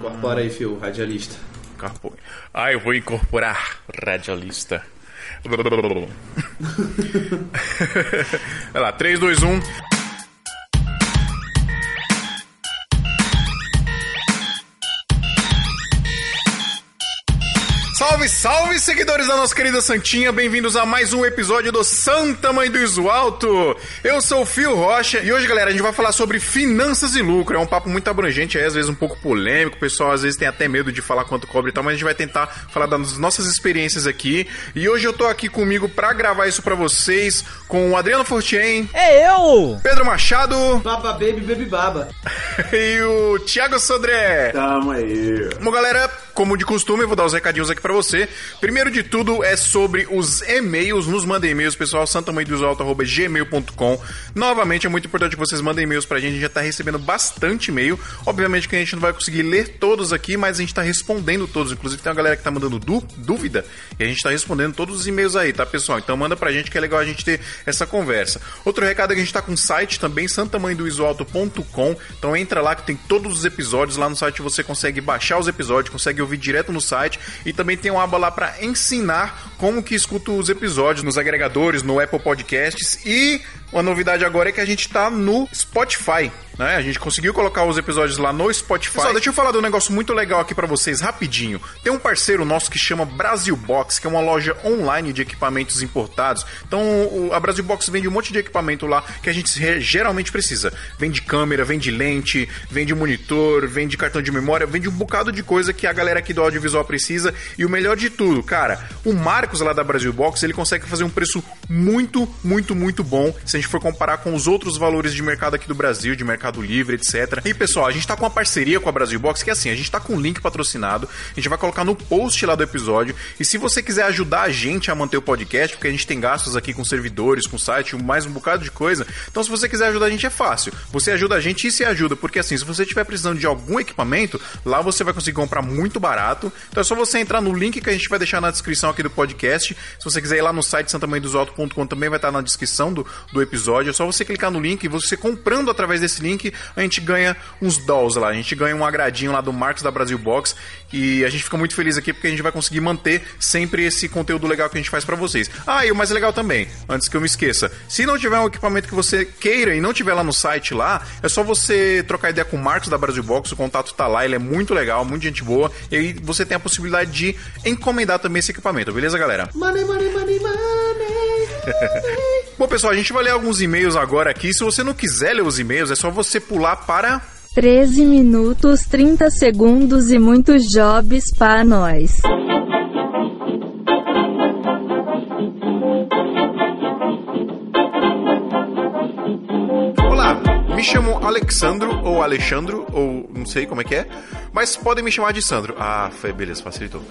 Incorpora aí, Fio, radialista. Incorpora. Ah, eu vou incorporar radialista. Vai lá, 3, 2, 1. Salve, salve, seguidores da nossa querida Santinha, bem-vindos a mais um episódio do Santa Mãe do Iso Alto. Eu sou o Fio Rocha e hoje, galera, a gente vai falar sobre finanças e lucro. É um papo muito abrangente, é, às vezes um pouco polêmico, o pessoal às vezes tem até medo de falar quanto cobre e tal, mas a gente vai tentar falar das nossas experiências aqui. E hoje eu tô aqui comigo para gravar isso para vocês com o Adriano Fortien. É eu! Pedro Machado. Baba Baby Baby Baba. e o Thiago Sodré. Tamo aí. Bom, galera, como de costume, eu vou dar os recadinhos aqui para você. Primeiro de tudo é sobre os e-mails. Nos mandem e-mails, pessoal, santamanhodosalto.gmail.com. Novamente, é muito importante que vocês mandem e-mails pra gente. A gente já tá recebendo bastante e-mail. Obviamente que a gente não vai conseguir ler todos aqui, mas a gente tá respondendo todos. Inclusive, tem uma galera que tá mandando dúvida e a gente tá respondendo todos os e-mails aí, tá, pessoal? Então manda pra gente que é legal a gente ter essa conversa. Outro recado é que a gente tá com um site também, santamanhodoisoalto.com. Então entra lá que tem todos os episódios. Lá no site você consegue baixar os episódios, consegue ouvir direto no site e também tem uma aba lá para ensinar como que escuta os episódios nos agregadores, no Apple Podcasts e uma novidade agora é que a gente tá no Spotify. Né? A gente conseguiu colocar os episódios lá no Spotify. Pessoal, deixa eu falar de um negócio muito legal aqui para vocês, rapidinho. Tem um parceiro nosso que chama Brasil Box, que é uma loja online de equipamentos importados. Então, a Brasil Box vende um monte de equipamento lá que a gente geralmente precisa. Vende câmera, vende lente, vende monitor, vende cartão de memória, vende um bocado de coisa que a galera aqui do audiovisual precisa. E o melhor de tudo, cara, o Marcos lá da Brasil Box, ele consegue fazer um preço muito, muito, muito bom. Se gente for comparar com os outros valores de mercado aqui do Brasil, de Mercado Livre, etc. E pessoal, a gente tá com uma parceria com a Brasil Box, que é assim, a gente tá com um link patrocinado, a gente vai colocar no post lá do episódio. E se você quiser ajudar a gente a manter o podcast, porque a gente tem gastos aqui com servidores, com site, mais um bocado de coisa. Então, se você quiser ajudar a gente, é fácil. Você ajuda a gente e se ajuda, porque assim, se você estiver precisando de algum equipamento, lá você vai conseguir comprar muito barato. Então é só você entrar no link que a gente vai deixar na descrição aqui do podcast. Se você quiser ir lá no site santamanhodosalto.com também vai estar na descrição do, do episódio. É só você clicar no link e você comprando através desse link, a gente ganha uns dolls lá. A gente ganha um agradinho lá do Marcos da Brasil Box e a gente fica muito feliz aqui porque a gente vai conseguir manter sempre esse conteúdo legal que a gente faz para vocês. Ah, e o mais legal também, antes que eu me esqueça, se não tiver um equipamento que você queira e não tiver lá no site lá, é só você trocar ideia com o Marcos da Brasil Box, o contato tá lá, ele é muito legal, muito gente boa, e aí você tem a possibilidade de encomendar também esse equipamento, beleza, galera? Money, money, money, money. Bom, pessoal, a gente vai ler alguns e-mails agora aqui. Se você não quiser ler os e-mails, é só você pular para 13 minutos 30 segundos e muitos jobs para nós. Me chamo Alexandro ou Alexandro ou não sei como é que é, mas podem me chamar de Sandro. Ah, foi beleza, facilitou.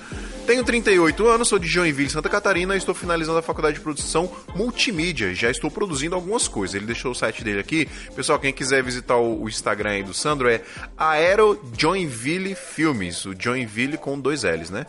Tenho 38 anos, sou de Joinville, Santa Catarina e estou finalizando a faculdade de produção multimídia. Já estou produzindo algumas coisas. Ele deixou o site dele aqui. Pessoal, quem quiser visitar o, Instagram aí do Sandro é Aero Joinville Filmes. O Joinville com dois L's, né?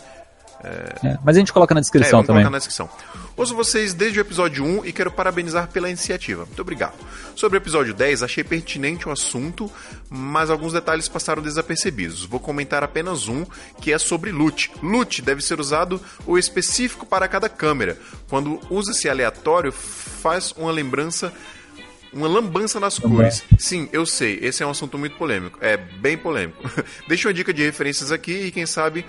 É... É, mas a gente coloca na descrição é, também. Na descrição. Ouço vocês desde o episódio 1 e quero parabenizar pela iniciativa. Muito obrigado. Sobre o episódio 10, achei pertinente o assunto, mas alguns detalhes passaram desapercebidos. Vou comentar apenas um, que é sobre LUT. LUT deve ser usado o específico para cada câmera. Quando usa-se aleatório, faz uma lembrança uma lambança nas cores. Sim, eu sei, esse é um assunto muito polêmico. É bem polêmico. Deixa uma dica de referências aqui e quem sabe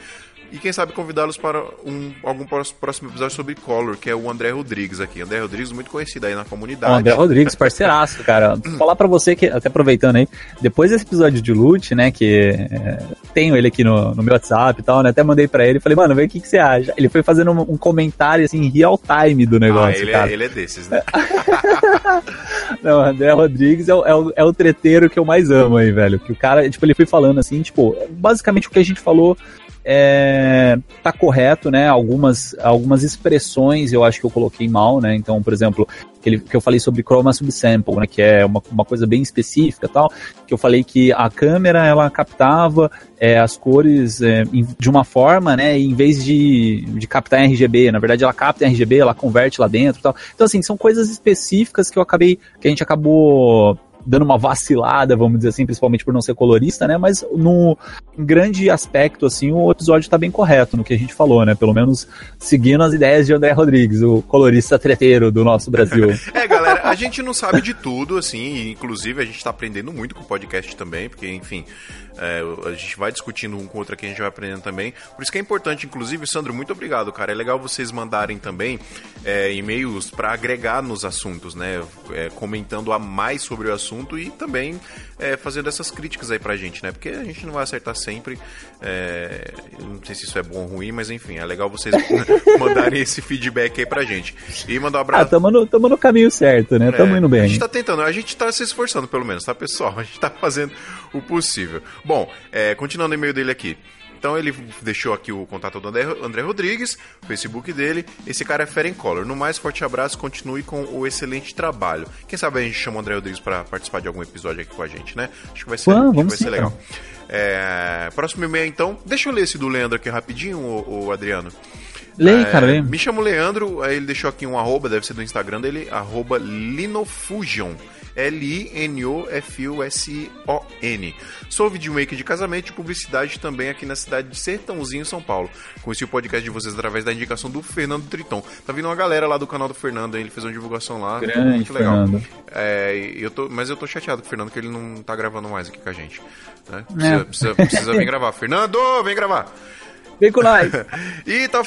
e quem sabe convidá-los para um, algum próximo episódio sobre Color, que é o André Rodrigues aqui. André Rodrigues, muito conhecido aí na comunidade. O André Rodrigues, parceiraço, cara. Falar para você que, até aproveitando aí, depois desse episódio de Loot, né, que é, tenho ele aqui no, no meu WhatsApp e tal, né, até mandei para ele falei, mano, vê o que, que você acha. Ele foi fazendo um, um comentário, assim, real time do negócio, ah, ele é, cara. É, ele é desses, né? Não, o André Rodrigues é o, é, o, é o treteiro que eu mais amo aí, velho. Que o cara, tipo, ele foi falando assim, tipo, basicamente o que a gente falou é, tá correto, né? Algumas, algumas expressões eu acho que eu coloquei mal, né? Então, por exemplo, que, ele, que eu falei sobre chroma subsample, né? Que é uma, uma coisa bem específica tal. Que eu falei que a câmera ela captava é, as cores é, de uma forma, né? Em vez de, de captar RGB, na verdade ela capta RGB, ela converte lá dentro tal. Então, assim, são coisas específicas que eu acabei, que a gente acabou dando uma vacilada, vamos dizer assim, principalmente por não ser colorista, né? Mas no grande aspecto, assim, o episódio tá bem correto no que a gente falou, né? Pelo menos seguindo as ideias de André Rodrigues, o colorista treteiro do nosso Brasil. é, galera, a gente não sabe de tudo, assim, inclusive a gente tá aprendendo muito com o podcast também, porque, enfim, é, a gente vai discutindo um com o outro aqui, a gente vai aprendendo também. Por isso que é importante, inclusive, Sandro, muito obrigado, cara. É legal vocês mandarem também é, e-mails para agregar nos assuntos, né? É, comentando a mais sobre o assunto e também é, fazendo essas críticas aí pra gente, né? Porque a gente não vai acertar sempre. É, não sei se isso é bom ou ruim, mas enfim, é legal vocês mandarem esse feedback aí pra gente. E mandar um abraço. Ah, tamo no, tamo no caminho certo, né? Tamo É, indo bem. A gente tá tentando, a gente tá se esforçando pelo menos, tá, pessoal? A gente tá fazendo o possível. Bom, é, continuando o e-mail dele aqui. Então ele deixou aqui o contato do André, André Rodrigues, o Facebook dele. Esse cara é fera em color. No mais, forte abraço, continue com o excelente trabalho. Quem sabe a gente chama o André Rodrigues para participar de algum episódio aqui com a gente, né? Acho que vai ser, Vamos, acho que vamos vai ser legal. É, próximo e-mail então. Deixa eu ler esse do Leandro aqui rapidinho, o, o Adriano. Leia, É, cara, leia. Me chamo Leandro, ele deixou aqui um arroba, deve ser do Instagram dele, arroba Linofusion. L-I-N-O-F-U-S-O-N. Sou videomaker de casamento e publicidade também aqui na cidade de Sertãozinho, São Paulo. Conheci o podcast de vocês através da indicação do Fernando Triton. Tá vindo uma galera lá do canal do Fernando, ele fez uma divulgação lá. Grande muito legal. É, eu tô, mas eu tô chateado com o Fernando que ele não tá gravando mais aqui com a gente. né? É. Precisa, precisa, precisa vir gravar. Fernando, vem gravar! Vem com nós. E tá,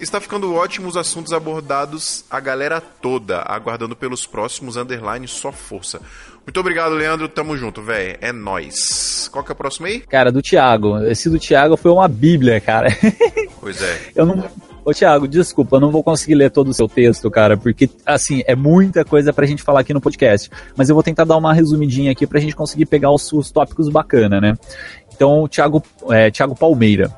está ficando ótimos os assuntos abordados, a galera toda, aguardando pelos próximos underline só força. Muito obrigado, Leandro. Tamo junto, velho. É nóis. Qual que é o próximo aí? Cara, do Thiago. Esse do Thiago foi uma bíblia, cara. Pois é. Eu não. Ô, Thiago, desculpa, eu não vou conseguir ler todo o seu texto, cara, porque, assim, é muita coisa pra gente falar aqui no podcast. Mas eu vou tentar dar uma resumidinha aqui pra gente conseguir pegar os, os tópicos bacana, né? Então, o Thiago, é, Thiago Palmeira.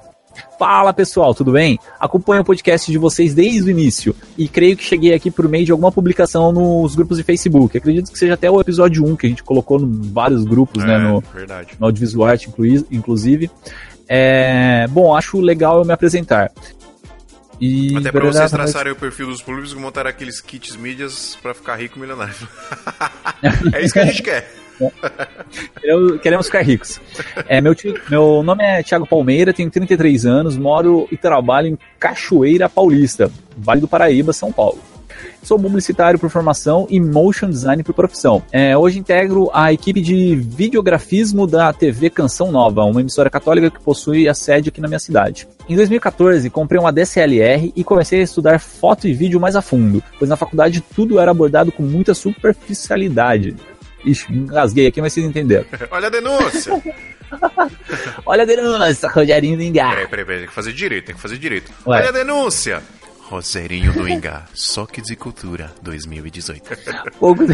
Fala pessoal, tudo bem? Acompanho o podcast de vocês desde o início e creio que cheguei aqui por meio de alguma publicação nos grupos de Facebook. Acredito que seja até o episódio 1 que a gente colocou em vários grupos, né? É, No, verdade. no Audiovisual Art, inclui- inclusive. É, bom, acho legal eu me apresentar. E Até pra vocês traçarem o perfil dos públicos e montar aqueles kits mídias pra ficar rico milionário. é isso que a gente quer. Queremos, queremos ficar ricos. É, meu, tio- meu nome é Thiago Palmeira, tenho 33 anos, moro e trabalho em Cachoeira Paulista, Vale do Paraíba, São Paulo. Sou publicitário por formação e motion design por profissão. É, hoje integro a equipe de videografismo da TV Canção Nova, uma emissora católica que possui a sede aqui na minha cidade. Em 2014, comprei uma DSLR e comecei a estudar foto e vídeo mais a fundo, pois na faculdade tudo era abordado com muita superficialidade. Ixi, engasguei aqui, mas vocês entenderam. Olha a denúncia. Olha a denúncia, Rogerinho do Engar. Peraí, peraí, peraí. Tem que fazer direito, tem que fazer direito. Ué. Olha a denúncia. Roserinho do Ingá, Soques e Cultura 2018. Poucos...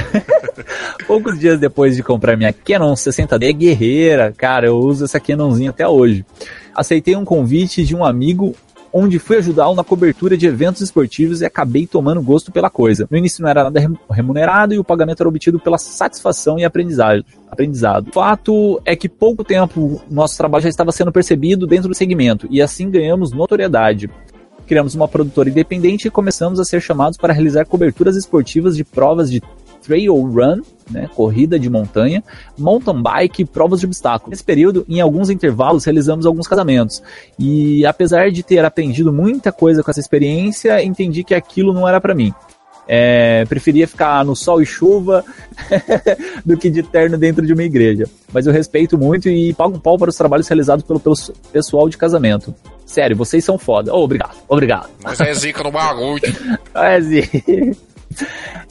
Poucos dias depois de comprar minha Canon 60D guerreira, cara, eu uso essa Canonzinha até hoje. Aceitei um convite de um amigo onde fui ajudá-lo na cobertura de eventos esportivos e acabei tomando gosto pela coisa. No início não era nada rem- remunerado e o pagamento era obtido pela satisfação e aprendizado. aprendizado. O fato é que pouco tempo nosso trabalho já estava sendo percebido dentro do segmento e assim ganhamos notoriedade. Criamos uma produtora independente e começamos a ser chamados para realizar coberturas esportivas de provas de trail run, né, corrida de montanha, mountain bike e provas de obstáculos. Nesse período, em alguns intervalos, realizamos alguns casamentos. E apesar de ter aprendido muita coisa com essa experiência, entendi que aquilo não era para mim. É, preferia ficar no sol e chuva do que de terno dentro de uma igreja. Mas eu respeito muito e pago um pau para os trabalhos realizados pelo, pelo pessoal de casamento. Sério, vocês são foda. Oh, obrigado, obrigado. Mas é zica no bagulho. Ah, Zi.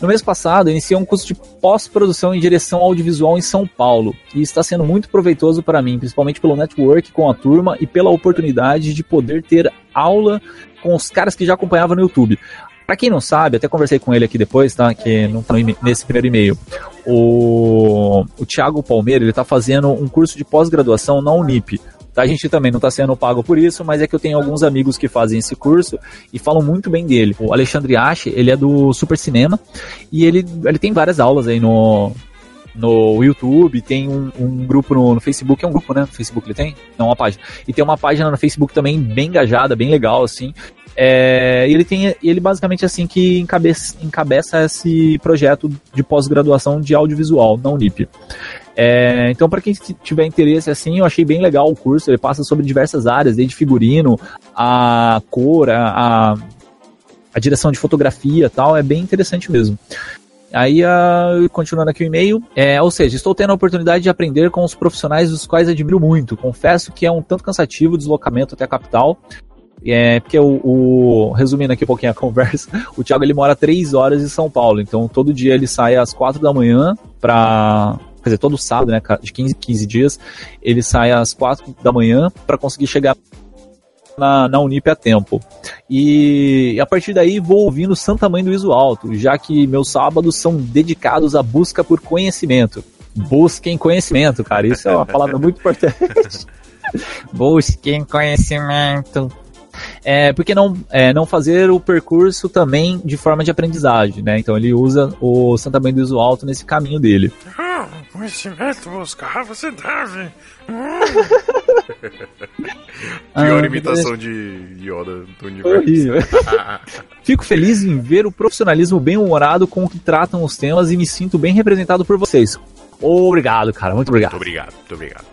No mês passado, iniciei um curso de pós-produção em direção audiovisual em São Paulo e está sendo muito proveitoso para mim, principalmente pelo network com a turma e pela oportunidade de poder ter aula com os caras que já acompanhava no YouTube. Para quem não sabe, até conversei com ele aqui depois, tá? Que não tá nesse primeiro e-mail. O, o Thiago Palmeira, ele tá fazendo um curso de pós-graduação na Unip. A gente também não está sendo pago por isso, mas é que eu tenho alguns amigos que fazem esse curso e falam muito bem dele. O Alexandre Ache, ele é do Super Cinema e ele, ele tem várias aulas aí no, no YouTube, tem um, um grupo no, no Facebook, é um grupo, né? No Facebook ele tem? Não, uma página. E tem uma página no Facebook também bem engajada, bem legal, assim. É, ele tem ele basicamente assim que encabeça, encabeça esse projeto de pós-graduação de audiovisual na Unip. É, então, para quem tiver interesse assim, eu achei bem legal o curso. Ele passa sobre diversas áreas, desde figurino, a cor, a, a direção de fotografia tal. É bem interessante mesmo. Aí, continuando aqui o e-mail, é, ou seja, estou tendo a oportunidade de aprender com os profissionais dos quais admiro muito. Confesso que é um tanto cansativo o deslocamento até a capital, é, porque o, o, resumindo aqui um pouquinho a conversa, o Thiago ele mora três horas em São Paulo, então todo dia ele sai às quatro da manhã para quer dizer, todo sábado, né, de 15 15 dias, ele sai às quatro da manhã para conseguir chegar na, na Unip a tempo. E a partir daí vou ouvindo Santa Mãe do Iso Alto, já que meus sábados são dedicados à busca por conhecimento. Busquem conhecimento, cara, isso é uma palavra muito importante. Busquem conhecimento. É, por que não, é, não fazer o percurso também de forma de aprendizagem, né? Então ele usa o Santa Mãe do Iso Alto nesse caminho dele. Conhecimento buscar você deve. Pior ah, imitação de Yoda do universo. Fico feliz em ver o profissionalismo bem humorado com o que tratam os temas e me sinto bem representado por vocês. Obrigado, cara. Muito obrigado. Muito obrigado, muito obrigado.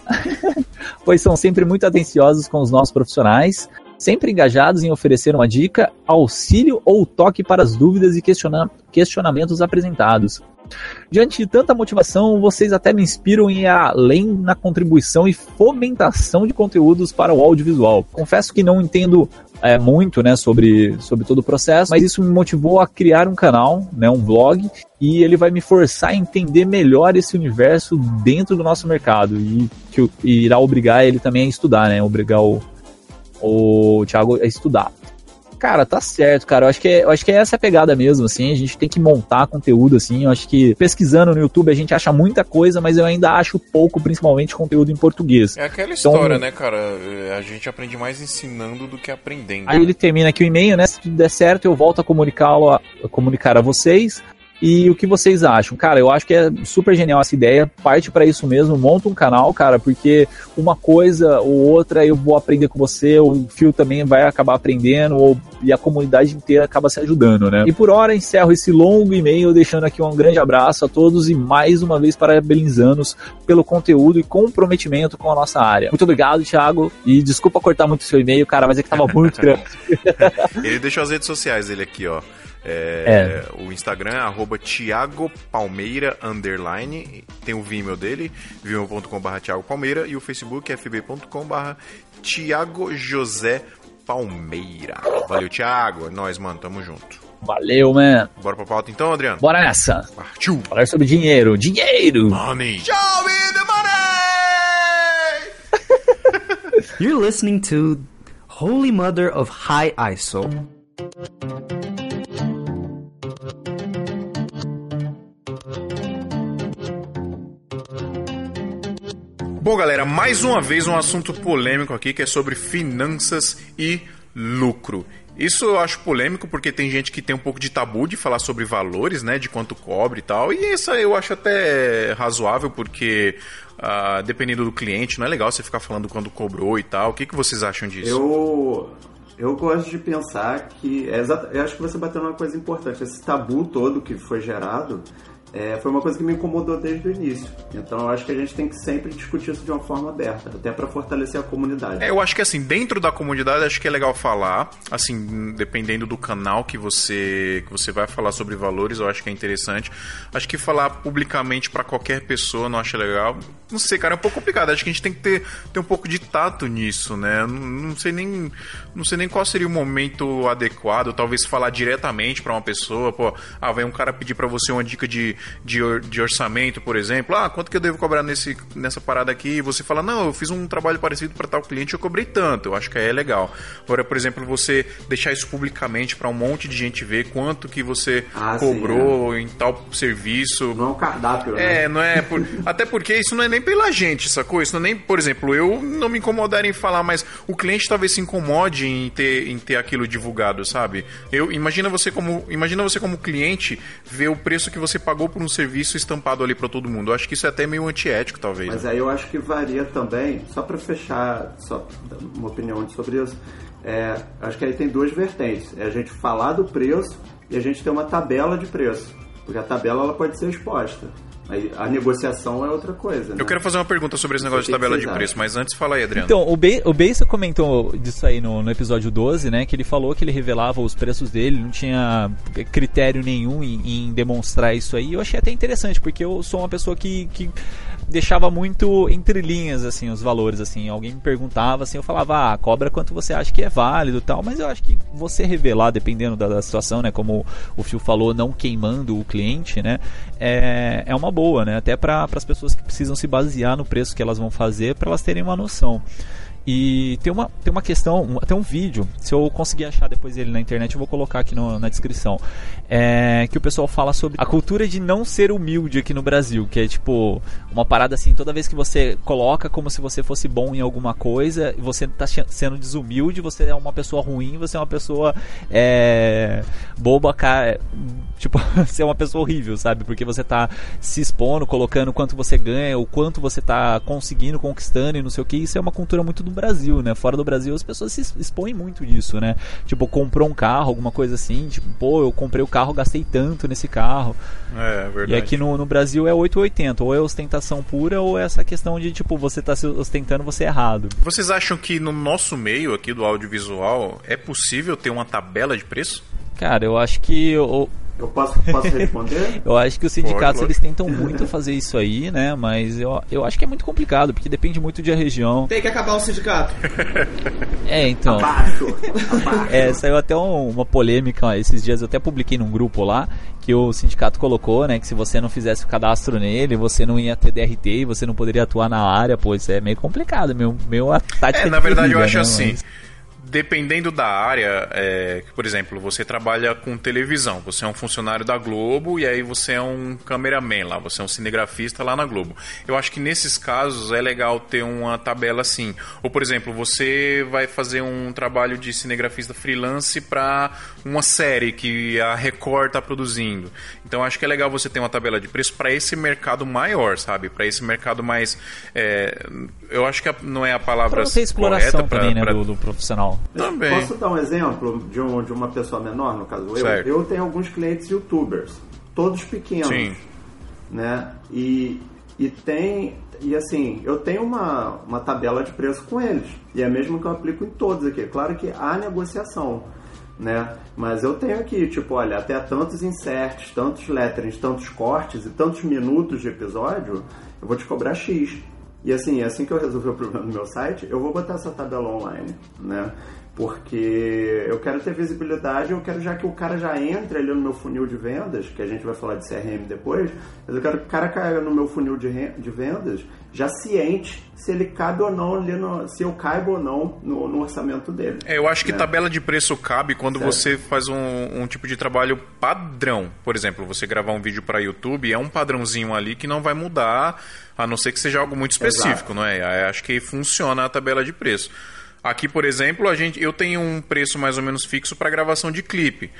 pois são sempre muito atenciosos com os nossos profissionais sempre engajados em oferecer uma dica, auxílio ou toque para as dúvidas e questiona questionamentos apresentados. Diante de tanta motivação, vocês até me inspiram em ir além na contribuição e fomentação de conteúdos para o audiovisual. Confesso que não entendo é, muito né, sobre, sobre todo o processo, mas isso me motivou a criar um canal, né, um blog, e ele vai me forçar a entender melhor esse universo dentro do nosso mercado e que e irá obrigar ele também a estudar, né, obrigar o, o Thiago a estudar. Cara, tá certo, cara. Eu acho que, é, eu acho que é essa a pegada mesmo, assim. A gente tem que montar conteúdo, assim. Eu acho que pesquisando no YouTube a gente acha muita coisa, mas eu ainda acho pouco, principalmente conteúdo em português. É aquela então, história, então, né, cara? É, a gente aprende mais ensinando do que aprendendo. Aí ele termina aqui o e-mail, né? Se tudo der certo, eu volto a comunicá-lo, a comunicar a vocês. E o que vocês acham? Cara, eu acho que é super genial essa ideia. Parte para isso mesmo, monta um canal, cara, porque uma coisa ou outra eu vou aprender com você, o Fio também vai acabar aprendendo, ou, e a comunidade inteira acaba se ajudando, né? E por hora encerro esse longo e-mail, deixando aqui um grande abraço a todos e mais uma vez parabenizando-os pelo conteúdo e comprometimento com a nossa área. Muito obrigado, Thiago, e desculpa cortar muito o seu e-mail, cara, mas é que tava muito grande. Ele deixou as redes sociais dele aqui, ó. É, é. O Instagram é arroba Thiago Palmeira underline. Tem o Vimeo dele, vimeo.com.br Thiago Palmeira. E o Facebook é fb.com.br Thiago José Palmeira. Valeu, Thiago. É nóis, mano. Tamo junto. Valeu, man. Bora pra pauta então, Adriano? Bora nessa. Partiu. Falar sobre dinheiro. Dinheiro. Money. Show me the money! You're listening to Holy Mother of High ISO. Bom, galera, mais uma vez um assunto polêmico aqui que é sobre finanças e lucro. Isso eu acho polêmico porque tem gente que tem um pouco de tabu de falar sobre valores, né, de quanto cobre e tal. E isso eu acho até razoável porque uh, dependendo do cliente, não é legal você ficar falando quando cobrou e tal. O que, que vocês acham disso? Eu eu gosto de pensar que é exato, eu acho que você bateu numa coisa importante. Esse tabu todo que foi gerado é, foi uma coisa que me incomodou desde o início. Então eu acho que a gente tem que sempre discutir isso de uma forma aberta, até para fortalecer a comunidade. É, eu acho que assim, dentro da comunidade, acho que é legal falar, assim, dependendo do canal que você que você vai falar sobre valores, eu acho que é interessante. Acho que falar publicamente para qualquer pessoa não acho legal. Não sei, cara, é um pouco complicado. Acho que a gente tem que ter, ter um pouco de tato nisso, né? Não, não sei nem não sei nem qual seria o momento adequado, talvez falar diretamente para uma pessoa, pô, ah, vai um cara pedir para você uma dica de de, or, de orçamento, por exemplo, ah, quanto que eu devo cobrar nesse, nessa parada aqui? E você fala, não, eu fiz um trabalho parecido para tal cliente, eu cobrei tanto. Eu acho que é legal. Agora, por exemplo, você deixar isso publicamente para um monte de gente ver quanto que você ah, cobrou sim, é. em tal serviço. Não é um cardápio, né? É, não é. Por, até porque isso não é nem pela gente, sacou? Isso não é nem, por exemplo, eu não me incomodar em falar, mas o cliente talvez se incomode em ter, em ter aquilo divulgado, sabe? Eu imagina você como imagina você como cliente ver o preço que você pagou por um serviço estampado ali para todo mundo. Eu acho que isso é até meio antiético, talvez. Mas né? aí eu acho que varia também, só para fechar, só uma opinião sobre isso, é, acho que aí tem duas vertentes. É a gente falar do preço e a gente ter uma tabela de preço. Porque a tabela ela pode ser exposta. A negociação é outra coisa. Né? Eu quero fazer uma pergunta sobre esse negócio de tabela de preço, mas antes fala aí, Adriano. Então, o, Be o Beissa comentou disso aí no, no episódio 12, né? Que ele falou que ele revelava os preços dele, não tinha critério nenhum em, em demonstrar isso aí. Eu achei até interessante, porque eu sou uma pessoa que, que deixava muito entre linhas, assim, os valores, assim. Alguém me perguntava, assim, eu falava, ah, cobra quanto você acha que é válido tal. Mas eu acho que você revelar, dependendo da, da situação, né? Como o Phil falou, não queimando o cliente, né? É, é uma boa, né? Até para as pessoas que precisam se basear no preço que elas vão fazer, para elas terem uma noção. E tem uma, tem uma questão, tem um vídeo, se eu conseguir achar depois ele na internet, eu vou colocar aqui no, na descrição. É, que o pessoal fala sobre a cultura de não ser humilde aqui no Brasil, que é tipo uma parada assim, toda vez que você coloca como se você fosse bom em alguma coisa, você está sendo desumilde, você é uma pessoa ruim, você é uma pessoa é, boba, cara, tipo, você é uma pessoa horrível, sabe? Porque você está se expondo, colocando quanto você ganha, o quanto você está conseguindo, conquistando e não sei o que. Isso é uma cultura muito do Brasil, né? Fora do Brasil as pessoas se expõem muito disso, né? Tipo, comprou um carro, alguma coisa assim, tipo, pô, eu comprei o carro, gastei tanto nesse carro. É, verdade. E aqui no, no Brasil é 880, ou é ostentação pura, ou é essa questão de, tipo, você tá se ostentando, você é errado. Vocês acham que no nosso meio aqui do audiovisual é possível ter uma tabela de preço? Cara, eu acho que Eu posso, posso responder? Eu acho que os sindicatos Pode, eles tentam muito fazer isso aí, né? Mas eu, eu acho que é muito complicado, porque depende muito de a região. Tem que acabar o sindicato. É, então. Abaixo, abaixo. É, saiu até um- uma polêmica ó, esses dias, eu até publiquei num grupo lá, que o sindicato colocou, né, que se você não fizesse o cadastro nele, você não ia ter DRT e você não poderia atuar na área, pô, isso é meio complicado, meio a tática É, de na verdade eu acho né, assim. mas- Dependendo da área, é, por exemplo, você trabalha com televisão, você é um funcionário da Globo e aí você é um cameraman lá, você é um cinegrafista lá na Globo. Eu acho que nesses casos é legal ter uma tabela assim. Ou, por exemplo, você vai fazer um trabalho de cinegrafista freelance para uma série que a Record está produzindo. Então acho que é legal você ter uma tabela de preço para esse mercado maior, sabe? Para esse mercado mais. é, eu acho que não é a palavra Pra correta pra- também, né, do, do profissional. Também. Posso dar um exemplo de, um, de uma pessoa menor, no caso eu? Certo. Eu tenho alguns clientes youtubers, todos pequenos, Sim. né? E, e tem... E assim, eu tenho uma, uma tabela de preço com eles. E é a mesma que eu aplico em todos aqui. Claro que há negociação, né? Mas eu tenho aqui, tipo, olha, até tantos inserts, tantos letterings, tantos cortes e tantos minutos de episódio, eu vou te cobrar X. E assim, assim que eu resolver o problema do meu site, eu vou botar essa tabela online, né? Porque eu quero ter visibilidade, eu quero já que o cara já entre ali no meu funil de vendas, que a gente vai falar de CRM depois, mas eu quero que o cara caia no meu funil de, de vendas já ciente se ele cabe ou não ali no, se eu caibo ou não no, no orçamento dele. É, eu acho que né? tabela de preço cabe quando Certo. você faz um, um tipo de trabalho padrão. Por exemplo, você gravar um vídeo para YouTube, é um padrãozinho ali que não vai mudar, a não ser que seja algo muito específico, Exato. não é? Aí Acho que funciona a tabela de preço. Aqui, por exemplo, a gente, eu tenho um preço mais ou menos fixo para gravação de clipe.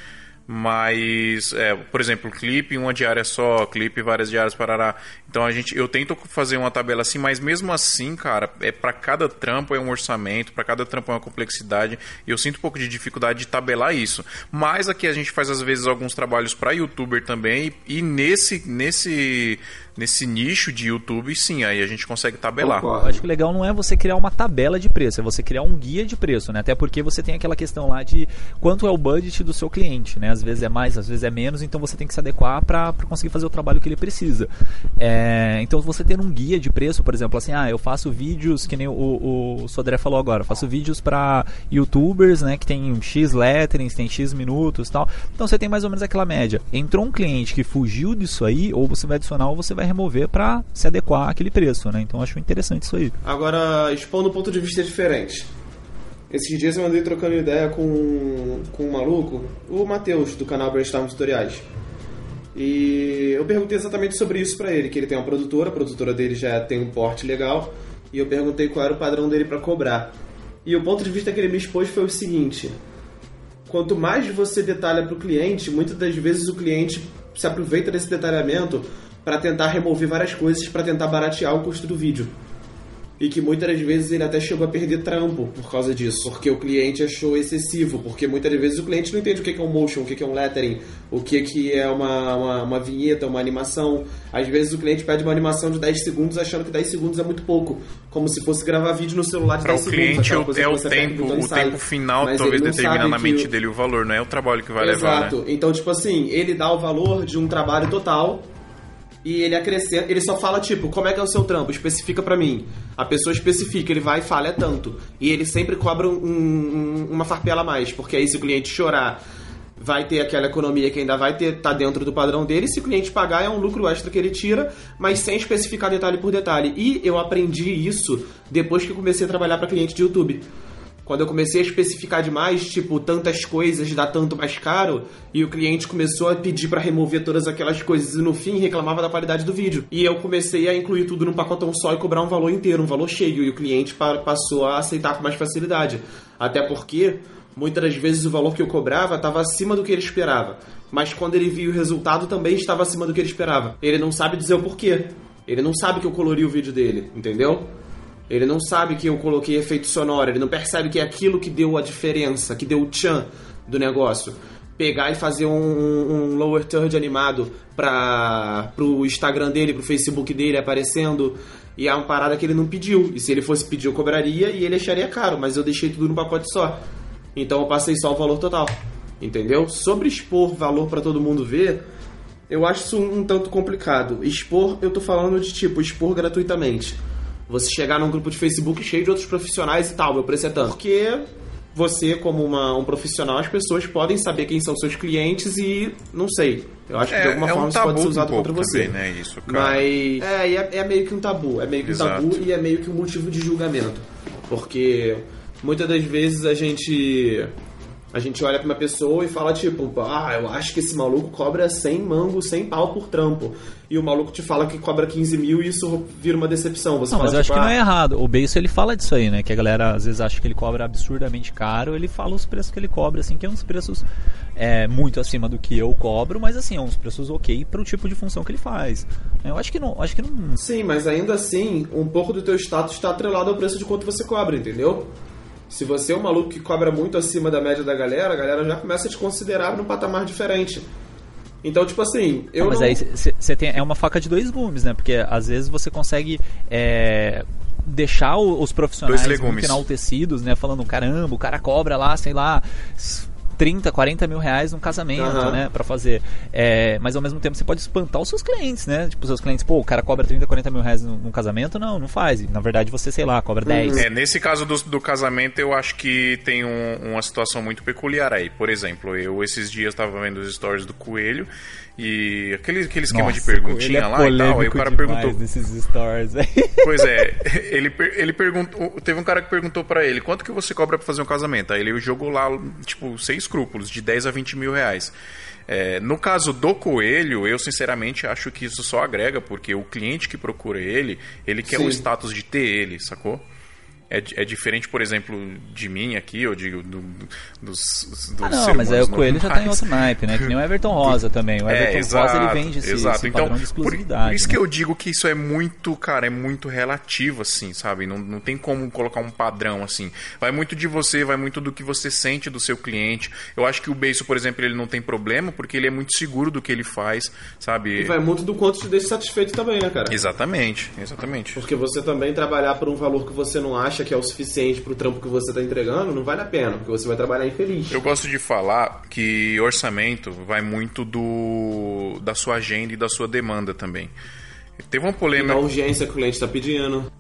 Mas, é, por exemplo, clipe, uma diária só, clipe, várias diárias, parará. Então a gente, eu tento fazer uma tabela assim, mas mesmo assim, cara, é para cada trampo é um orçamento, para cada trampo é uma complexidade. E eu sinto um pouco de dificuldade de tabelar isso. Mas aqui a gente faz às vezes alguns trabalhos para youtuber também e nesse nesse nesse nicho de YouTube, sim, aí a gente consegue tabelar. Eu acho que o legal não é você criar uma tabela de preço, é você criar um guia de preço, né? Até porque você tem aquela questão lá de quanto é o budget do seu cliente, né? Às vezes é mais, às vezes é menos, então você tem que se adequar para conseguir fazer o trabalho que ele precisa. É, então você ter um guia de preço, por exemplo, assim, ah, eu faço vídeos, que nem o, o, Sodré falou agora, faço vídeos para youtubers, né? Que tem X letterings, tem X minutos tal. Então você tem mais ou menos aquela média. Entrou um cliente que fugiu disso aí, ou você vai adicionar ou você vai remover para se adequar àquele preço, né? Então acho interessante isso aí. Agora, expondo um ponto de vista diferente. Esses dias eu andei trocando ideia com, com um maluco, o Matheus, do canal Brainstorm Tutoriais. E eu perguntei exatamente sobre isso pra ele, que ele tem uma produtora, a produtora dele já tem um porte legal, e eu perguntei qual era o padrão dele pra cobrar. E o ponto de vista que ele me expôs foi o seguinte: quanto mais você detalha pro cliente, muitas das vezes o cliente se aproveita desse detalhamento para tentar remover várias coisas para tentar baratear o custo do vídeo. E que muitas das vezes ele até chegou a perder trampo por causa disso, porque o cliente achou excessivo, porque muitas das vezes o cliente não entende o que é um motion, o que é um lettering, o que é uma, uma, uma vinheta, uma animação. Às vezes o cliente pede uma animação de 10 segundos achando que 10 segundos é muito pouco, como se fosse gravar vídeo no celular de Para 10 o segundos. cliente aquela o- coisa é o tempo, o tempo final Mas talvez ele não determina sabe na mente o- dele o valor, não é o trabalho que vai levar, Exato. né? Então, tipo assim, ele dá o valor de um trabalho total e ele acrescenta, ele só fala tipo, como é que é o seu trampo? Especifica pra mim. A pessoa especifica, ele vai e fala é tanto. E ele sempre cobra um- um- uma farpela a mais, porque aí se o cliente chorar, vai ter aquela economia que ainda vai ter tá dentro do padrão dele. Se o cliente pagar, é um lucro extra que ele tira, mas sem especificar detalhe por detalhe. E eu aprendi isso depois que comecei a trabalhar pra cliente de YouTube. Quando eu comecei a especificar demais, tipo, tantas coisas dá tanto mais caro, e o cliente começou a pedir pra remover todas aquelas coisas e no fim reclamava da qualidade do vídeo. E eu comecei a incluir tudo num pacotão só e cobrar um valor inteiro, um valor cheio, e o cliente pa- passou a aceitar com mais facilidade. Até porque muitas das vezes o valor que eu cobrava estava acima do que ele esperava. Mas quando ele viu o resultado também estava acima do que ele esperava. Ele não sabe dizer o porquê. Ele não sabe que eu colori o vídeo dele, entendeu? Ele não sabe que eu coloquei efeito sonoro, ele não percebe que é aquilo que deu a diferença, que deu o tchan do negócio. Pegar e fazer um, um lower third animado para pro Instagram dele, pro Facebook dele aparecendo. E é uma parada que ele não pediu. E se ele fosse pedir, eu cobraria e ele acharia caro, mas eu deixei tudo no pacote só. Então eu passei só o valor total. Entendeu? Sobre expor valor para todo mundo ver, eu acho isso um, um tanto complicado. Expor, eu tô falando de tipo, expor gratuitamente. Você chegar num grupo de Facebook cheio de outros profissionais e tal, meu preço é tanto. Porque você, como uma- um profissional, as pessoas podem saber quem são seus clientes e não sei. Eu acho que de alguma é forma um isso pode ser um usado pouco contra você. também, né? Isso, cara. Mas é, e é, é meio que um tabu. É meio que um Exato. tabu e é meio que um motivo de julgamento. Porque muitas das vezes a gente. A gente olha pra uma pessoa e fala tipo, ah, eu acho que esse maluco cobra 100 mangos, 100 pau por trampo. E o maluco te fala que cobra 15 mil e isso vira uma decepção. Você Não, fala, mas eu acho tipo, que não ah, é errado. O Beiso ele fala disso aí, né? Que a galera às vezes acha que ele cobra absurdamente caro. Ele fala os preços que ele cobra, assim, que é uns preços é, muito acima do que eu cobro, mas assim, é uns preços ok pro tipo de função que ele faz. Eu acho que não. Acho que não. Sim, mas ainda assim, um pouco do teu status está atrelado ao preço de quanto você cobra, entendeu? Se você é um maluco que cobra muito acima da média da galera, a galera já começa a te considerar num patamar diferente. Então, tipo assim, eu mas não... aí você tem. É uma faca de dois gumes, né? Porque às vezes você consegue. é, deixar os profissionais legumes. muito enaltecidos, né? Falando, caramba, o cara cobra lá, sei lá, 30, 40 mil reais num casamento, Aham. né? Pra fazer. É, mas ao mesmo tempo você pode espantar os seus clientes, né? Tipo, os seus clientes, pô, o cara cobra 30, 40 mil reais num, num casamento? Não, não faz. Na verdade você, sei lá, cobra 10. É, nesse caso do, do casamento, eu acho que tem um- uma situação muito peculiar aí. Por exemplo, eu esses dias estava vendo os stories do Coelho e aquele, aquele esquema de Nossa, ele perguntinha é lá e tal. Aí o cara perguntou. nesses stories. Pois é, ele, ele perguntou. Teve um cara que perguntou pra ele quanto que você cobra pra fazer um casamento. Aí ele jogou lá, tipo, sem escrúpulos, de 10 a 20 mil reais. É, no caso do coelho, eu sinceramente acho que isso só agrega, porque o cliente que procura ele, ele quer Sim. o status de ter ele, sacou? É, é diferente, por exemplo, de mim aqui, eu digo, do, dos, dos Ah, não, mas aí o Coelho já tá em outro naipe, né? Que nem o Everton Rosa também. O É, Everton Rosa ele vende esse, exato. esse então, padrão de por, exclusividade. por isso né? que eu digo que isso é muito, cara, é muito relativo, assim, sabe? Não, não tem como colocar um padrão, assim. Vai muito de você, vai muito do que você sente do seu cliente. Eu acho que o Beiço, por exemplo, ele não tem problema porque ele é muito seguro do que ele faz, sabe? E vai muito do quanto te deixa satisfeito também, né, cara? Exatamente, exatamente. Porque você também trabalhar por um valor que você não acha que é o suficiente pro trampo que você tá entregando, não vale a pena, porque você vai trabalhar infeliz. Eu gosto de falar que orçamento vai muito do da sua agenda e da sua demanda também. Teve uma E polêmica. da urgência que o cliente tá pedindo.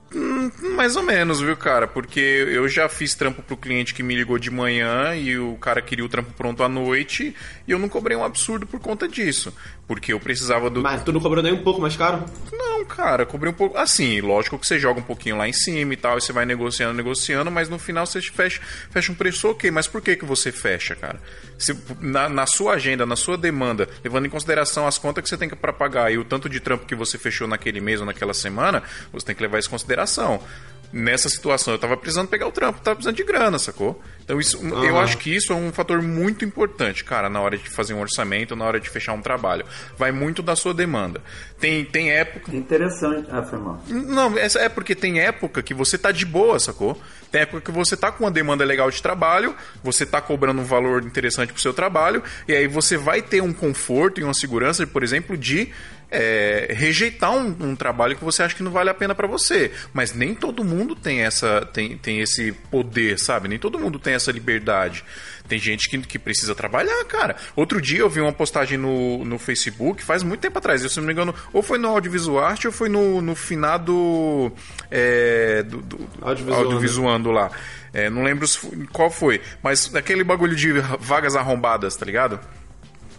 Mais ou menos, viu, cara? Porque eu já fiz trampo pro cliente que me ligou de manhã e o cara queria o trampo pronto à noite e eu não cobrei um absurdo por conta disso. Porque eu precisava do. Mas tu não cobrou nem um pouco mais caro? Não, cara, cobrei um pouco. Assim, lógico que você joga um pouquinho lá em cima e tal, e você vai negociando, negociando, mas no final você fecha, fecha um preço ok. Mas por que, que você fecha, cara? Se, na, na sua agenda, na sua demanda, levando em consideração as contas que você tem que para pagar e o tanto de trampo que você fechou naquele mês ou naquela semana, você tem que levar isso em consideração. Então, nessa situação, eu tava precisando pegar o trampo, tava precisando de grana, sacou? Então, isso, eu Aham. acho que isso é um fator muito importante, cara, na hora de fazer um orçamento, na hora de fechar um trabalho. Vai muito da sua demanda. Tem, tem época. Interessante. Ah, foi mal. Não, essa é porque tem época que você tá de boa, sacou? Tem época que você tá com uma demanda legal de trabalho, você tá cobrando um valor interessante pro seu trabalho, e aí você vai ter um conforto e uma segurança, por exemplo, de é, rejeitar um, um trabalho que você acha que não vale a pena pra você. Mas nem todo mundo tem essa tem, tem esse poder, sabe? Nem todo mundo tem essa liberdade. Tem gente que, que precisa trabalhar, cara. Outro dia eu vi uma postagem no, no Facebook, faz muito tempo atrás, eu, se não me engano, ou foi no Audiovisual Arte ou foi no, no finado é, do, do, do Audiovisuando. Audiovisuando lá. É, não lembro qual foi, mas daquele bagulho de vagas arrombadas, tá ligado?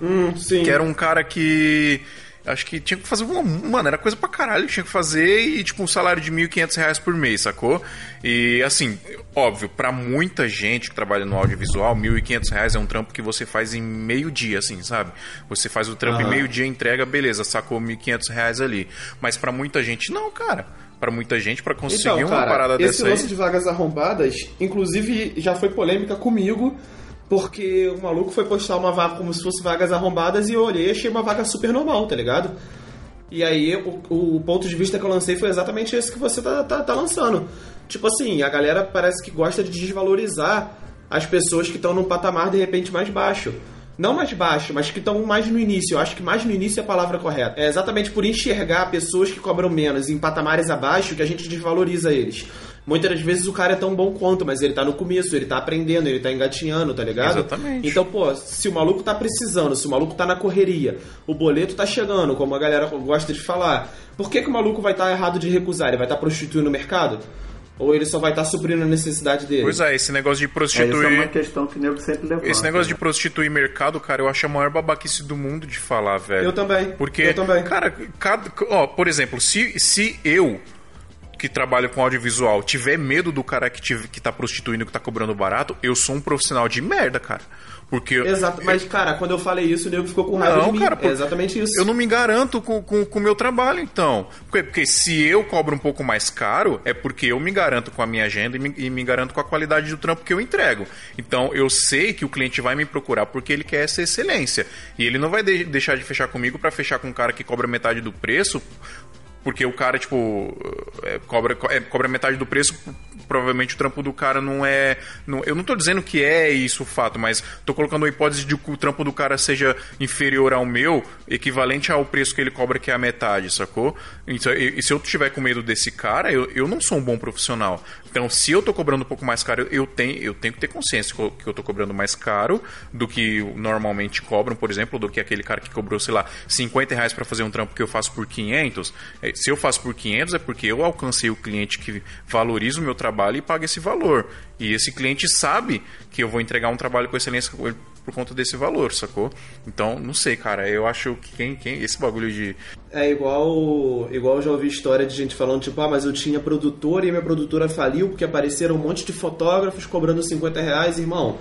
Hum, sim. Que era um cara que. Acho que tinha que fazer uma. Mano, era coisa pra caralho que tinha que fazer e, tipo, um salário de 1.500 reais por mês, sacou? E, assim, óbvio, pra muita gente que trabalha no audiovisual, 1.500 reais é um trampo que você faz em meio dia, assim, sabe? Você faz o trampo em Aham. meio dia, entrega, beleza, sacou 1.500 reais ali. Mas pra muita gente, não, cara. Pra muita gente, pra conseguir Então, uma cara, parada esse dessa lance aí. de vagas arrombadas, inclusive já foi polêmica comigo, porque o maluco foi postar uma vaga como se fosse vagas arrombadas e eu olhei e achei uma vaga super normal, tá ligado? E aí o, o ponto de vista que eu lancei foi exatamente esse que você tá, tá, tá lançando. Tipo assim, a galera parece que gosta de desvalorizar as pessoas que estão num patamar de repente mais baixo. Não mais baixo, mas que estão mais no início. Eu acho que mais no início é a palavra correta. É exatamente por enxergar pessoas que cobram menos em patamares abaixo que a gente desvaloriza eles. Muitas das vezes o cara é tão bom quanto, mas ele tá no começo, ele tá aprendendo, ele tá engatinhando, tá ligado? Exatamente. Então, pô, se o maluco tá precisando, se o maluco tá na correria, o boleto tá chegando, como a galera gosta de falar, por que, que o maluco vai estar errado de recusar? Ele vai estar prostituindo o mercado? Ou ele só vai estar suprindo a necessidade dele? Pois é, esse negócio de É, isso prostituir. é uma questão que o nego sempre levanta. Esse negócio de né? prostituir mercado, cara, eu acho a maior babaquice do mundo de falar, velho. Eu também. Porque, Eu também. cara, cada, ó, por exemplo, se, se eu que trabalho com audiovisual tiver medo do cara que, tive, que tá prostituindo, que tá cobrando barato, eu sou um profissional de merda, cara. Porque Exato, mas cara, quando eu falei isso, o nego ficou com raiva Não, de mim. cara, é exatamente isso. eu não me garanto com o com, com meu trabalho, então. Porque, porque se eu cobro um pouco mais caro, é porque eu me garanto com a minha agenda e me, e me garanto com a qualidade do trampo que eu entrego. Então eu sei que o cliente vai me procurar porque ele quer essa excelência. E ele não vai de- deixar de fechar comigo para fechar com um cara que cobra metade do preço. Porque o cara, tipo, é, cobra, é, cobra metade do preço, provavelmente o trampo do cara não é. não- eu não tô dizendo que é isso o fato, mas tô colocando a hipótese de que o trampo do cara seja inferior ao meu, equivalente ao preço que ele cobra, que é a metade, sacou? Então, e, e se eu tiver com medo desse cara, eu, eu não sou um bom profissional. Então, se eu tô cobrando um pouco mais caro, eu tenho, eu tenho que ter consciência que eu- tô cobrando mais caro do que normalmente cobram, por exemplo, do que aquele cara que cobrou, sei lá, 50 reais pra fazer um trampo que eu faço por 500. É, Se eu faço por 500 é porque eu alcancei o cliente que valoriza o meu trabalho e paga esse valor. E esse cliente sabe que eu vou entregar um trabalho com excelência por por conta desse valor, sacou? Então, não sei, cara. Eu acho que quem, quem esse bagulho de É igual, igual eu já ouvi história de gente falando, tipo, ah, mas eu tinha produtora e minha produtora faliu porque apareceram um monte de fotógrafos cobrando 50 reais, irmão.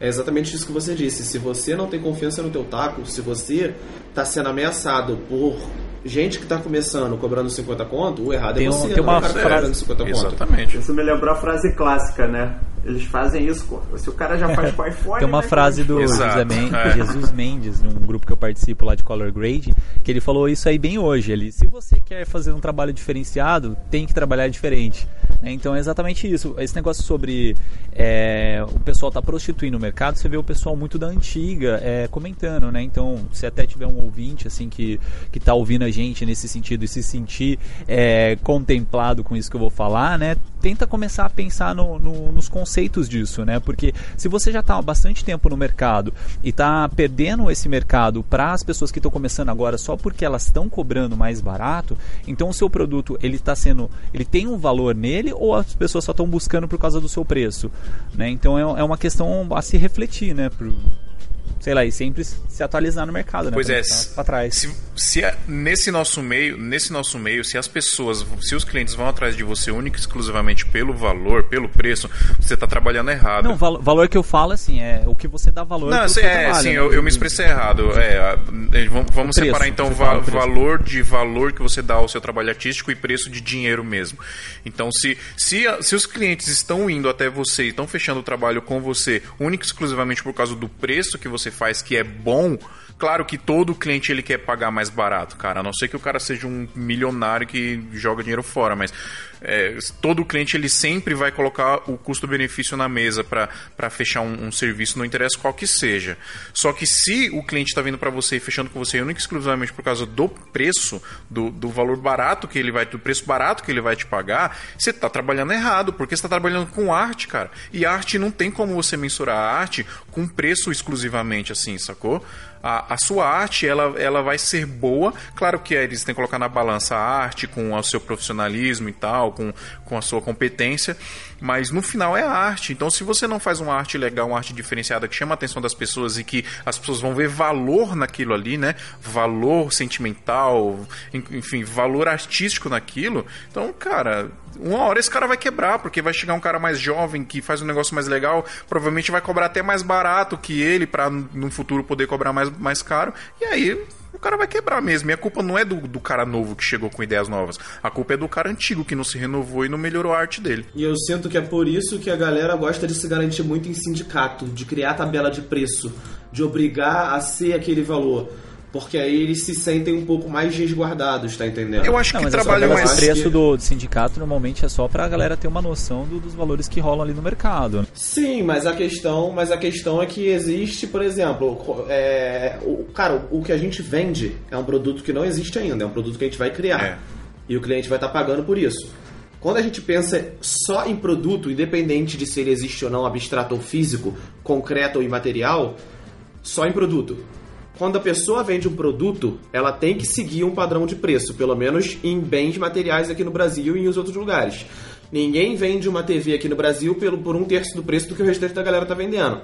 É exatamente isso que você disse. Se você não tem confiança no teu taco, se você tá sendo ameaçado por gente que tá começando cobrando 50 conto, o errado Tem é um- você, tem não uma é o cara que tá frase- cobrando 50 conto. Exatamente. Isso me lembrou a frase clássica, né? Eles fazem isso, co- se o cara já faz com iPhone... Tem uma né, frase do José Men- é. Jesus Mendes, num grupo que eu participo lá de Color Grade, que ele falou isso aí bem hoje. Ele, se você quer fazer um trabalho diferenciado, tem que trabalhar diferente. né? Então é exatamente isso. Esse negócio sobre é, o pessoal tá prostituindo o mercado, você vê o pessoal muito da antiga é, comentando, né? Então, se até tiver um ouvinte assim que, que tá ouvindo a gente nesse sentido e se sentir é, contemplado com isso que eu vou falar, né? Tenta começar a pensar no- no- nos conceitos disso, né? Porque se você já está há bastante tempo no mercado e está perdendo esse mercado para as pessoas que estão começando agora só porque elas estão cobrando mais barato, então o seu produto ele está sendo, ele tem um valor nele ou as pessoas só estão buscando por causa do seu preço, né? Então é, é uma questão a se refletir, né? Sei lá, e sempre se atualizar no mercado, né? Pois pra é, pra trás. Se, se a- nesse nosso meio, nesse nosso meio, se as pessoas, se os clientes vão atrás de você única e exclusivamente pelo valor, pelo preço, você está trabalhando errado. Não, val- valor que eu falo, assim, é o que você dá valor Não, pro sim, seu é, trabalho, sim, né? eu, eu me expressei errado. É, é, vamos preço, separar então va- valor de valor que você dá ao seu trabalho artístico e preço de dinheiro mesmo. Então, se, se, a- se os clientes estão indo até você e estão fechando o trabalho com você única e exclusivamente por causa do preço que você faz, que é bom. Claro que todo cliente ele quer pagar mais barato, cara. A não ser que o cara seja um milionário que joga dinheiro fora, mas é, todo cliente ele sempre vai colocar o custo-benefício na mesa para fechar um, um serviço, não interessa qual que seja. Só que se o cliente está vindo para você e fechando com você única e exclusivamente por causa do preço, do, do valor barato que ele vai, do preço barato que ele vai te pagar, você está trabalhando errado, porque você está trabalhando com arte, cara. E arte não tem como você mensurar a arte com preço exclusivamente assim, sacou? A, a sua arte ela, ela vai ser boa. Claro que eles têm que colocar na balança a arte com o seu profissionalismo e tal, com, com a sua competência, mas no final é arte. Então, se você não faz uma arte legal, uma arte diferenciada que chama a atenção das pessoas e que as pessoas vão ver valor naquilo ali, né? Valor sentimental, en- enfim, valor artístico naquilo. Então, cara, uma hora esse cara vai quebrar, porque vai chegar um cara mais jovem que faz um negócio mais legal, provavelmente vai cobrar até mais barato que ele para no futuro poder cobrar mais, mais caro. E aí o cara vai quebrar mesmo. E a culpa não é do, do cara novo que chegou com ideias novas. A culpa é do cara antigo que não se renovou e não melhorou a arte dele. E eu sinto que é por isso que a galera gosta de se garantir muito em sindicato, de criar tabela de preço, de obrigar a ser aquele valor. Porque aí eles se sentem um pouco mais resguardados, tá entendendo? Eu acho Não, que trabalho mais. de preço do, do sindicato normalmente é só pra galera ter uma noção do- dos valores que rolam ali no mercado. né? Sim, mas a questão, mas a questão é que existe, por exemplo, é, o, cara, o que a gente vende é um produto que não existe ainda, é um produto que a gente vai criar. É. E o cliente vai estar pagando por isso. Quando a gente pensa só em produto, independente de se ele existe ou não, abstrato ou físico, concreto ou imaterial, só em produto. Quando a pessoa vende um produto, ela tem que seguir um padrão de preço, pelo menos em bens materiais aqui no Brasil e em os outros lugares. Ninguém vende uma TV aqui no Brasil pelo, por um terço do preço do que o restante da galera tá vendendo.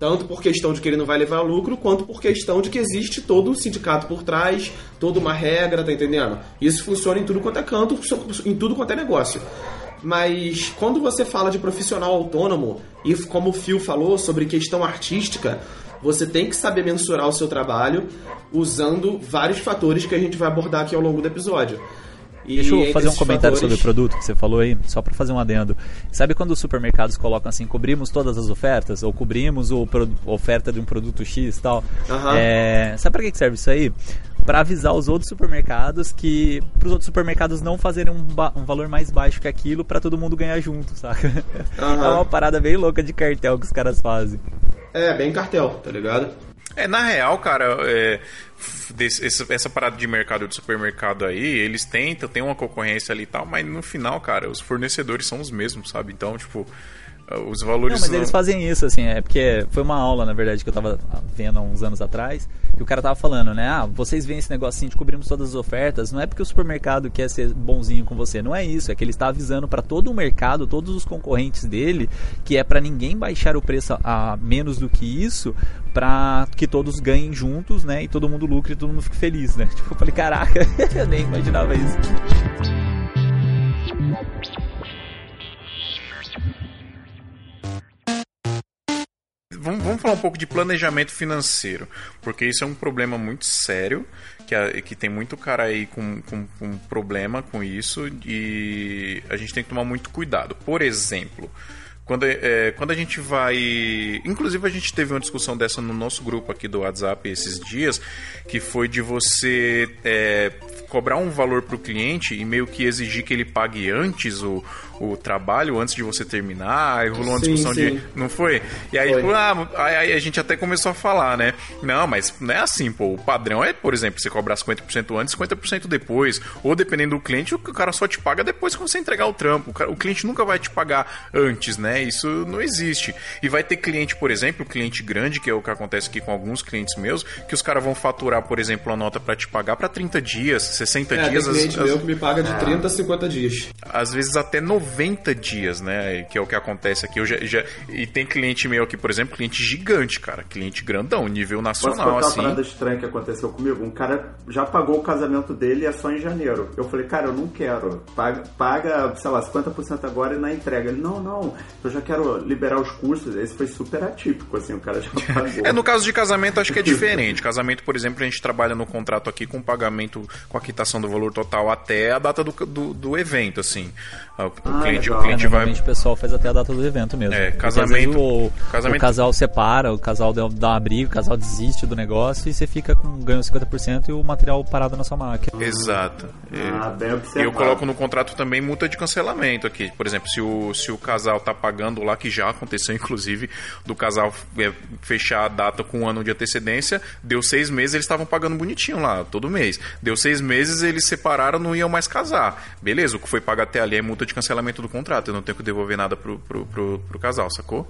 Tanto por questão de que ele não vai levar lucro, quanto por questão de que existe todo um sindicato por trás, toda uma regra, tá entendendo? Isso funciona em tudo quanto é canto, em tudo quanto é negócio. Mas quando você fala de profissional autônomo, e como o Phil falou sobre questão artística, você tem que saber mensurar o seu trabalho usando vários fatores que a gente vai abordar aqui ao longo do episódio. E Deixa eu fazer um comentário fatores- sobre o produto que você falou aí, só pra fazer um adendo. Sabe quando os supermercados colocam assim, cobrimos todas as ofertas? Ou cobrimos o pro- oferta de um produto X e tal? Aham. É, sabe pra que serve isso aí? Pra avisar os outros supermercados que. pros outros supermercados não fazerem um, um valor mais baixo que aquilo pra todo mundo ganhar junto, saca? Aham. É uma parada bem louca de cartel que os caras fazem. É, bem cartel, tá ligado? É, na real, cara, é, desse- essa, essa parada de mercado de supermercado aí, eles tentam, tem uma concorrência ali e tal, mas no final, cara, os fornecedores são os mesmos, sabe? Então, tipo, os valores Não, mas não- eles fazem isso, assim, é porque foi uma aula, na verdade, que eu tava vendo há uns anos atrás, que o cara tava falando, né? Ah, vocês veem esse negocinho de cobrirmos todas as ofertas, não é porque o supermercado quer ser bonzinho com você, não é isso, é que ele está avisando para todo o mercado, todos os concorrentes dele, que é para ninguém baixar o preço a, a menos do que isso, para que todos ganhem juntos, né? E todo mundo lucre e todo mundo fique feliz, né? Tipo, eu falei, caraca, eu nem imaginava isso. Vamos, vamos falar um pouco de planejamento financeiro, porque isso é um problema muito sério, que, a- que tem muito cara aí com, com, com problema com isso, e a gente tem que tomar muito cuidado. Por exemplo, quando, é, quando a gente vai. Inclusive, a gente teve uma discussão dessa no nosso grupo aqui do WhatsApp esses dias, que foi de você é, cobrar um valor para o cliente e meio que exigir que ele pague antes o, o trabalho, antes de você terminar. Aí rolou uma Sim, discussão sim. de. Não foi? E aí, Foi. ah, aí, a gente até começou a falar, né? Não, mas não é assim, pô. O padrão é, por exemplo, você cobrar 50% antes, 50% depois. Ou dependendo do cliente, o cara só te paga depois que você entregar o trampo. O, cara- o cliente nunca vai te pagar antes, né? Isso não existe. E vai ter cliente, por exemplo, cliente grande, que é o que acontece aqui com alguns clientes meus, que os caras vão faturar, por exemplo, a nota pra te pagar pra 30 dias, 60 É, tem dias. às- cliente às- meu que me paga de 30 a 50 dias. às vezes até no- 90 dias, né? Que é o que acontece aqui. Eu já, já- e tem cliente meu aqui, por exemplo, cliente gigante, cara. Cliente grandão, nível Posso nacional, contar assim. uma parada estranha que aconteceu comigo? Um cara já pagou o casamento dele e é só em janeiro. Eu falei, cara, eu não quero. Paga, paga sei lá, 50% agora e na entrega. Ele, não, não, eu já quero liberar os custos. Esse foi super atípico, assim, o cara já pagou. É, no caso de casamento, acho que é diferente. Casamento, por exemplo, a gente trabalha no contrato aqui com pagamento, com a quitação do valor total até a data do, do, do evento, assim. O, Ah, cliente, o cliente vai. Normalmente o pessoal faz até a data do evento mesmo. É, casamento- O, casamento- o casal separa, o casal dá uma briga, o casal desiste do negócio e você fica com ganho 50% e o material parado na sua máquina. Exato. Ah, bem E eu coloco no contrato também multa de cancelamento aqui. Por exemplo, se o, se o casal tá pagando lá, que já aconteceu, inclusive, do casal é, fechar a data com um ano de antecedência, deu seis meses, eles estavam pagando bonitinho lá, todo mês. Deu seis meses, eles separaram, não iam mais casar. Beleza, o que foi pago até ali é multa de cancelamento do contrato. Eu não tenho que devolver nada pro, pro, pro, pro casal, sacou?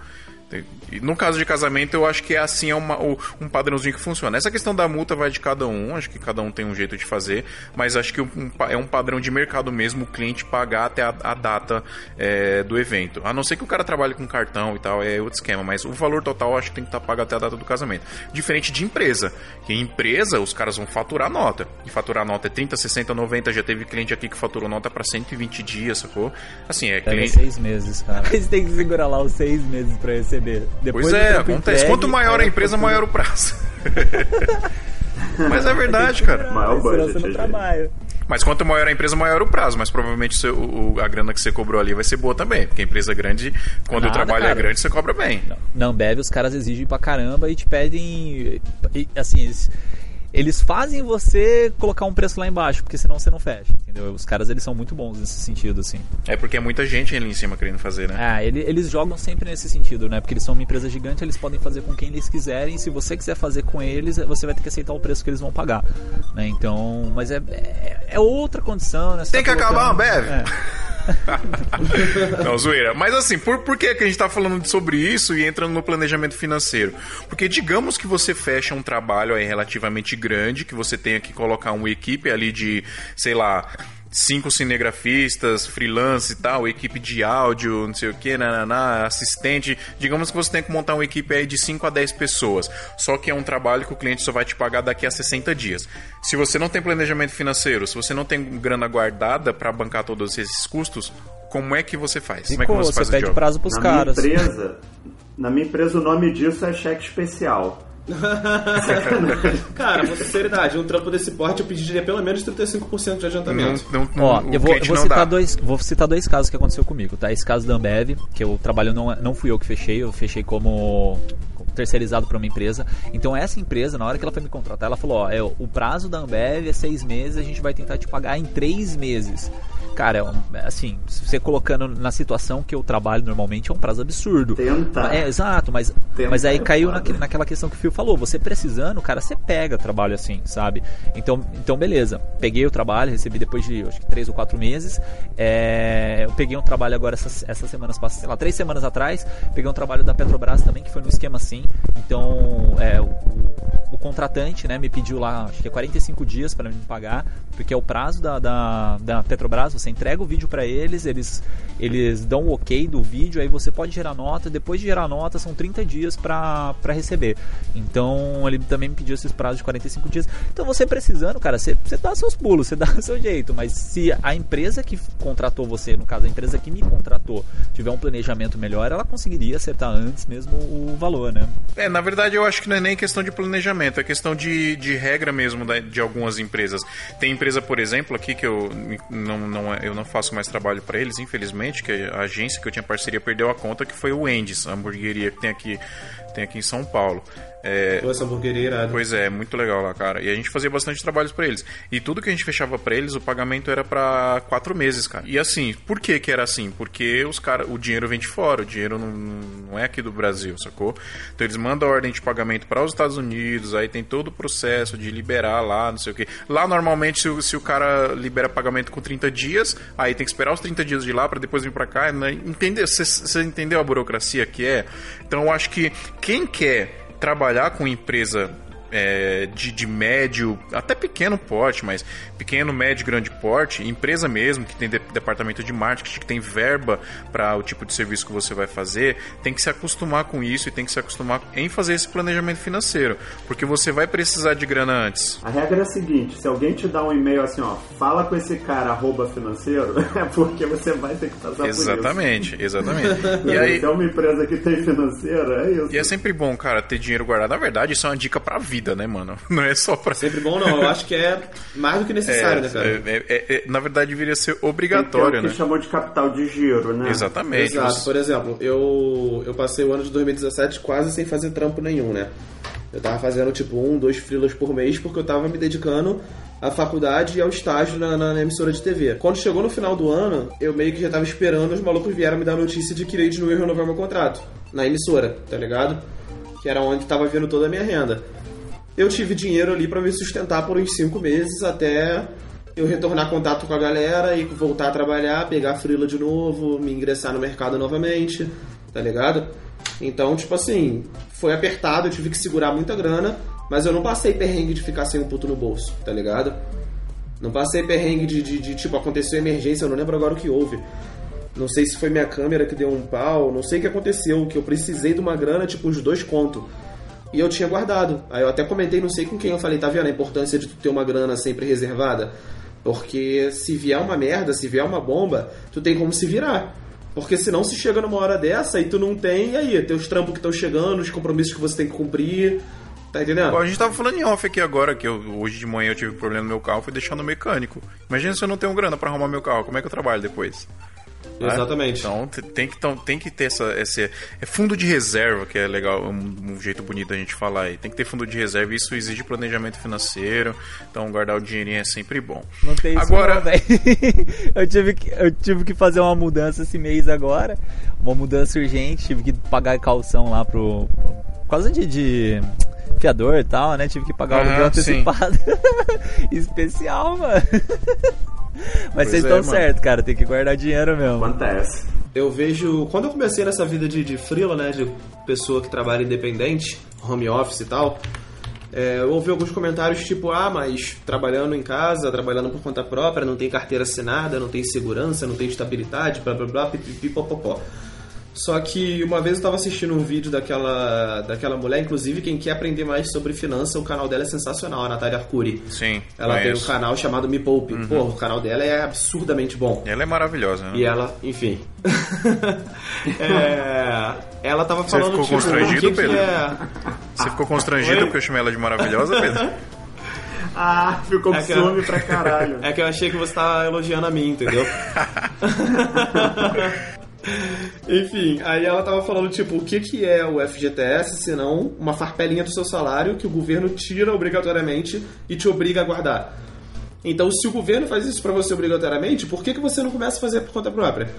E no caso de casamento, eu acho que é assim, é uma, um padrãozinho que funciona. Essa questão da multa vai de cada um, acho que cada um tem um jeito de fazer, mas acho que um é um padrão de mercado mesmo o cliente pagar até a, a data é, do evento. A não ser que o cara trabalhe com cartão e tal, é outro esquema, mas o valor total eu acho que tem que estar pago até a data do casamento. Diferente de empresa, que em empresa os caras vão faturar nota. E faturar nota é 30, 60, 90, já teve cliente aqui que faturou nota para 120 dias, sacou? Assim, é Pega cliente. seis meses, cara. Mas tem que segurar lá os seis meses pra receber. Depois Pois é, acontece. entregue, Quanto maior a empresa, maior o prazo. Mas é verdade, cara. Maior budget, não trabalha. Mas quanto maior a empresa, maior o prazo. Mas provavelmente o seu- o- a grana que você cobrou ali vai ser boa também. Porque a empresa grande, quando Nada, o trabalho é cara. grande, você cobra bem. Na Ambev os caras exigem pra caramba e te pedem. e, assim, eles, eles fazem você colocar um preço lá embaixo, porque senão você não fecha, entendeu? Os caras eles são muito bons nesse sentido, assim. É porque é muita gente ali em cima querendo fazer, né? Ah, ele- eles jogam sempre nesse sentido, né? Porque eles são uma empresa gigante, eles podem fazer com quem eles quiserem. Se você quiser fazer com eles, você vai ter que aceitar o preço que eles vão pagar. Né? Então, mas é, é, é outra condição, né? Você Tem tá que acabar colocando- Ambev. É. Não, zoeira. Mas assim, por, por que, a gente tá falando sobre isso e entrando no planejamento financeiro? Porque digamos que você fecha um trabalho aí relativamente grande, que você tenha que colocar uma equipe ali de, sei lá, cinco cinegrafistas, freelance e tal, equipe de áudio, não sei o que, nananá, assistente. Digamos que você tem que montar uma equipe aí de 5 a 10 pessoas. Só que é um trabalho que o cliente só vai te pagar daqui a 60 dias. Se você não tem planejamento financeiro, se você não tem grana guardada para bancar todos esses custos, como é que você faz? Como é que você você faz o pede job? prazo pros na caras. Minha empresa, na minha empresa, o nome disso é cheque especial. Cara, com sinceridade, um trampo desse porte eu pediria pelo menos 35% de Não, adiantamento. não, não, Ó, o eu vou, eu vou não citar dá. dois, vou citar dois casos que aconteceu comigo, tá? Esse caso da Ambev, que eu trabalho não, não fui eu que fechei, eu fechei como terceirizado para uma empresa. Então essa empresa, na hora que ela foi me contratar, ela falou, ó, é, o prazo da Ambev é seis meses, a gente vai tentar te pagar em três meses. Cara, é é assim, se você colocando na situação que eu trabalho normalmente, é um prazo absurdo. Tenta. É, exato, mas, Tenta mas aí é caiu naquela questão que o Fio falou, você precisando, cara, você pega trabalho assim, sabe? Então, então beleza, peguei o trabalho, recebi depois de acho que três ou quatro meses. É, eu peguei um trabalho agora essas, essas semanas passadas, sei lá, três semanas atrás, peguei um trabalho da Petrobras também, que foi no esquema assim. Então, é, o, o contratante né, me pediu lá, acho que é 45 dias para me pagar, porque é o prazo da, da, da Petrobras, você entrega o vídeo para eles, eles, eles dão o ok do vídeo, aí você pode gerar nota, depois de gerar nota são 30 dias para receber. Então ele também me pediu esses prazos de 45 dias. Então você precisando, cara, você, você dá seus pulos, você dá seu jeito, mas se a empresa que contratou você, no caso a empresa que me contratou, tiver um planejamento melhor, ela conseguiria acertar antes mesmo o valor, né? É, na verdade eu acho que não é nem questão de planejamento, é questão de, de regra mesmo da- de algumas empresas. Tem empresa, por exemplo, aqui que eu não, não, é- eu não faço mais trabalho para eles, infelizmente, que a agência que eu tinha parceria perdeu a conta, que foi o Wendy's, a hamburgueria que tem aqui, tem aqui em São Paulo. É, Pô, essa hamburgueria é irada. Pois é, muito legal lá, cara. E a gente fazia bastante trabalhos pra eles. E tudo que a gente fechava pra eles, o pagamento era pra quatro meses, cara. E assim, por que que era assim? Porque os cara, o dinheiro vem de fora, o dinheiro não, não é aqui do Brasil, sacou? Então eles mandam a ordem de pagamento para os Estados Unidos, aí tem todo o processo de liberar lá, não sei o que. Lá normalmente se o, se o cara libera pagamento com 30 dias, aí tem que esperar os 30 dias de lá pra depois vir pra cá. Né? Entendeu? Você entendeu a burocracia que é? Então eu acho que quem quer trabalhar com empresa é, de, de médio, até pequeno porte, mas pequeno, médio, grande porte, empresa mesmo, que tem de- departamento de marketing, que tem verba para o tipo de serviço que você vai fazer, tem que se acostumar com isso e tem que se acostumar em fazer esse planejamento financeiro, porque você vai precisar de grana antes. A regra é a seguinte, se alguém te dá um e-mail assim, ó, fala com esse cara arroba financeiro, é porque você vai ter que passar por isso. Exatamente, exatamente. E aí, Se é uma empresa que tem financeira, é isso. E é sempre bom, cara, ter dinheiro guardado. Na verdade, isso é uma dica pra vida, né, mano? Não é só pra. Sempre bom não, eu acho que é mais do que necessário, né, cara? é, é, é, é, na verdade, deveria ser Tem que ter obrigatório, o que né? chamou de capital de giro, né? Exatamente. Exato. Você- Por exemplo, eu, eu passei o ano de 2017 quase sem fazer trampo nenhum, né? Eu tava fazendo tipo um, dois freelas por mês porque eu tava me dedicando à faculdade e ao estágio na, na- na emissora de TV. Quando chegou no final do ano, eu meio que já tava esperando, os malucos vieram me dar a notícia de que iria de novo renovar meu contrato na emissora, tá ligado? Que era onde tava vindo toda a minha renda. Eu tive dinheiro ali pra me sustentar por uns cinco meses até eu retornar contato com a galera e voltar a trabalhar, pegar a frila de novo, me ingressar no mercado novamente, tá ligado? Então, tipo assim, foi apertado, eu tive que segurar muita grana, mas eu não passei perrengue de ficar sem um puto no bolso, tá ligado? Não passei perrengue de, de, de, tipo, aconteceu emergência, eu não lembro agora o que houve. Não sei se foi minha câmera que deu um pau, não sei o que aconteceu, que eu precisei de uma grana, tipo, uns dois contos. E eu tinha guardado. Aí eu até comentei, não sei com quem, eu falei, tá vendo a importância de tu ter uma grana sempre reservada? Porque se vier uma merda, se vier uma bomba, tu tem como se virar. Porque senão se chega numa hora dessa e tu não tem, e aí? Teus trampos que estão chegando, os compromissos que você tem que cumprir. Tá entendendo? A gente tava falando em off aqui agora, que eu, hoje de manhã eu tive problema no meu carro, fui deixar no mecânico. Imagina se eu não tenho grana pra arrumar meu carro, como é que eu trabalho depois? Né? Exatamente. Então te- tem que, então, tem que ter essa, esse é fundo de reserva, que é legal, um, um jeito bonito da gente falar aí. Tem que ter fundo de reserva, e isso exige planejamento financeiro. Então guardar o dinheirinho é sempre bom. Não tem isso Agora- não, velho. eu, tive que, eu tive que fazer uma mudança esse mês agora. Uma mudança urgente. Tive que pagar calção lá pro... pro por causa de... de fiador e tal, né? Tive que pagar o aluguel antecipado. Especial, mano. Mas Pois vocês é, estão mano. certo, cara. Tem que guardar dinheiro mesmo. Acontece. Eu vejo. Quando eu comecei nessa vida de, de freela, né? De pessoa que trabalha independente, home office e tal. é, eu ouvi alguns comentários tipo, ah, mas trabalhando em casa, trabalhando por conta própria, não tem carteira assinada, não tem segurança, não tem estabilidade, blá blá blá, pipipi, popopó. Só que uma vez eu tava assistindo um vídeo daquela, daquela mulher, inclusive quem quer aprender mais sobre finança, o canal dela é sensacional, a Natália Arcuri. Sim, Ela tem um canal chamado Me Poupe. Pô, o canal dela é absurdamente bom. Ela é maravilhosa, né? E ela, enfim. É, ela tava Você falando ficou tipo, constrangido, que que Pedro? é... Você ficou constrangido Oi? porque eu chamei ela de maravilhosa, Pedro? Ah, ficou com É que- ciúme pra caralho. É que eu achei que você tava elogiando a mim, entendeu? Enfim, aí ela tava falando, tipo, o que que é o FGTS se não uma farpelinha do seu salário que o governo tira obrigatoriamente e te obriga a guardar. Então, se o governo faz isso pra você obrigatoriamente, por que, que você não começa a fazer por conta própria?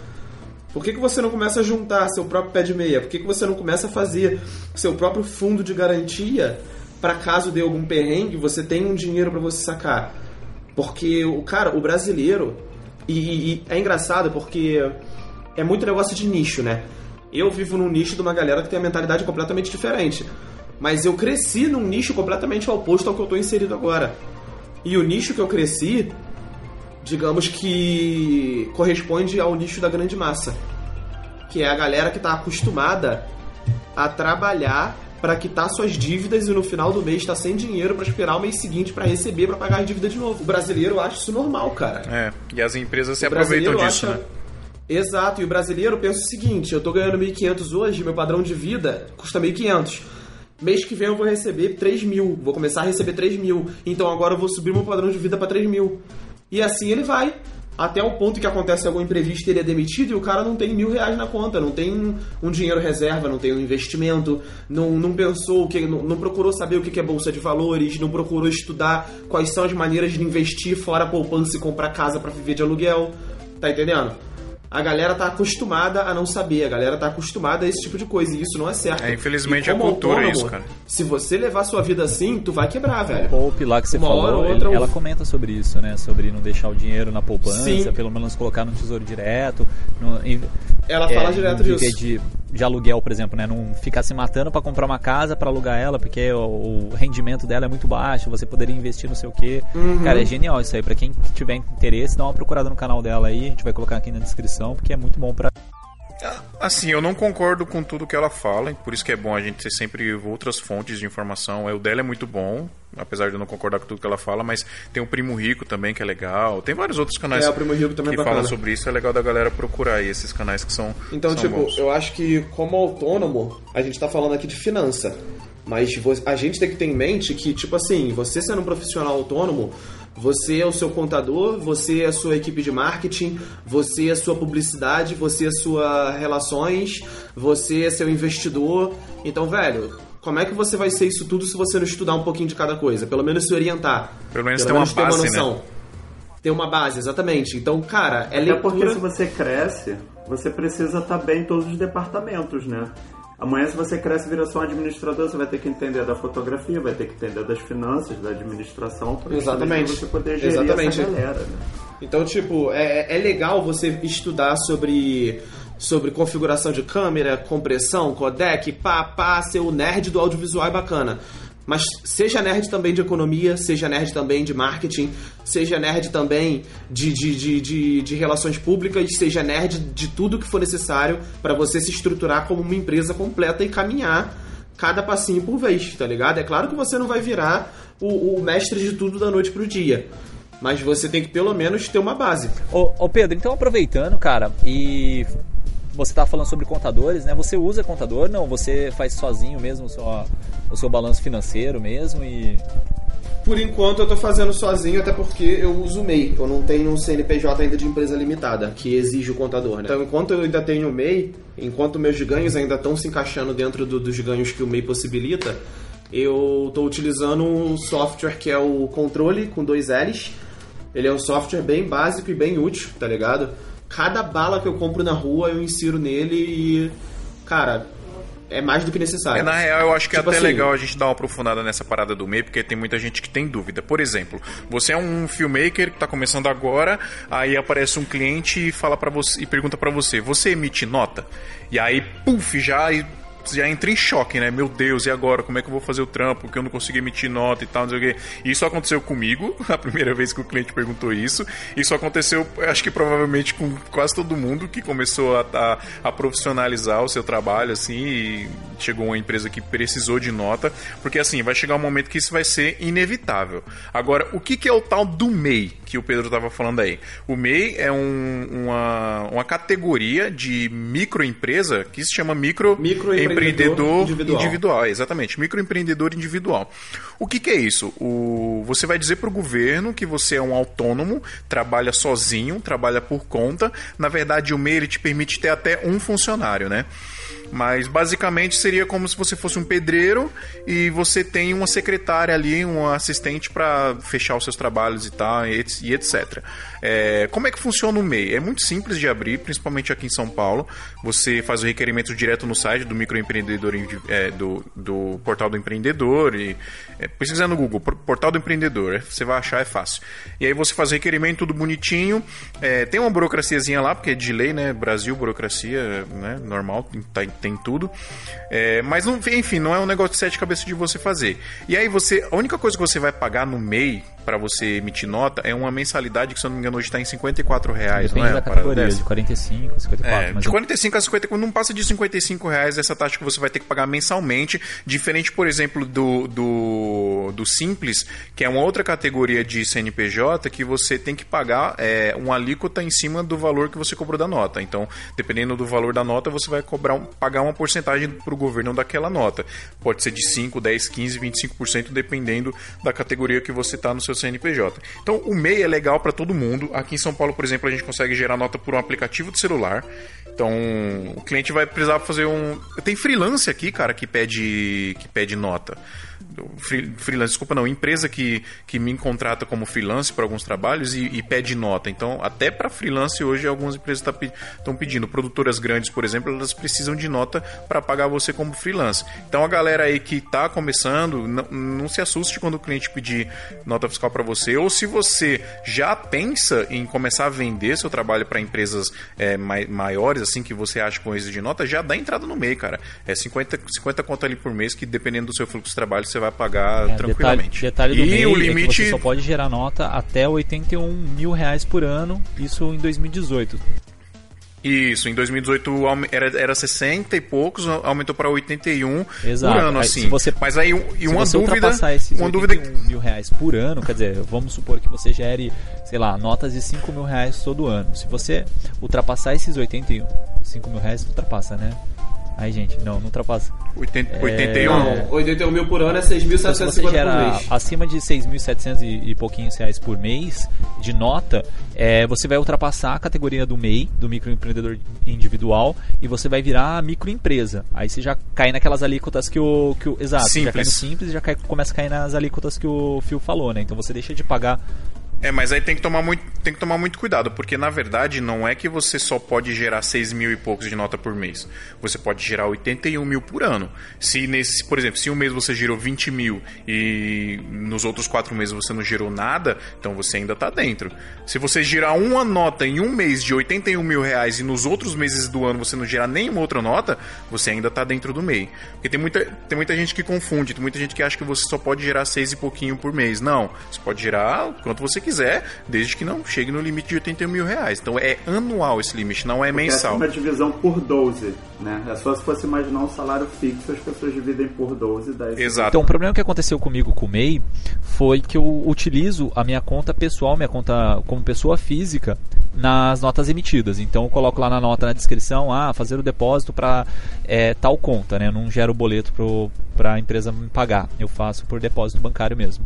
Por que, que você não começa a juntar seu próprio pé de meia? Por que, que você não começa a fazer seu próprio fundo de garantia para caso dê algum perrengue, você tem um dinheiro para você sacar? Porque o cara, o brasileiro, e, e é engraçado porque é muito negócio de nicho, né? Eu vivo num nicho de uma galera que tem a mentalidade completamente diferente. Mas eu cresci num nicho completamente oposto ao que eu tô inserido agora. E o nicho que eu cresci, digamos que corresponde ao nicho da grande massa. Que é a galera que tá acostumada a trabalhar para quitar suas dívidas e no final do mês tá sem dinheiro para esperar o mês seguinte para receber para pagar as dívidas de novo. O brasileiro acha isso normal, cara. É, e as empresas se O aproveitam disso, acha- né? Exato, e o brasileiro pensa o seguinte: eu tô ganhando 1.500 hoje, meu padrão de vida custa 1.500. Mês que vem eu vou receber 3 mil, vou começar a receber 3 mil. Então agora eu vou subir meu padrão de vida para 3 mil. E assim ele vai. Até o ponto que acontece algum imprevisto, ele é demitido e o cara não tem mil reais na conta, não tem um, dinheiro reserva, não tem um investimento, não, não pensou, que, não, não procurou saber o que que é bolsa de valores, não procurou estudar quais são as maneiras de investir fora a poupança e comprar casa para viver de aluguel. Tá entendendo? A galera tá acostumada a não saber, a galera tá acostumada a esse tipo de coisa, e isso não é certo. É, infelizmente é cultura autônomo, isso, cara. Se você levar sua vida assim, tu vai quebrar, velho. Poupe lá que você Uma hora falou, ou outra ela comenta sobre isso, né? Sobre não deixar o dinheiro na poupança, Sim. pelo menos colocar no tesouro direto. no- Ela é, fala direto não viver disso. De, de aluguel, por exemplo, né? Não ficar se matando para comprar uma casa para alugar ela, porque o, o, rendimento dela é muito baixo, você poderia investir não sei o quê. Uhum. Cara, é genial isso aí. Para quem tiver interesse, dá uma procurada no canal dela aí, a gente vai colocar aqui na descrição, porque é muito bom para Assim, eu não concordo com tudo que ela fala, por isso que é bom a gente ter sempre outras fontes de informação. O dela é muito bom, apesar de eu não concordar com tudo que ela fala, mas tem o Primo Rico também, que é legal. Tem vários outros canais É, o Primo Rico também que é falam sobre isso. É legal da galera procurar aí esses canais que são. Então, são tipo, bons. eu acho que como autônomo, a gente tá falando aqui de finança. Mas a gente tem que ter em mente que, tipo assim, você sendo um profissional autônomo, você é o seu contador, você é a sua equipe de marketing, você é a sua publicidade, você é a sua relações, você é seu investidor. Então, velho, como é que você vai ser isso tudo se você não estudar um pouquinho de cada coisa? Pelo menos se orientar. Pelo menos ter uma base, né? Ter uma base, exatamente. Então, cara, é Até porque leitura... se você cresce, você precisa estar bem em todos os departamentos, né? Amanhã, se você cresce e vira só um administrador, você vai ter que entender da fotografia, vai ter que entender das finanças, da administração, para Exatamente. você poder gerir Exatamente. essa galera, né? Então, tipo, é, é legal você estudar sobre, sobre configuração de câmera, compressão, codec, pá, pá, ser o nerd do audiovisual é bacana. Mas seja nerd também de economia, seja nerd também de marketing, seja nerd também de, de, de, de, de relações públicas, seja nerd de tudo que for necessário para você se estruturar como uma empresa completa e caminhar cada passinho por vez, tá ligado? É claro que você não vai virar o, o mestre de tudo da noite pro dia. Mas você tem que pelo menos ter uma base. Ô, ô, Pedro, então aproveitando, cara, e você tá falando sobre contadores, né? Você usa contador? Não, você faz sozinho mesmo o seu, o seu balanço financeiro mesmo e... Por enquanto eu tô fazendo sozinho, até porque eu uso o MEI. Eu não tenho um CNPJ ainda de empresa limitada, que exige o contador, né? Então, enquanto eu ainda tenho o MEI, enquanto meus ganhos ainda estão se encaixando dentro do- dos ganhos que o MEI possibilita, eu tô utilizando um software que é o Controle, com dois L's. Ele é um software bem básico e bem útil, tá ligado? Cada bala que eu compro na rua eu insiro nele e. Cara, é mais do que necessário. É, na real, eu acho que Tipo é até assim, legal a gente dar uma aprofundada nessa parada do MEI, porque tem muita gente que tem dúvida. Por exemplo, você é um filmmaker que está começando agora, aí aparece um cliente e fala para você e pergunta para você: "Você emite nota?" E aí, puf, já já entra em choque, né? Meu Deus, e agora? Como é que eu vou fazer o trampo? Porque eu não consigo emitir nota e tal, não sei o quê. Isso aconteceu comigo, a primeira vez que o cliente perguntou isso. Isso aconteceu, acho que provavelmente com quase todo mundo que começou a, a, a profissionalizar o seu trabalho, assim, e chegou uma empresa que precisou de nota. Porque, assim, vai chegar um momento que isso vai ser inevitável. Agora, o que, que é o tal do MEI que o Pedro estava falando aí? O MEI é um- uma, uma categoria de microempresa que se chama micro empreendedor individual. individual. exatamente, microempreendedor individual. O que, que é isso? O, você vai dizer para o governo que você é um autônomo, trabalha sozinho, trabalha por conta. Na verdade, o MEI te permite ter até um funcionário, né? Mas basicamente seria como se você fosse um pedreiro e você tem uma secretária ali, um assistente para fechar os seus trabalhos e tal, e et- etc. É, como é que funciona o MEI? É muito simples de abrir, principalmente aqui em São Paulo. Você faz o requerimento direto no site do microempreendedor, é, do, do portal do empreendedor e é, pesquisar no Google, por- portal do empreendedor, é, você vai achar, é fácil. E aí você faz o requerimento, tudo bonitinho. É, tem uma burocraciazinha lá, porque é de lei, né? Brasil, burocracia, né? Normal, tá- tem tudo. É, mas, não, enfim, não é um negócio de sete cabeças de você fazer. E aí você, a única coisa que você vai pagar no MEI para você emitir nota é uma mensalidade que, se eu não me engano, hoje está em 54 reais, Depende não é? da categoria, de 45 a 54. É, mas de 45 a 50, não passa de 55 reais essa taxa que você vai ter que pagar mensalmente, diferente, por exemplo, do, do, do Simples, que é uma outra categoria de CNPJ que você tem que pagar é, uma alíquota em cima do valor que você cobrou da nota. Então, dependendo do valor da nota, você vai cobrar um- pagar uma porcentagem para o governo daquela nota. Pode ser de 5, 10, 15, 25%, dependendo da categoria que você está no seu CNPJ. Então, o MEI é legal para todo mundo. Aqui em São Paulo, por exemplo, a gente consegue gerar nota por um aplicativo de celular. Então, o cliente vai precisar fazer um. Tem freelance aqui, cara, que pede, que pede nota. Free- freelance, desculpa não, empresa que, que me contrata como freelance para alguns trabalhos e, e pede nota. Então, até para freelance hoje algumas empresas estão pedindo. Produtoras grandes, por exemplo, elas precisam de nota para pagar você como freelance. Então, a galera aí que está começando, não, se assuste quando o cliente pedir nota fiscal para você. Ou se você já pensa em começar a vender seu trabalho para empresas é, mai- maiores, assim, que você acha com êxito de nota, já dá entrada no MEI, cara. É 50, 50 conto ali por mês, que dependendo do seu fluxo de trabalho, você vai pagar É, tranquilamente. Detalhe, detalhe do e o é limite. você só pode gerar nota até 81 mil reais por ano, isso em 2018. Isso, em 2018 aume- era, era 60 e poucos, aumentou para 81 Exato. por ano, Aí, assim. se você- Mas aí, e Se uma você dúvida. esses Uma dúvida 81 mil reais por ano, quer dizer, vamos supor que você gere, sei lá, notas de 5 mil reais todo ano. Se você ultrapassar esses 81, 5 mil reais, ultrapassa, né? Aí, gente, não, não ultrapassa. 80, É, 81. Não, 81 mil por ano é Então, se você 6.750 por gera mês. acima de 6.700 e, e pouquinhos reais por mês de nota, é, você vai ultrapassar a categoria do MEI, do microempreendedor individual, e você vai virar microempresa. Aí você já cai naquelas alíquotas que o. Que o exato, já cai no Simples. simples e já cai- começa a cair nas alíquotas que o Phil falou, né? Então você deixa de pagar. É, mas aí tem que tomar muito, tem que tomar muito cuidado, porque na verdade não é que você só pode gerar 6 mil e poucos de nota por mês. Você pode gerar 81 mil por ano. Se nesse, por exemplo, se um mês você gerou 20 mil e nos outros quatro meses você não gerou nada, então você ainda está dentro. Se você gerar uma nota em um mês de 81 mil reais e nos outros meses do ano você não gerar nenhuma outra nota, você ainda está dentro do MEI. Porque tem muita, tem muita gente que confunde, tem muita gente que acha que você só pode gerar 6 e pouquinho por mês. Não, você pode gerar quanto você quiser, desde que não chegue no limite de 81 mil reais. Então é anual esse limite, não é Porque essa é mensal. uma divisão por 12, né? É só se fosse imaginar um salário fixo, as pessoas dividem por 12 e dá Exato. Então, o problema que aconteceu comigo com o MEI foi que eu utilizo a minha conta pessoal, minha conta como pessoa física, nas notas emitidas. Então, eu coloco lá na nota, na descrição, ah, fazer o depósito para tal conta, né? Eu não gero o boleto para a empresa me pagar. Eu faço por depósito bancário mesmo.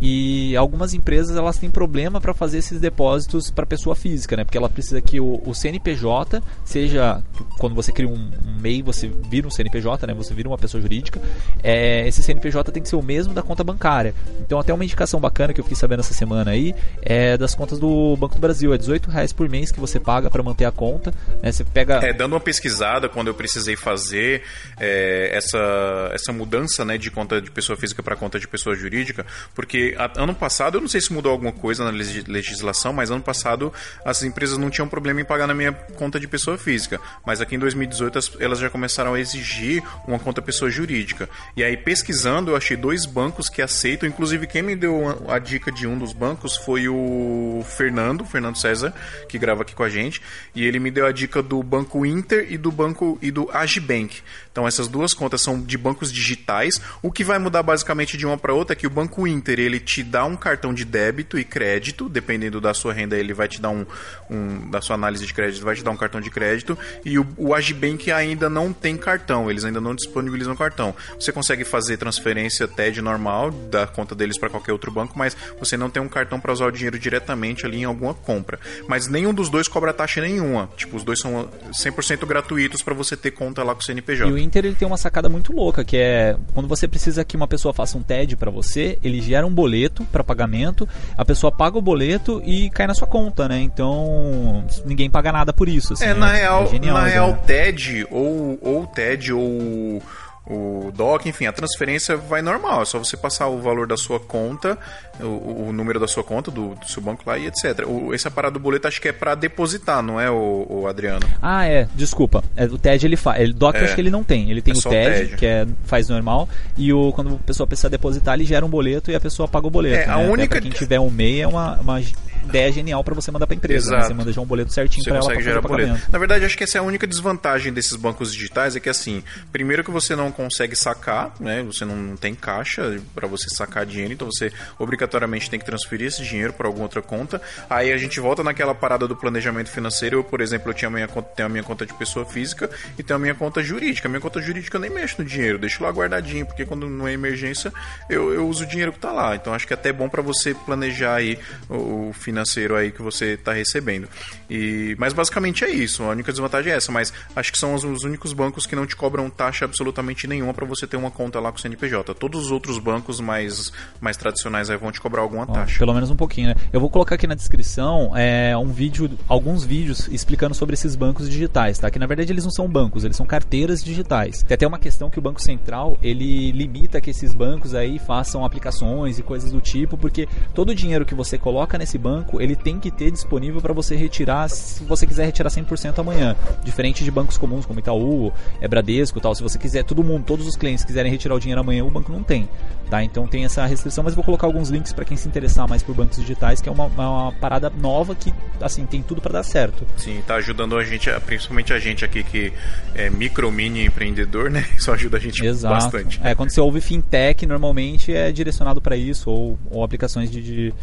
E algumas empresas elas têm problema para fazer esses depósitos para pessoa física, né? Porque ela precisa que o, o CNPJ seja quando você cria um, um MEI, você vira um CNPJ, né? Você vira uma pessoa jurídica. É, esse CNPJ tem que ser o mesmo da conta bancária. Então até uma indicação bacana que eu fiquei sabendo essa semana aí é das contas do Banco do Brasil. É 18 reais por mês que você paga para manter a conta. Né? Você pega É, dando uma pesquisada quando eu precisei fazer é, essa, essa mudança né, de conta de pessoa física para conta de pessoa jurídica, porque a- ano passado, eu não sei se mudou alguma coisa na legis- legislação, mas ano passado as empresas não tinham problema em pagar na minha conta de pessoa física. Mas aqui em 2018 as- elas já começaram a exigir uma conta pessoa jurídica. E aí pesquisando, eu achei dois bancos que aceitam, inclusive quem me deu a, dica de um dos bancos foi o Fernando, Fernando César, que grava aqui com a gente, e ele me deu a dica do Banco Inter e do banco e do Agibank. Então essas duas contas são de bancos digitais. O que vai mudar basicamente de uma para outra é que o Banco Inter ele te dá um cartão de débito e crédito, dependendo da sua renda, ele vai te dar um, um da sua análise de crédito, vai te dar um cartão de crédito. E o, o Agibank ainda não tem cartão, eles ainda não disponibilizam cartão. Você consegue fazer transferência TED normal da conta deles para qualquer outro banco, mas você não tem um cartão para usar o dinheiro diretamente ali em alguma compra. Mas nenhum dos dois cobra taxa nenhuma. Tipo, os dois são 100% gratuitos para você ter conta lá com o CNPJ. E o Inter ele tem uma sacada muito louca, que é quando você precisa que uma pessoa faça um TED para você, ele gera um boleto para pagamento, a pessoa paga o boleto e cai na sua conta, né? Então ninguém paga nada por isso. assim, É, na real, genial, na né? real TED ou, ou TED ou o DOC, enfim, a transferência vai normal. É só você passar o valor da sua conta, o, o número da sua conta, do, do seu banco lá e etc. O, essa parada do boleto acho que é para depositar, não é, o, o Adriano? Ah, é, desculpa. É, o TED ele faz. Ele, DOC eu É. acho que ele não tem. Ele tem É o só o TED, TED. que é, faz normal, e o, quando a pessoa precisa depositar, ele gera um boleto e a pessoa paga o boleto. É, a né? Até única- Pra quem tiver um MEI é uma, uma ideia genial para você mandar pra empresa. né? Você manda já um boleto certinho para ela pra gerar boleto. Na verdade, acho que essa é a única desvantagem desses bancos digitais, é que assim, primeiro que você não consegue sacar, né? Você não, tem caixa para você sacar dinheiro, então você obrigatoriamente tem que transferir esse dinheiro para alguma outra conta. Aí a gente volta naquela parada do planejamento financeiro. Eu, por exemplo, eu tinha minha conta, tenho a minha conta de pessoa física e tenho a minha conta jurídica. A minha conta jurídica eu nem mexo no dinheiro, deixo lá guardadinho, porque quando não é emergência, eu, eu uso o dinheiro que tá lá. Então acho que é até bom para você planejar aí o, o financeiro aí que você está recebendo. E, mas basicamente é isso, a única desvantagem é essa, mas acho que são os, os únicos bancos que não te cobram taxa absolutamente nenhuma para você ter uma conta lá com o CNPJ. Todos os outros bancos mais, mais tradicionais aí vão te cobrar alguma Ó, taxa. Pelo menos um pouquinho, né? Eu vou colocar aqui na descrição é, um vídeo, alguns vídeos explicando sobre esses bancos digitais, tá? Que na verdade eles não são bancos, eles são carteiras digitais. Tem até uma questão que o Banco Central ele limita que esses bancos aí façam aplicações e coisas do tipo, porque todo o dinheiro que você coloca nesse banco ele tem que ter disponível para você retirar se você quiser retirar 100% amanhã. Diferente de bancos comuns como Itaú, é Bradesco, e tal. Se você quiser, todo mundo, todos os clientes quiserem retirar o dinheiro amanhã, o banco não tem, tá? Então tem essa restrição, mas vou colocar alguns links para quem se interessar mais por bancos digitais, que é uma, uma parada nova que assim tem tudo para dar certo. Sim, tá ajudando a gente, principalmente a gente aqui que é micro, mini empreendedor, né? Isso ajuda a gente Exato. bastante. É, quando você ouve fintech, normalmente é direcionado para isso, ou, ou aplicações de, de-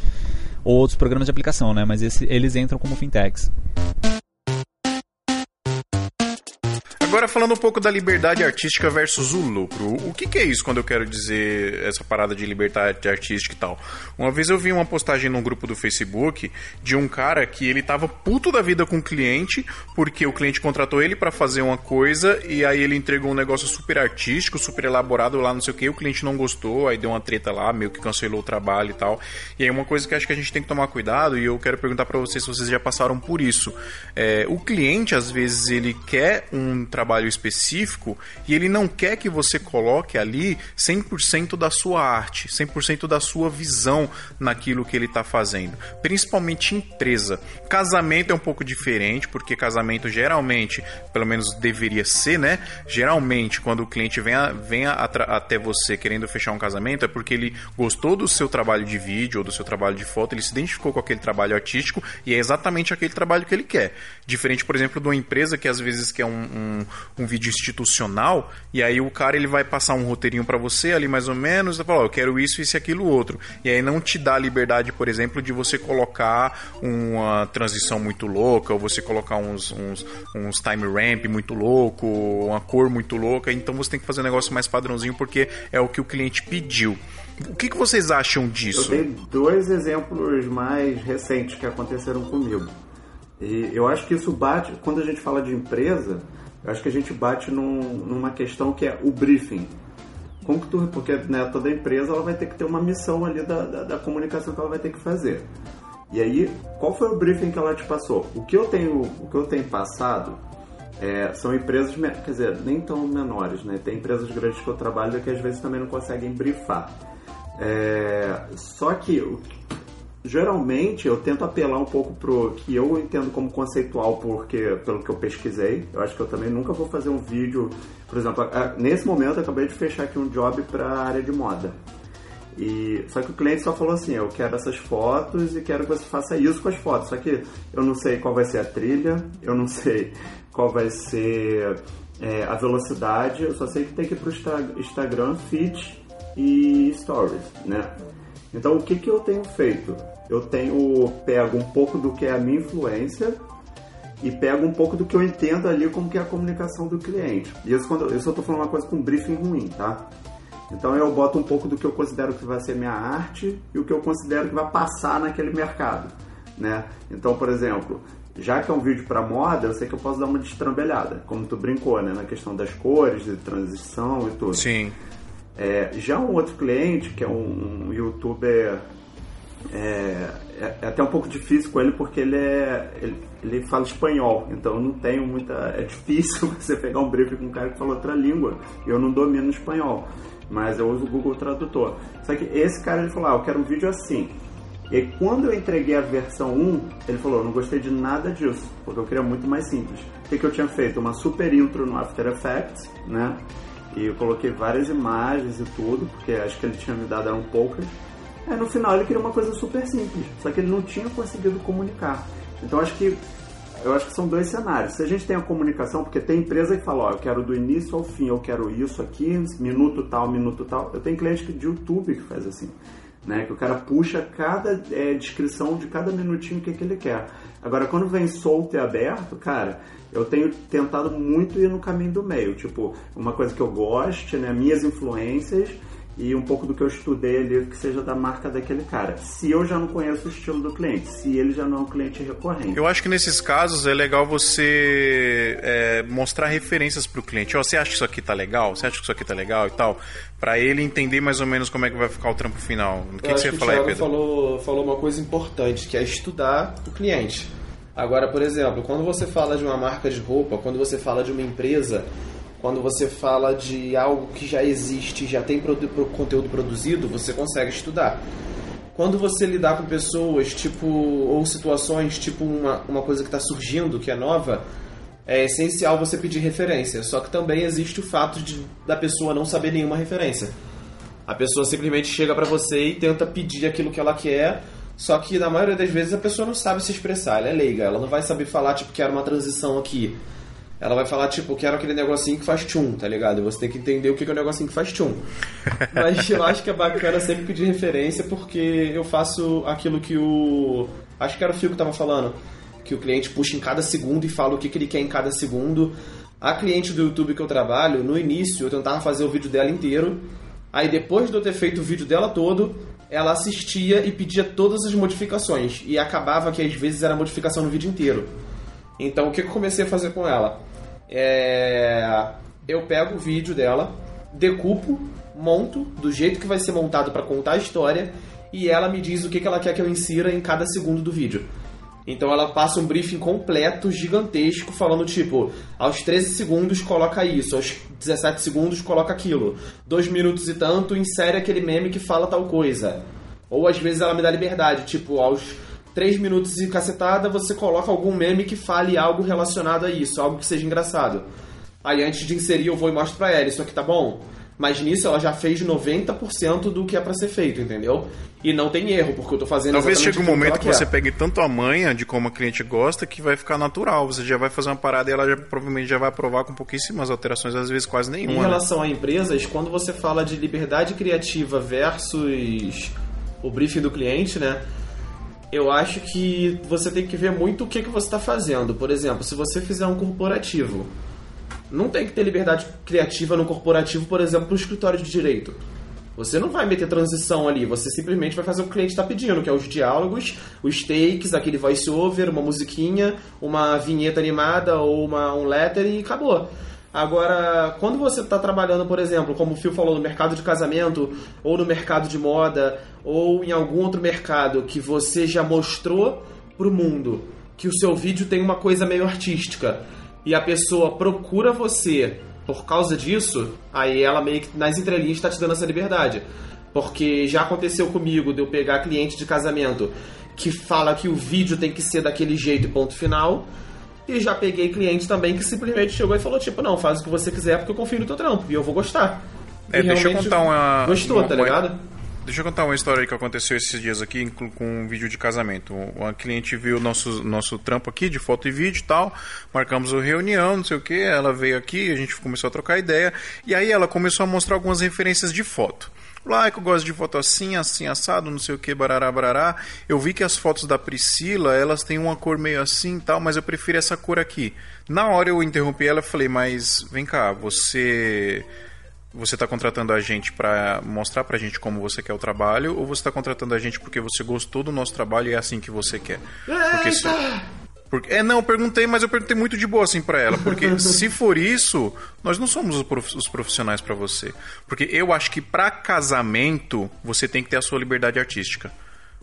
ou outros programas de aplicação, né? Mas esse- eles entram como fintechs. Agora falando um pouco da liberdade artística versus o lucro. O que, que é isso quando eu quero dizer essa parada de liberdade artística e tal? Uma vez eu vi uma postagem num grupo do Facebook de um cara que ele tava puto da vida com o cliente porque o cliente contratou ele para fazer uma coisa e aí ele entregou um negócio super artístico, super elaborado lá, não sei o que, o cliente não gostou, aí deu uma treta lá, meio que cancelou o trabalho e tal. E aí uma coisa que acho que a gente tem que tomar cuidado e eu quero perguntar para vocês se vocês já passaram por isso. É, o cliente às vezes ele quer um trabalho específico e ele não quer que você coloque ali 100% da sua arte, 100% da sua visão naquilo que ele está fazendo, principalmente empresa. Casamento é um pouco diferente, porque casamento geralmente, pelo menos deveria ser, né? Geralmente, quando o cliente vem, a- vem a- atra- até você querendo fechar um casamento, é porque ele gostou do seu trabalho de vídeo ou do seu trabalho de foto, ele se identificou com aquele trabalho artístico e é exatamente aquele trabalho que ele quer. Diferente, por exemplo, de uma empresa que às vezes quer um, um, um vídeo institucional e aí o cara ele vai passar um roteirinho para você ali mais ou menos, e fala, ó, eu quero isso, isso e aquilo outro. E aí não te dá a liberdade, por exemplo, de você colocar uma transição muito louca, ou você colocar uns, uns, uns time ramp muito louco, uma cor muito louca, então você tem que fazer um negócio mais padrãozinho porque é o que o cliente pediu. O que, que vocês acham Eu disso? tenho dois exemplos mais recentes que aconteceram comigo. E eu acho que isso bate, quando a gente fala de empresa, eu acho que a gente bate num- numa questão que é o briefing. Como que tu, porque né, toda empresa ela vai ter que ter uma missão ali da, da, da comunicação que ela vai ter que fazer. E aí, qual foi o briefing que ela te passou? O que eu tenho, o que eu tenho passado é, são empresas, quer dizer, nem tão menores, né? Tem empresas grandes que eu trabalho que às vezes também não conseguem briefar. É, só que geralmente eu tento apelar um pouco pro que eu entendo como conceitual, porque pelo que eu pesquisei, eu acho que eu também nunca vou fazer um vídeo, por exemplo, a- nesse momento eu acabei de fechar aqui um job para a área de moda. E só que o cliente só falou assim, eu quero essas fotos e quero que você faça isso com as fotos. Só que eu não sei qual vai ser a trilha, eu não sei qual vai ser é, a velocidade, eu só sei que tem que ir pro Insta- Instagram, feed e stories, né? Então o que que eu tenho feito? Eu tenho pego um pouco do que é a minha influência e pego um pouco do que eu entendo ali como que é a comunicação do cliente. E isso, quando, isso eu tô falando uma coisa com briefing ruim, tá? Então eu boto um pouco do que eu considero que vai ser minha arte e o que eu considero que vai passar naquele mercado, né? Então, por exemplo, já que é um vídeo para moda, eu sei que eu posso dar uma destrambelhada, como tu brincou, né, na questão das cores, de transição e tudo. Sim. É, já um outro cliente, que é um, um youtuber, é, é- é até um pouco difícil com ele porque ele, é, ele, ele fala espanhol, então eu não tenho muita. É difícil você pegar um briefing com um cara que fala outra língua eu não domino espanhol, mas eu uso o Google Tradutor. Só que esse cara ele falou: ah, eu quero um vídeo assim. E quando eu entreguei a versão 1, ele falou: eu não gostei de nada disso, porque eu queria muito mais simples. O que, que eu tinha feito? Uma super intro no After Effects, né? E eu coloquei várias imagens e tudo, porque acho que ele tinha me dado eram poucas. Aí no final ele queria uma coisa super simples, só que ele não tinha conseguido comunicar. Então acho que eu acho que são dois cenários. Se a gente tem a comunicação, porque tem empresa que fala, ó, eu quero do início ao fim, eu quero isso aqui, minuto tal, minuto tal. Eu tenho cliente de YouTube que faz assim, né? Que o cara puxa cada é, descrição de cada minutinho que, que ele quer. Agora, quando vem solto e aberto, cara, eu tenho tentado muito ir no caminho do meio. Tipo, uma coisa que eu goste, né? Minhas influências e um pouco do que eu estudei ali que seja da marca daquele cara. Se eu já não conheço o estilo do cliente, se ele já não é um cliente recorrente. Eu acho que nesses casos é legal você é, mostrar referências para o cliente. Oh, você acha que isso aqui tá legal? Você acha que isso aqui tá legal e tal? Para ele entender mais ou menos como é que vai ficar o trampo final. O que, que você que o falar aí, Thiago Pedro? falou, falou uma coisa importante, que é estudar o cliente. Agora, por exemplo, quando você fala de uma marca de roupa, quando você fala de uma empresa, quando você fala de algo que já existe, já tem conteúdo produzido, você consegue estudar. Quando você lidar com pessoas, tipo, ou situações, tipo uma, uma coisa que está surgindo, que é nova, é essencial você pedir referência. Só que também existe o fato de, da pessoa não saber nenhuma referência. A pessoa simplesmente chega pra você e tenta pedir aquilo que ela quer, só que na maioria das vezes a pessoa não sabe se expressar, ela é leiga, ela não vai saber falar, tipo, quero uma transição aqui. Ela vai falar, tipo, quero aquele negocinho que faz tchum, tá ligado? E você tem que entender o que é o negocinho que faz tchum. Mas eu acho que é bacana sempre pedir referência, porque eu faço aquilo que o. Acho que era o Fio que tava falando. Que o cliente puxa em cada segundo e fala o que, que ele quer em cada segundo. A cliente do YouTube que eu trabalho, no início eu tentava fazer o vídeo dela inteiro. Aí depois de eu ter feito o vídeo dela todo, ela assistia e pedia todas as modificações. E acabava que às vezes era modificação no vídeo inteiro. Então o que eu comecei a fazer com ela? É... Eu pego o vídeo dela, decupo, monto do jeito que vai ser montado para contar a história e ela me diz o que que ela quer que eu insira em cada segundo do vídeo. Então ela passa um briefing completo, gigantesco, falando tipo, aos 13 segundos coloca isso, aos 17 segundos coloca aquilo, dois minutos e tanto insere aquele meme que fala tal coisa. Ou às vezes ela me dá liberdade, tipo, aos 3 minutos e cacetada você coloca algum meme que fale algo relacionado a isso, algo que seja engraçado. Aí antes de inserir eu vou e mostro pra ela, isso aqui tá bom? Mas nisso ela já fez 90% do que é pra ser feito, entendeu? E não tem erro, porque eu tô fazendo Talvez chegue um momento que ela você quer. pegue tanto a manha de como a cliente gosta que vai ficar natural. Você já vai fazer uma parada e ela já, provavelmente já vai aprovar com pouquíssimas alterações, às vezes quase Em nenhuma. né? relação a empresas, quando você fala de liberdade criativa versus o briefing do cliente, né? Eu acho que você tem que ver muito o que, que você está fazendo. Por exemplo, se você fizer um corporativo, não tem que ter liberdade criativa no corporativo, por exemplo, no escritório de direito. Você não vai meter transição ali, você simplesmente vai fazer o que o cliente está pedindo, que é os diálogos, os takes, aquele voice-over, uma musiquinha, uma vinheta animada ou uma, um letter e acabou. Agora, quando você está trabalhando, por exemplo, como o Phil falou, no mercado de casamento, ou no mercado de moda, ou em algum outro mercado que você já mostrou pro mundo que o seu vídeo tem uma coisa meio artística e a pessoa procura você por causa disso, aí ela meio que nas entrelinhas está te dando essa liberdade. Porque já aconteceu comigo de eu pegar cliente de casamento que fala que o vídeo tem que ser daquele jeito ponto final. E já peguei cliente também que simplesmente chegou e falou, tipo, não, faz o que você quiser porque eu confio no teu trampo e eu vou gostar. É, E deixa eu contar uma- Gostou, uma- tá ligado? Deixa eu contar uma história que aconteceu esses dias aqui com um vídeo de casamento. Uma cliente viu nosso, nosso trampo aqui de foto e vídeo e tal. Marcamos uma reunião, não sei o que. Ela veio aqui, a gente começou a trocar ideia. E aí ela começou a mostrar algumas referências de foto. Lá que eu gosto de foto assim, assim, assado, não sei o que, barará, barará. Eu vi que as fotos da Priscila, elas têm uma cor meio assim e tal, mas eu prefiro essa cor aqui. Na hora eu interrompi ela e falei, mas vem cá, você você está contratando a gente para mostrar pra gente como você quer o trabalho ou você está contratando a gente porque você gostou do nosso trabalho e é assim que você quer? Porque se- porque, é, não, eu perguntei, mas eu perguntei muito de boa assim pra ela. Porque se for isso, nós não somos os prof- os profissionais pra você. Porque eu acho que pra casamento, você tem que ter a sua liberdade artística.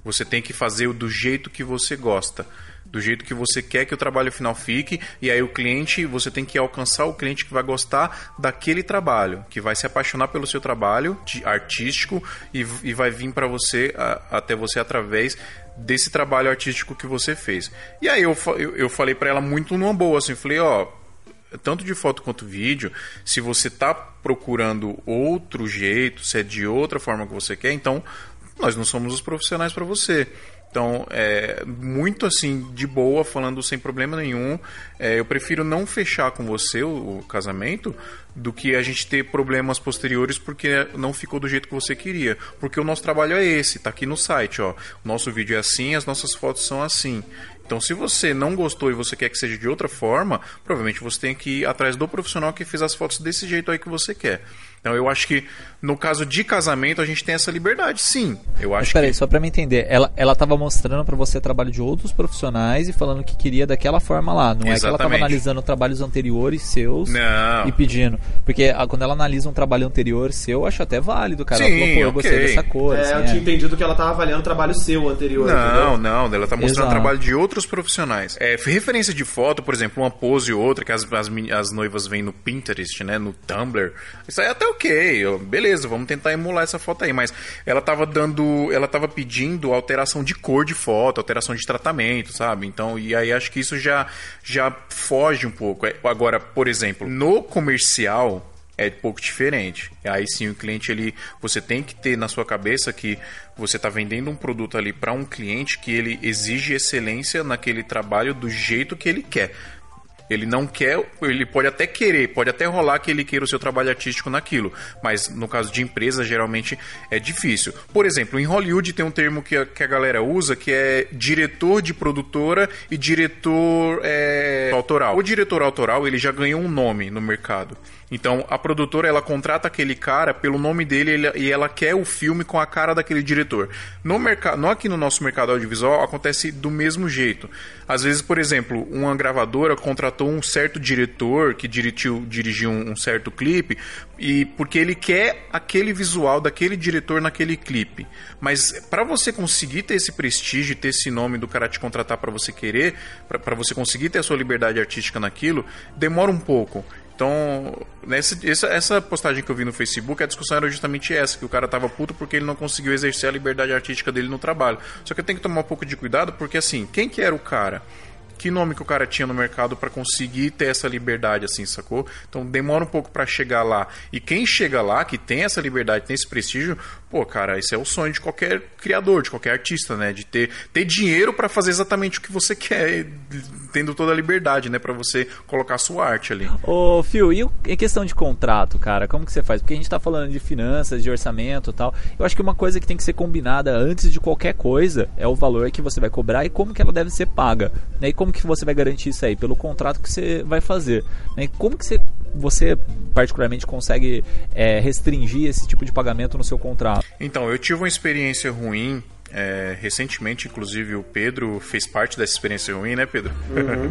Você tem que fazer o do jeito que você gosta. Do jeito que você quer que o trabalho final fique. E aí o cliente, você tem que alcançar o cliente que vai gostar daquele trabalho. Que vai se apaixonar pelo seu trabalho de artístico e, e vai vir pra você, a- até você através desse trabalho artístico que você fez. E aí eu, eu, eu falei pra ela muito numa boa, assim, falei, ó, tanto de foto quanto vídeo, se você tá procurando outro jeito, se é de outra forma que você quer, então nós não somos os profissionais para você. Então, é muito assim, de boa, falando sem problema nenhum. É, eu prefiro não fechar com você o, o casamento do que a gente ter problemas posteriores porque não ficou do jeito que você queria. Porque o nosso trabalho é esse, tá aqui no site, ó. O nosso vídeo é assim, as nossas fotos são assim. Então, se você não gostou e você quer que seja de outra forma, provavelmente você tem que ir atrás do profissional que fez as fotos desse jeito aí que você quer. Então eu acho que no caso de casamento a gente tem essa liberdade, sim. Eu Mas acho peraí, que só pra me entender, ela, ela tava mostrando pra você trabalho de outros profissionais e falando que queria daquela forma lá. Não é que ela tava Exatamente. analisando trabalhos anteriores seus Não. e pedindo. Porque ah, quando ela analisa um trabalho anterior seu, eu acho até válido, cara. Sim, ela falou, pô, eu gostei ok. dessa cor. É, assim, eu tinha é. entendido que ela tava avaliando o trabalho seu anterior, Não, entendeu? não, ela tá mostrando Exato. o trabalho de outros profissionais. É, referência de foto, por exemplo, uma pose ou outra que as, as, as noivas veem no Pinterest, né, no Tumblr. Isso aí é até ok, beleza, vamos tentar emular essa foto aí, mas ela tava dando, ela tava pedindo alteração de cor de foto, alteração de tratamento, sabe? Então, e aí acho que isso já já foge um pouco. É, Agora, por exemplo, no comercial é um pouco diferente. Aí sim o cliente ele você tem que ter na sua cabeça que você está vendendo um produto ali para um cliente que ele exige excelência naquele trabalho do jeito que ele quer. Ele não quer, ele pode até querer, pode até rolar que ele queira o seu trabalho artístico naquilo, mas no caso de empresa geralmente é difícil. Por exemplo, em Hollywood tem um termo que a, que a galera usa que é diretor de produtora e diretor é, autoral. O diretor autoral ele já ganhou um nome no mercado. Então a produtora ela contrata aquele cara pelo nome dele ele- e ela quer o filme com a cara daquele diretor. No mercado, aqui no nosso mercado audiovisual acontece do mesmo jeito. Às vezes, por exemplo, uma gravadora contratou um certo diretor que dirigiu, dirigiu um, um certo clipe e porque ele quer aquele visual daquele diretor naquele clipe. Mas para você conseguir ter esse prestígio, ter esse nome do cara te contratar para você querer, para você conseguir ter a sua liberdade artística naquilo, demora um pouco. Então, nessa, essa, essa postagem que eu vi no Facebook, a discussão era justamente essa, que o cara tava puto porque ele não conseguiu exercer a liberdade artística dele no trabalho. Só que eu tenho que tomar um pouco de cuidado, porque assim, quem que era o cara? Que nome que o cara tinha no mercado para conseguir ter essa liberdade, assim, sacou? Então demora um pouco para chegar lá. E quem chega lá, que tem essa liberdade, tem esse prestígio, pô, cara, esse é o sonho de qualquer criador, de qualquer artista, né? De ter, ter dinheiro para fazer exatamente o que você quer, tendo toda a liberdade, né? Para você colocar a sua arte ali. Ô, Phil, e em questão de contrato, cara, como que você faz? Porque a gente tá falando de finanças, de orçamento e tal. Eu acho que uma coisa que tem que ser combinada antes de qualquer coisa é o valor que você vai cobrar e como que ela deve ser paga. Né? E como que você vai garantir isso aí? Pelo contrato que você vai fazer. Né? Como que você, você particularmente, consegue é, restringir esse tipo de pagamento no seu contrato? Então, eu tive uma experiência ruim. é, recentemente, inclusive, o Pedro fez parte dessa experiência ruim, né, Pedro?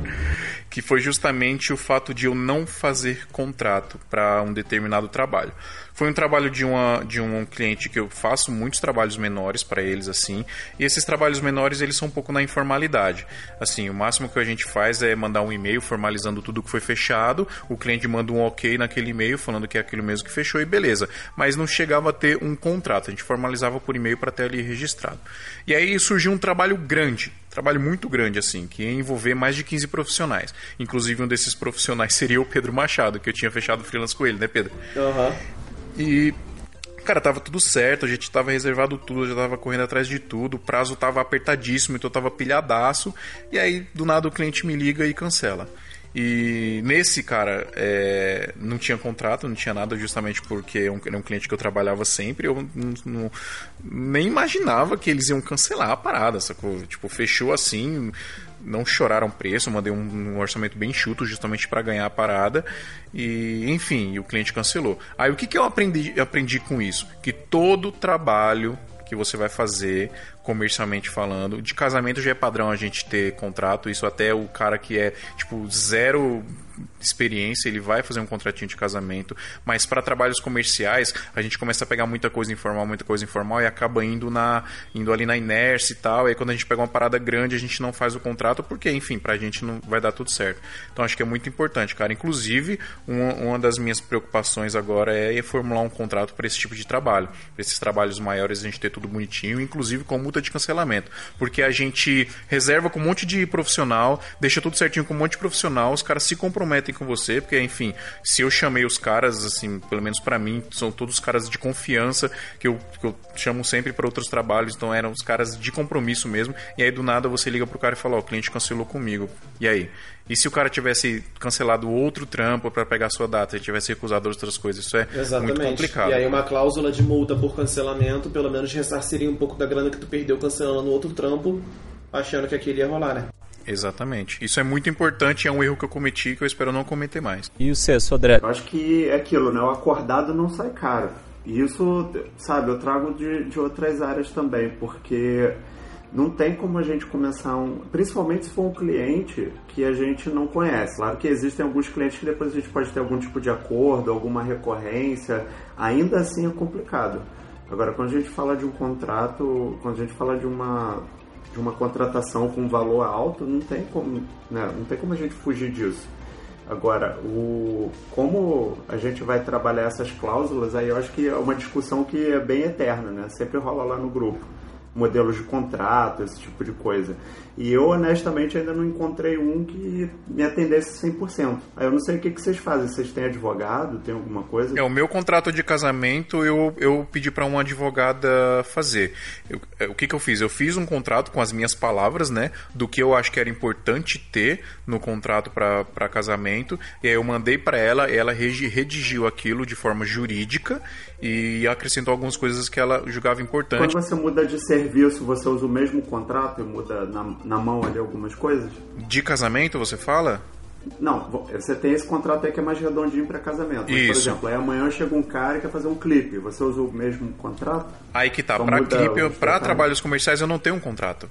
que foi justamente o fato de eu não fazer contrato para um determinado trabalho. Foi um trabalho de, uma, de um cliente que eu faço muitos trabalhos menores para eles, assim, e esses trabalhos menores eles são um pouco na informalidade. Assim, o máximo que a gente faz é mandar um e-mail formalizando tudo que foi fechado, o cliente manda um ok naquele e-mail falando que é aquilo mesmo que fechou e beleza. Mas não chegava a ter um contrato, a gente formalizava por e-mail para ter ali registrado. E aí surgiu um trabalho grande, trabalho muito grande assim, que ia envolver mais de 15 profissionais. Inclusive um desses profissionais seria o Pedro Machado, que eu tinha fechado freelance com ele, né, Pedro? Aham. E Cara, tava tudo certo, a gente tava reservado tudo, eu já tava correndo atrás de tudo, o prazo tava apertadíssimo, então eu tava pilhadaço. E aí, do nada, o cliente me liga e cancela. E nesse, cara, é, não tinha contrato, não tinha nada, justamente porque é um, era um cliente que eu trabalhava sempre. Eu não, não- nem imaginava que eles iam cancelar a parada, sacou? Tipo, fechou assim, não choraram preço, mandei um, um orçamento bem chuto justamente para ganhar a parada. E, enfim, e o cliente cancelou. Aí o que, que eu aprendi, aprendi com isso? Que todo trabalho que você vai fazer comercialmente falando. De casamento já é padrão a gente ter contrato, isso até o cara que é tipo zero experiência, ele vai fazer um contratinho de casamento, mas para trabalhos comerciais, a gente começa a pegar muita coisa informal, muita coisa informal e acaba indo na indo ali na inércia e tal. E aí quando a gente pega uma parada grande, a gente não faz o contrato porque, enfim, pra gente não vai dar tudo certo. Então acho que é muito importante, cara. Inclusive, uma, uma das minhas preocupações agora é formular um contrato para esse tipo de trabalho. Pra esses trabalhos maiores a gente ter tudo bonitinho, inclusive com multa de cancelamento. Porque a gente reserva com um monte de profissional, deixa tudo certinho com um monte de profissional, os caras se comprometem com você, porque, enfim, se eu chamei os caras, assim, pelo menos para mim, são todos caras de confiança que eu, que eu chamo sempre para outros trabalhos, então eram os caras de compromisso mesmo. E aí do nada você liga pro cara e fala: Ó, o cliente cancelou comigo. E aí? E se o cara tivesse cancelado outro trampo para pegar sua data e tivesse recusado outras coisas? Isso é Exatamente. muito complicado. E aí uma cláusula de multa por cancelamento, pelo menos ressarciria um pouco da grana que tu perdeu cancelando outro trampo, achando que aquele ia rolar, né? Exatamente. Isso é muito importante, é um erro que eu cometi que eu espero não cometer mais. E o C, Sodré? Eu acho que é aquilo, né? O acordado não sai caro. E isso, sabe, eu trago de, de outras áreas também, porque não tem como a gente começar um. Principalmente se for um cliente que a gente não conhece. Claro que existem alguns clientes que depois a gente pode ter algum tipo de acordo, alguma recorrência. Ainda assim é complicado. Agora, quando a gente fala de um contrato, quando a gente fala de uma, de uma contratação com valor alto, não tem como, né? não tem como a gente fugir disso. Agora, o, como a gente vai trabalhar essas cláusulas, aí eu acho que é uma discussão que é bem eterna, né? Sempre rola lá no grupo modelos de contrato, esse tipo de coisa. E eu, honestamente, ainda não encontrei um que me atendesse 100%. Aí eu não sei o que, que vocês fazem. Vocês têm advogado? Tem alguma coisa? É, o meu contrato de casamento eu, eu pedi para uma advogada fazer. Eu, é, o que, que eu fiz? Eu fiz um contrato com as minhas palavras, né? Do que eu acho que era importante ter no contrato para casamento. E aí eu mandei para ela, ela redigiu aquilo de forma jurídica e acrescentou algumas coisas que ela julgava importante. Quando você muda de serviço, você usa o mesmo contrato e muda na, na mão ali algumas coisas? De casamento, você fala? Não, você tem esse contrato aí que é mais redondinho para casamento. Mas, por exemplo, aí amanhã chega um cara e quer fazer um clipe. Você usa o mesmo contrato? Aí que tá. Para clipe, para trabalhos comerciais eu não tenho um contrato.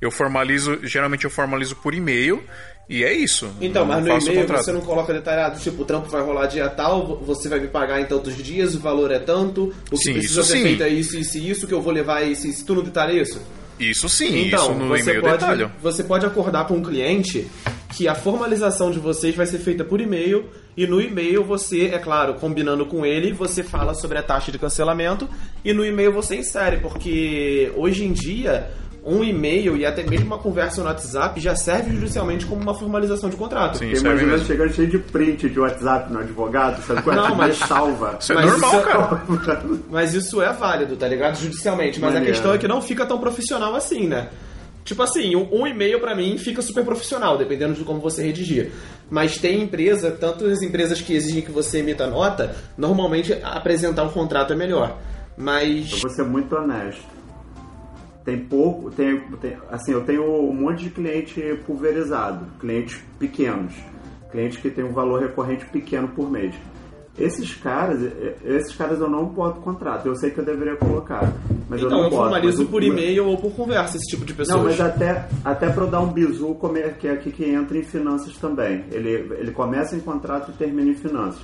Eu formalizo, geralmente eu formalizo por e-mail e é isso. Então, mas no e-mail você não coloca detalhado, tipo, o trampo vai rolar dia tal, você vai me pagar em tantos dias, o valor é tanto, o que sim, precisa ser sim. feito é isso, isso e isso, que eu vou levar isso, isso, tu não detalha isso? Isso sim, então, isso no você e-mail pode, detalhe. Você pode acordar com um cliente que a formalização de vocês vai ser feita por e-mail e no e-mail você, é claro, combinando com ele, você fala sobre a taxa de cancelamento e no e-mail você insere, porque hoje em dia um e-mail e até mesmo uma conversa no WhatsApp já serve judicialmente como uma formalização de contrato. Sim, Imagina chegando cheio de print de WhatsApp no advogado, sabe qual é? Não, mas salva. Isso é Mas normal, isso é- cara. Mas isso é válido, tá ligado? Judicialmente. Mas Maneiro. a questão é que não fica tão profissional assim, né? Tipo assim, um, um e-mail pra mim fica super profissional, dependendo de como você redigir. Mas tem empresa, tanto as empresas que exigem que você emita nota, normalmente apresentar um contrato é melhor. Mas. Eu vou ser muito honesto. Tem pouco, tem, tem- assim, eu tenho um monte de cliente pulverizado, clientes pequenos, clientes que têm um valor recorrente pequeno por mês. Esses caras, esses caras eu não boto contrato. Eu sei que eu deveria colocar, mas eu Então, não eu boto. formalizo Mas o- por e-mail ou por conversa esse tipo de pessoas. Não, mas até, até para eu dar um bizu, como é que é aqui que entra em finanças também. Ele, ele começa em contrato e termina em finanças.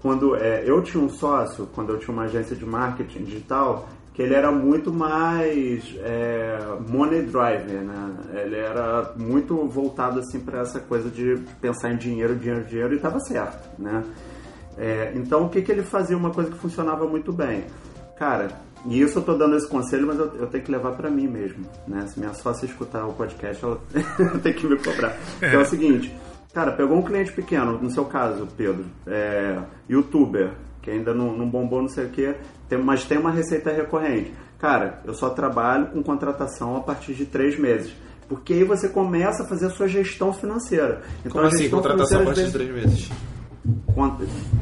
Quando é, eu tinha um sócio, quando eu tinha uma agência de marketing digital, que ele era muito mais é, money driver, né? Ele era muito voltado assim para essa coisa de pensar em dinheiro, dinheiro, dinheiro e estava certo, né? É, então o que, que ele fazia? Uma coisa que funcionava muito bem. Cara, e isso eu tô dando esse conselho, mas eu, eu tenho que levar para mim mesmo, né? Se minha sócia escutar o podcast, ela tem que me cobrar. Que é o seguinte, cara, pegou um cliente pequeno, no seu caso, Pedro, é, youtuber, que ainda não, não bombou, não sei o quê, tem, mas tem uma receita recorrente. Cara, eu só trabalho com contratação a partir de três meses. Porque aí você começa a fazer a sua gestão financeira. Então, Como a assim, contratação a partir de três meses?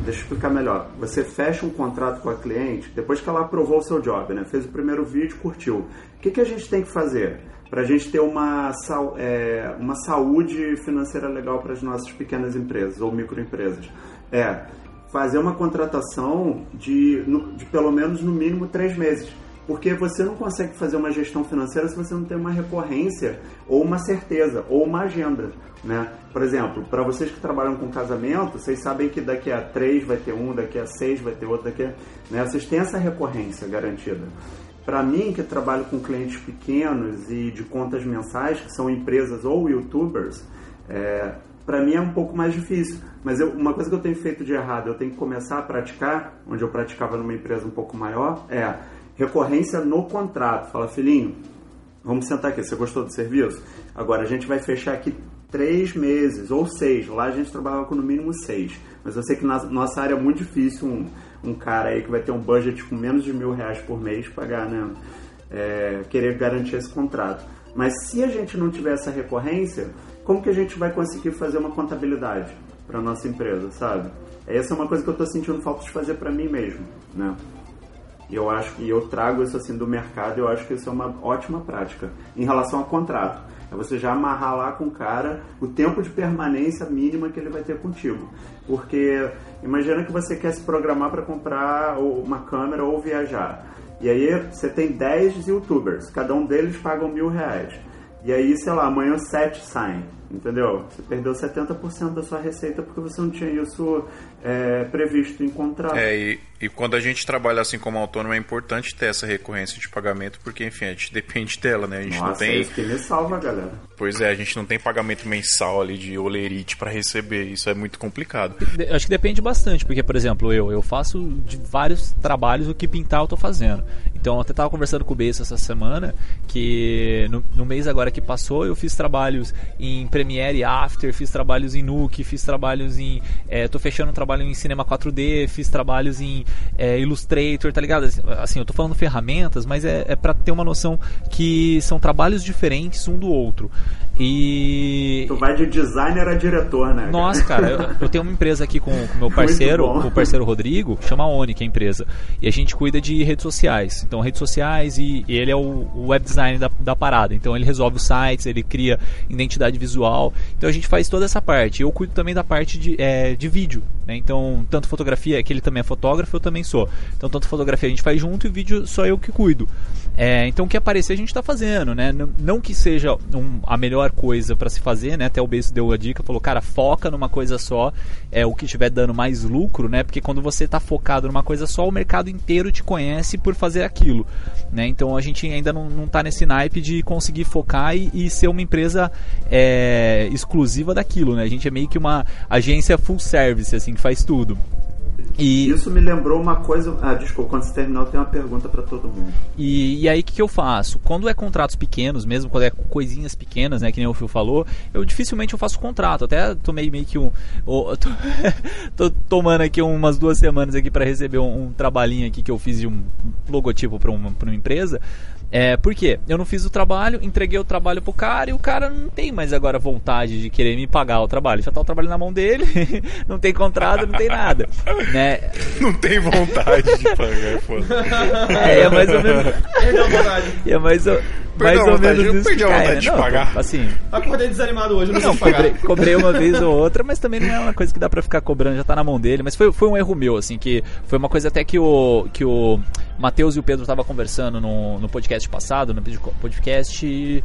Deixa eu explicar melhor. Você fecha um contrato com a cliente depois que ela aprovou o seu job, né? Fez o primeiro vídeo, curtiu. O que, que a gente tem que fazer para a gente ter uma, é, uma saúde financeira legal para as nossas pequenas empresas ou microempresas? É fazer uma contratação de, de pelo menos no mínimo três meses. Porque você não consegue fazer uma gestão financeira se você não tem uma recorrência, ou uma certeza, ou uma agenda. Né? Por exemplo, para vocês que trabalham com casamento, vocês sabem que daqui a três vai ter um, daqui a seis vai ter outro, daqui a, né? Vocês têm essa recorrência garantida. Para mim, que trabalho com clientes pequenos e de contas mensais, que são empresas ou youtubers, é, para mim é um pouco mais difícil. Mas eu- uma coisa que eu tenho feito de errado, eu tenho que começar a praticar, onde eu praticava numa empresa um pouco maior, é recorrência no contrato. Fala, filhinho, vamos sentar aqui, você gostou do serviço? Agora a gente vai fechar aqui três meses ou seis. Lá a gente trabalhava com no mínimo seis. Mas eu sei que na nossa área é muito difícil um, um cara aí que vai ter um budget com menos de mil reais por mês pagar, né? É, querer garantir esse contrato. Mas se a gente não tiver essa recorrência, como que a gente vai conseguir fazer uma contabilidade para nossa empresa, sabe? Essa é uma coisa que eu estou sentindo falta de fazer para mim mesmo, né? E eu acho que eu trago isso assim do mercado, eu acho que isso é uma ótima prática em relação ao contrato. É você já amarrar lá com o cara o tempo de permanência mínima que ele vai ter contigo. Porque imagina que você quer se programar para comprar uma câmera ou viajar. E aí você tem 10 youtubers, cada um deles paga mil reais. E aí, sei lá, amanhã sete saem, entendeu? Você perdeu 70% da sua receita porque você não tinha isso é, previsto em contrato. É, e, e, quando a gente trabalha assim como autônomo é importante ter essa recorrência de pagamento, porque enfim, a gente depende dela, né? A gente Nossa, não tem. É isso que me salva, galera. Pois é, a gente não tem pagamento mensal ali de olerite para receber, isso é muito complicado. Acho que depende bastante, porque, por exemplo, eu, eu faço de vários trabalhos o que pintar eu tô fazendo. Então eu até tava conversando com o Bessa essa semana, que no, no, mês agora que passou eu fiz trabalhos em Premiere After, fiz trabalhos em Nuke, fiz trabalhos em. É, tô fechando um trabalho trabalho em cinema 4D, fiz trabalhos em é, Illustrator, tá ligado? Assim, eu tô falando ferramentas, mas é, é para ter uma noção que são trabalhos diferentes um do outro. E. Tu vai de designer a diretor, né? Nossa, cara, eu, eu tenho uma empresa aqui com o meu parceiro, com o parceiro Rodrigo, chama Oni, que é a empresa. E a gente cuida de redes sociais. Então, redes sociais e, e ele é o, o web design da, da parada. Então, ele resolve os sites, ele cria identidade visual. Então, a gente faz toda essa parte. Eu cuido também da parte de, é, de vídeo. Né? Então, tanto fotografia, que ele também é fotógrafo, eu também sou. Então, tanto fotografia a gente faz junto e vídeo só eu que cuido. É, então, o que aparecer a gente está fazendo, né? Não, não que seja um, a melhor coisa para se fazer, né? Até o Beijo deu a dica, falou, cara, foca numa coisa só, é o que estiver dando mais lucro, né? Porque quando você está focado numa coisa só, o mercado inteiro te conhece por fazer aquilo, né? Então, a gente ainda não, não tá nesse naipe de conseguir focar e, e ser uma empresa é, exclusiva daquilo, né? A gente é meio que uma agência full service, assim, que faz tudo. E... Isso me lembrou uma coisa. Ah, desculpa, quando você terminar, eu tenho uma pergunta para todo mundo. E, e aí, o que, que, eu faço? Quando é contratos pequenos, mesmo quando é coisinhas pequenas, né, que nem o Phil falou, eu dificilmente eu faço contrato. Até tomei meio que um. Oh, tô, tô, tomando aqui umas duas semanas aqui para receber um, um, trabalhinho aqui que eu fiz de um logotipo para uma, uma empresa. É, por quê? Eu não fiz o trabalho, entreguei o trabalho pro cara e o cara não tem mais agora vontade de querer me pagar o trabalho. Já tá o trabalho na mão dele, não tem contrato, não tem nada. Né? Não tem vontade de pagar, foda. É, é mais ou menos. é mais ou, mais ou menos eu perdi a vontade de não, pagar. Assim, Acordei desanimado hoje, não, não cobrei, cobrei, uma vez ou outra, mas também não é uma coisa que dá pra ficar cobrando, já tá na mão dele. Mas foi, foi um erro meu, assim, que foi uma coisa até que o, que o Matheus e o Pedro estavam conversando no, no podcast passado, no podcast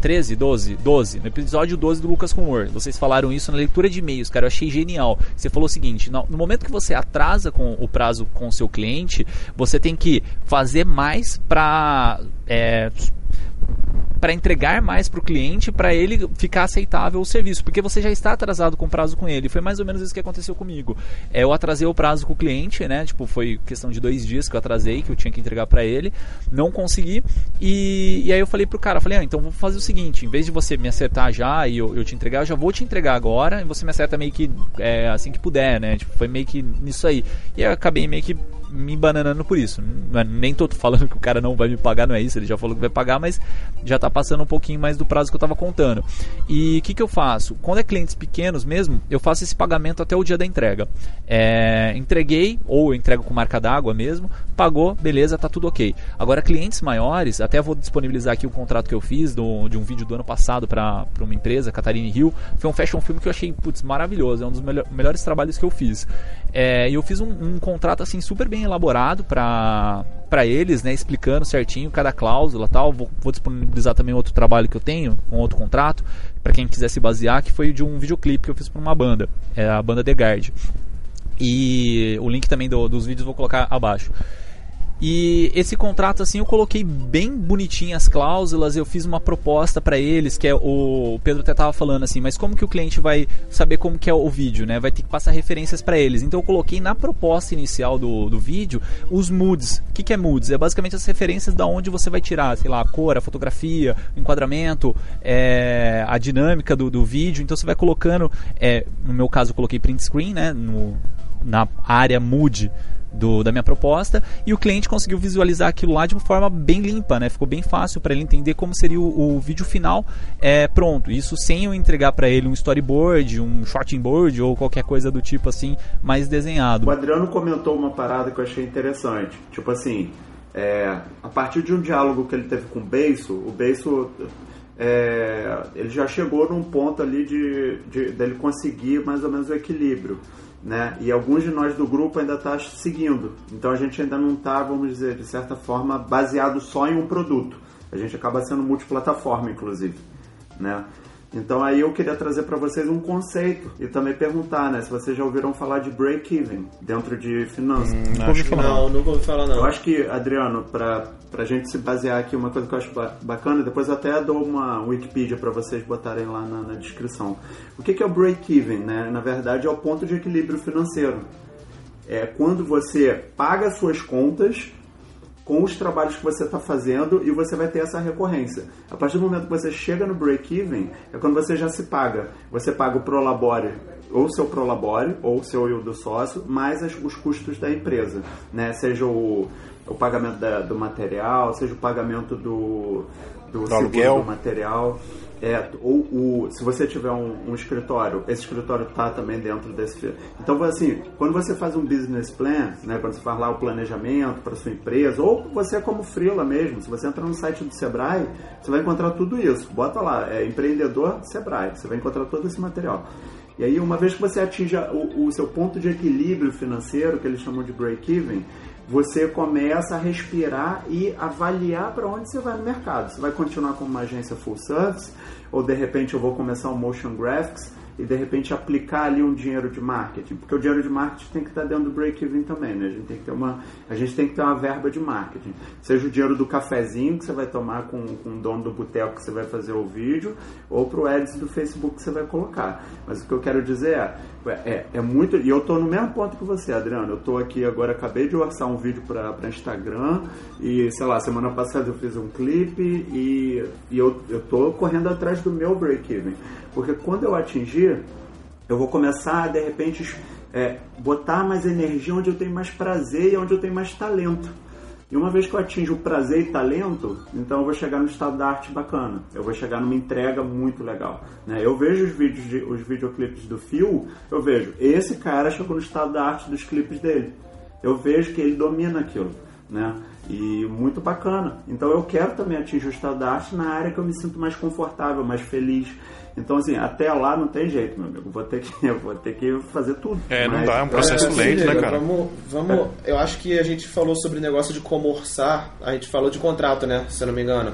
13, 12, 12, no episódio 12 do Lucas com Word. Vocês falaram isso na leitura de e-mails, cara, eu achei genial. Você falou o seguinte, no momento que você atrasa com o prazo com o seu cliente, você tem que fazer mais para é, para entregar mais para o cliente, para ele ficar aceitável o serviço, porque você já está atrasado com o prazo com ele. Foi mais ou menos isso que aconteceu comigo. É, eu atrasei o prazo com o cliente, né? Tipo, foi questão de dois dias que eu atrasei, que eu tinha que entregar para ele, não consegui. E, e aí eu falei pro cara, falei, ah, então vou fazer o seguinte, em vez de você me acertar já e eu, eu te entregar, eu já vou te entregar agora e você me acerta meio que é, assim que puder, né? Tipo, foi meio que nisso aí. E eu acabei meio que me bananando por isso. É, nem tô falando que o cara não vai me pagar, não é isso, ele já falou que vai pagar, mas já tá passando um pouquinho mais do prazo que eu tava contando. E o que, que eu faço? Quando é clientes pequenos mesmo, eu faço esse pagamento até o dia da entrega. É, entreguei, ou eu entrego com marca d'água mesmo, pagou, beleza, tá tudo ok. Agora, clientes maiores, até vou disponibilizar aqui o contrato que eu fiz do, de um vídeo do ano passado para uma empresa, Catarina Hill. Foi um fashion film que eu achei putz, maravilhoso, é um dos melhor, melhores trabalhos que eu fiz. É, e eu fiz um, um contrato assim super bem elaborado para para eles, né, explicando certinho cada cláusula, tal. Vou, vou, disponibilizar também outro trabalho que eu tenho, um outro contrato, para quem quiser se basear, que foi de um videoclipe que eu fiz para uma banda, é a banda The Guard. E o link também do, dos vídeos vou colocar abaixo. E esse contrato assim eu coloquei bem bonitinho as cláusulas, eu fiz uma proposta para eles, que é o, o Pedro até tava falando assim, mas como que o cliente vai saber como que é o vídeo, né? Vai ter que passar referências para eles. Então eu coloquei na proposta inicial do, do vídeo os moods. O que, que é moods? É basicamente as referências da onde você vai tirar, sei lá, a cor, a fotografia, o enquadramento, é, a dinâmica do, do vídeo. Então você vai colocando, é, no meu caso eu coloquei print screen, né? No, na área mood do, da minha proposta e o cliente conseguiu visualizar aquilo lá de uma forma bem limpa, né? Ficou bem fácil para ele entender como seria o, o, vídeo final é, pronto. Isso sem eu entregar para ele um storyboard, um shorting board ou qualquer coisa do tipo assim mais desenhado. O Adriano comentou uma parada que eu achei interessante. Tipo assim, é, a partir de um diálogo que ele teve com o Beiso, o Beiso é, ele já chegou num ponto ali de, de dele conseguir mais ou menos o equilíbrio. Né? E alguns de nós do grupo ainda está seguindo. Então a gente ainda não está, vamos dizer, de certa forma, baseado só em um produto. A gente acaba sendo multiplataforma, inclusive. Né? Então aí eu queria trazer para vocês um conceito e também perguntar, né, se vocês já ouviram falar de break-even dentro de finanças. Hum, ouvi falar. Não, nunca ouvi falar não. Eu acho que, Adriano, para a gente se basear aqui, uma coisa que eu acho ba- bacana, depois eu até dou uma Wikipedia para vocês botarem lá na, na descrição. O que, que é o break-even? Né? Na verdade, é o ponto de equilíbrio financeiro. É quando você paga suas contas com os trabalhos que você está fazendo e você vai ter essa recorrência. A partir do momento que você chega no break-even, é quando você já se paga. Você paga o prolabore, ou o seu prolabore, ou o seu eu do sócio, mais as- os custos da empresa. Né? Seja o, o pagamento da- do material, seja o pagamento do, do, seguro aluguel. do material. É, ou se você tiver um, um escritório, esse escritório está também dentro desse. Então, assim, quando você faz um business plan, né, quando você faz lá o planejamento para sua empresa, ou você como freela mesmo, se você entrar no site do Sebrae, você vai encontrar tudo isso. Bota lá, é empreendedor Sebrae, você vai encontrar todo esse material. E aí, uma vez que você atinja o, o seu ponto de equilíbrio financeiro, que eles chamam de break-even, você começa a respirar e avaliar para onde você vai no mercado. Você vai continuar como uma agência full service, ou de repente eu vou começar um motion graphics e de repente aplicar ali um dinheiro de marketing, porque o dinheiro de marketing tem que estar dentro do break-even também, né? A gente tem que ter uma, a gente tem que ter uma verba de marketing. Seja o dinheiro do cafezinho que você vai tomar com, com o dono do boteco que você vai fazer o vídeo, ou pro ads do Facebook que você vai colocar. Mas o que eu quero dizer é, é, é muito, e eu tô no mesmo ponto que você, Adriano. Eu tô aqui agora, acabei de orçar um vídeo para Instagram e, sei lá, semana passada eu fiz um clipe e, e eu, eu tô correndo atrás do meu break-even. Porque quando eu atingir, eu vou começar a, de repente, é, botar mais energia onde eu tenho mais prazer e onde eu tenho mais talento. E uma vez que eu atinjo o prazer e talento, então eu vou chegar no estado da arte bacana. Eu vou chegar numa entrega muito legal. Né? Eu vejo os vídeos, de, os videoclipes do Phil, eu vejo, esse cara chegou no estado da arte dos clipes dele. Eu vejo que ele domina aquilo. Né? E muito bacana. Então eu quero também atingir o estado da arte na área que eu me sinto mais confortável, mais feliz. Então, assim, até lá não tem jeito, meu amigo. Vou ter que, eu vou ter que fazer tudo. É, não Mas- dá, é um processo É, lento, né, cara? Vamos, vamos, eu acho que a gente falou sobre o negócio de como orçar, a gente falou de contrato, né? Se eu não me engano.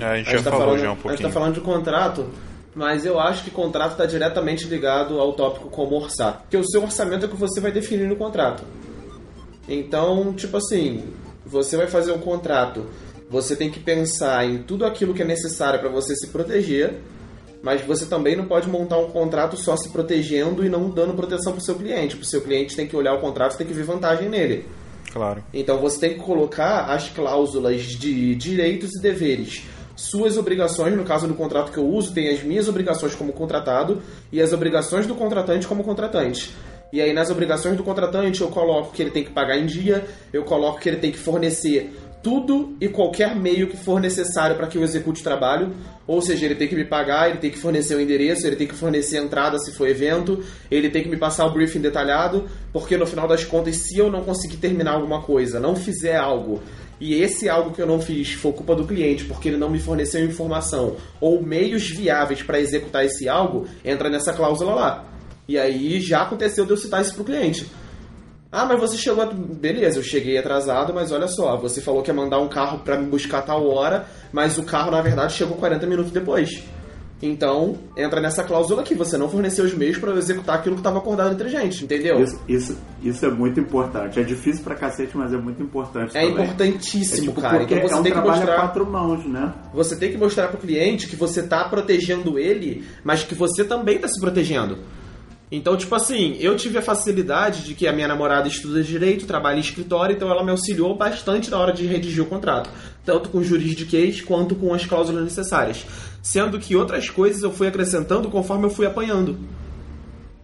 É, a gente A já gente tá falou falando, já um A gente pouquinho. tá falando de contrato, mas eu acho que contrato está diretamente ligado ao tópico como orçar. Porque o seu orçamento é o que você vai definir no contrato. Então, tipo assim, você vai fazer um contrato, você tem que pensar em tudo aquilo que é necessário para você se proteger, mas você também não pode montar um contrato só se protegendo e não dando proteção para o seu cliente. O seu cliente tem que olhar o contrato, tem que ver vantagem nele. Claro. Então você tem que colocar as cláusulas de direitos e deveres. Suas obrigações, no caso do contrato que eu uso, tem as minhas obrigações como contratado e as obrigações do contratante como contratante. E aí nas obrigações do contratante eu coloco que ele tem que pagar em dia, eu coloco que ele tem que fornecer tudo e qualquer meio que for necessário para que eu execute o trabalho. Ou seja, ele tem que me pagar, ele tem que fornecer o endereço, ele tem que fornecer a entrada se for evento, ele tem que me passar o briefing detalhado, porque no final das contas, se eu não conseguir terminar alguma coisa, não fizer algo, e esse algo que eu não fiz for culpa do cliente, porque ele não me forneceu informação ou meios viáveis para executar esse algo, entra nessa cláusula lá. E aí já aconteceu de eu citar isso pro cliente. Ah, mas você chegou. a- Beleza, eu cheguei atrasado, mas olha só, você falou que ia mandar um carro pra me buscar a tal hora, mas o carro na verdade chegou 40 minutos depois. Então, entra nessa cláusula aqui, você não forneceu os meios pra eu executar aquilo que estava acordado entre a gente, entendeu? Isso, isso, isso é muito importante. É difícil pra cacete, mas é muito importante É também. É importantíssimo, tipo, cara. porque Então você é um tem que mostrar. quatro mãos, né? Você tem que mostrar pro cliente que você tá protegendo ele, mas que você também tá se protegendo. Então, tipo assim, eu tive a facilidade de que a minha namorada estuda direito, trabalha em escritório, então ela me auxiliou bastante na hora de redigir o contrato, tanto com juridiquês quanto com as cláusulas necessárias. Sendo que outras coisas eu fui acrescentando conforme eu fui apanhando.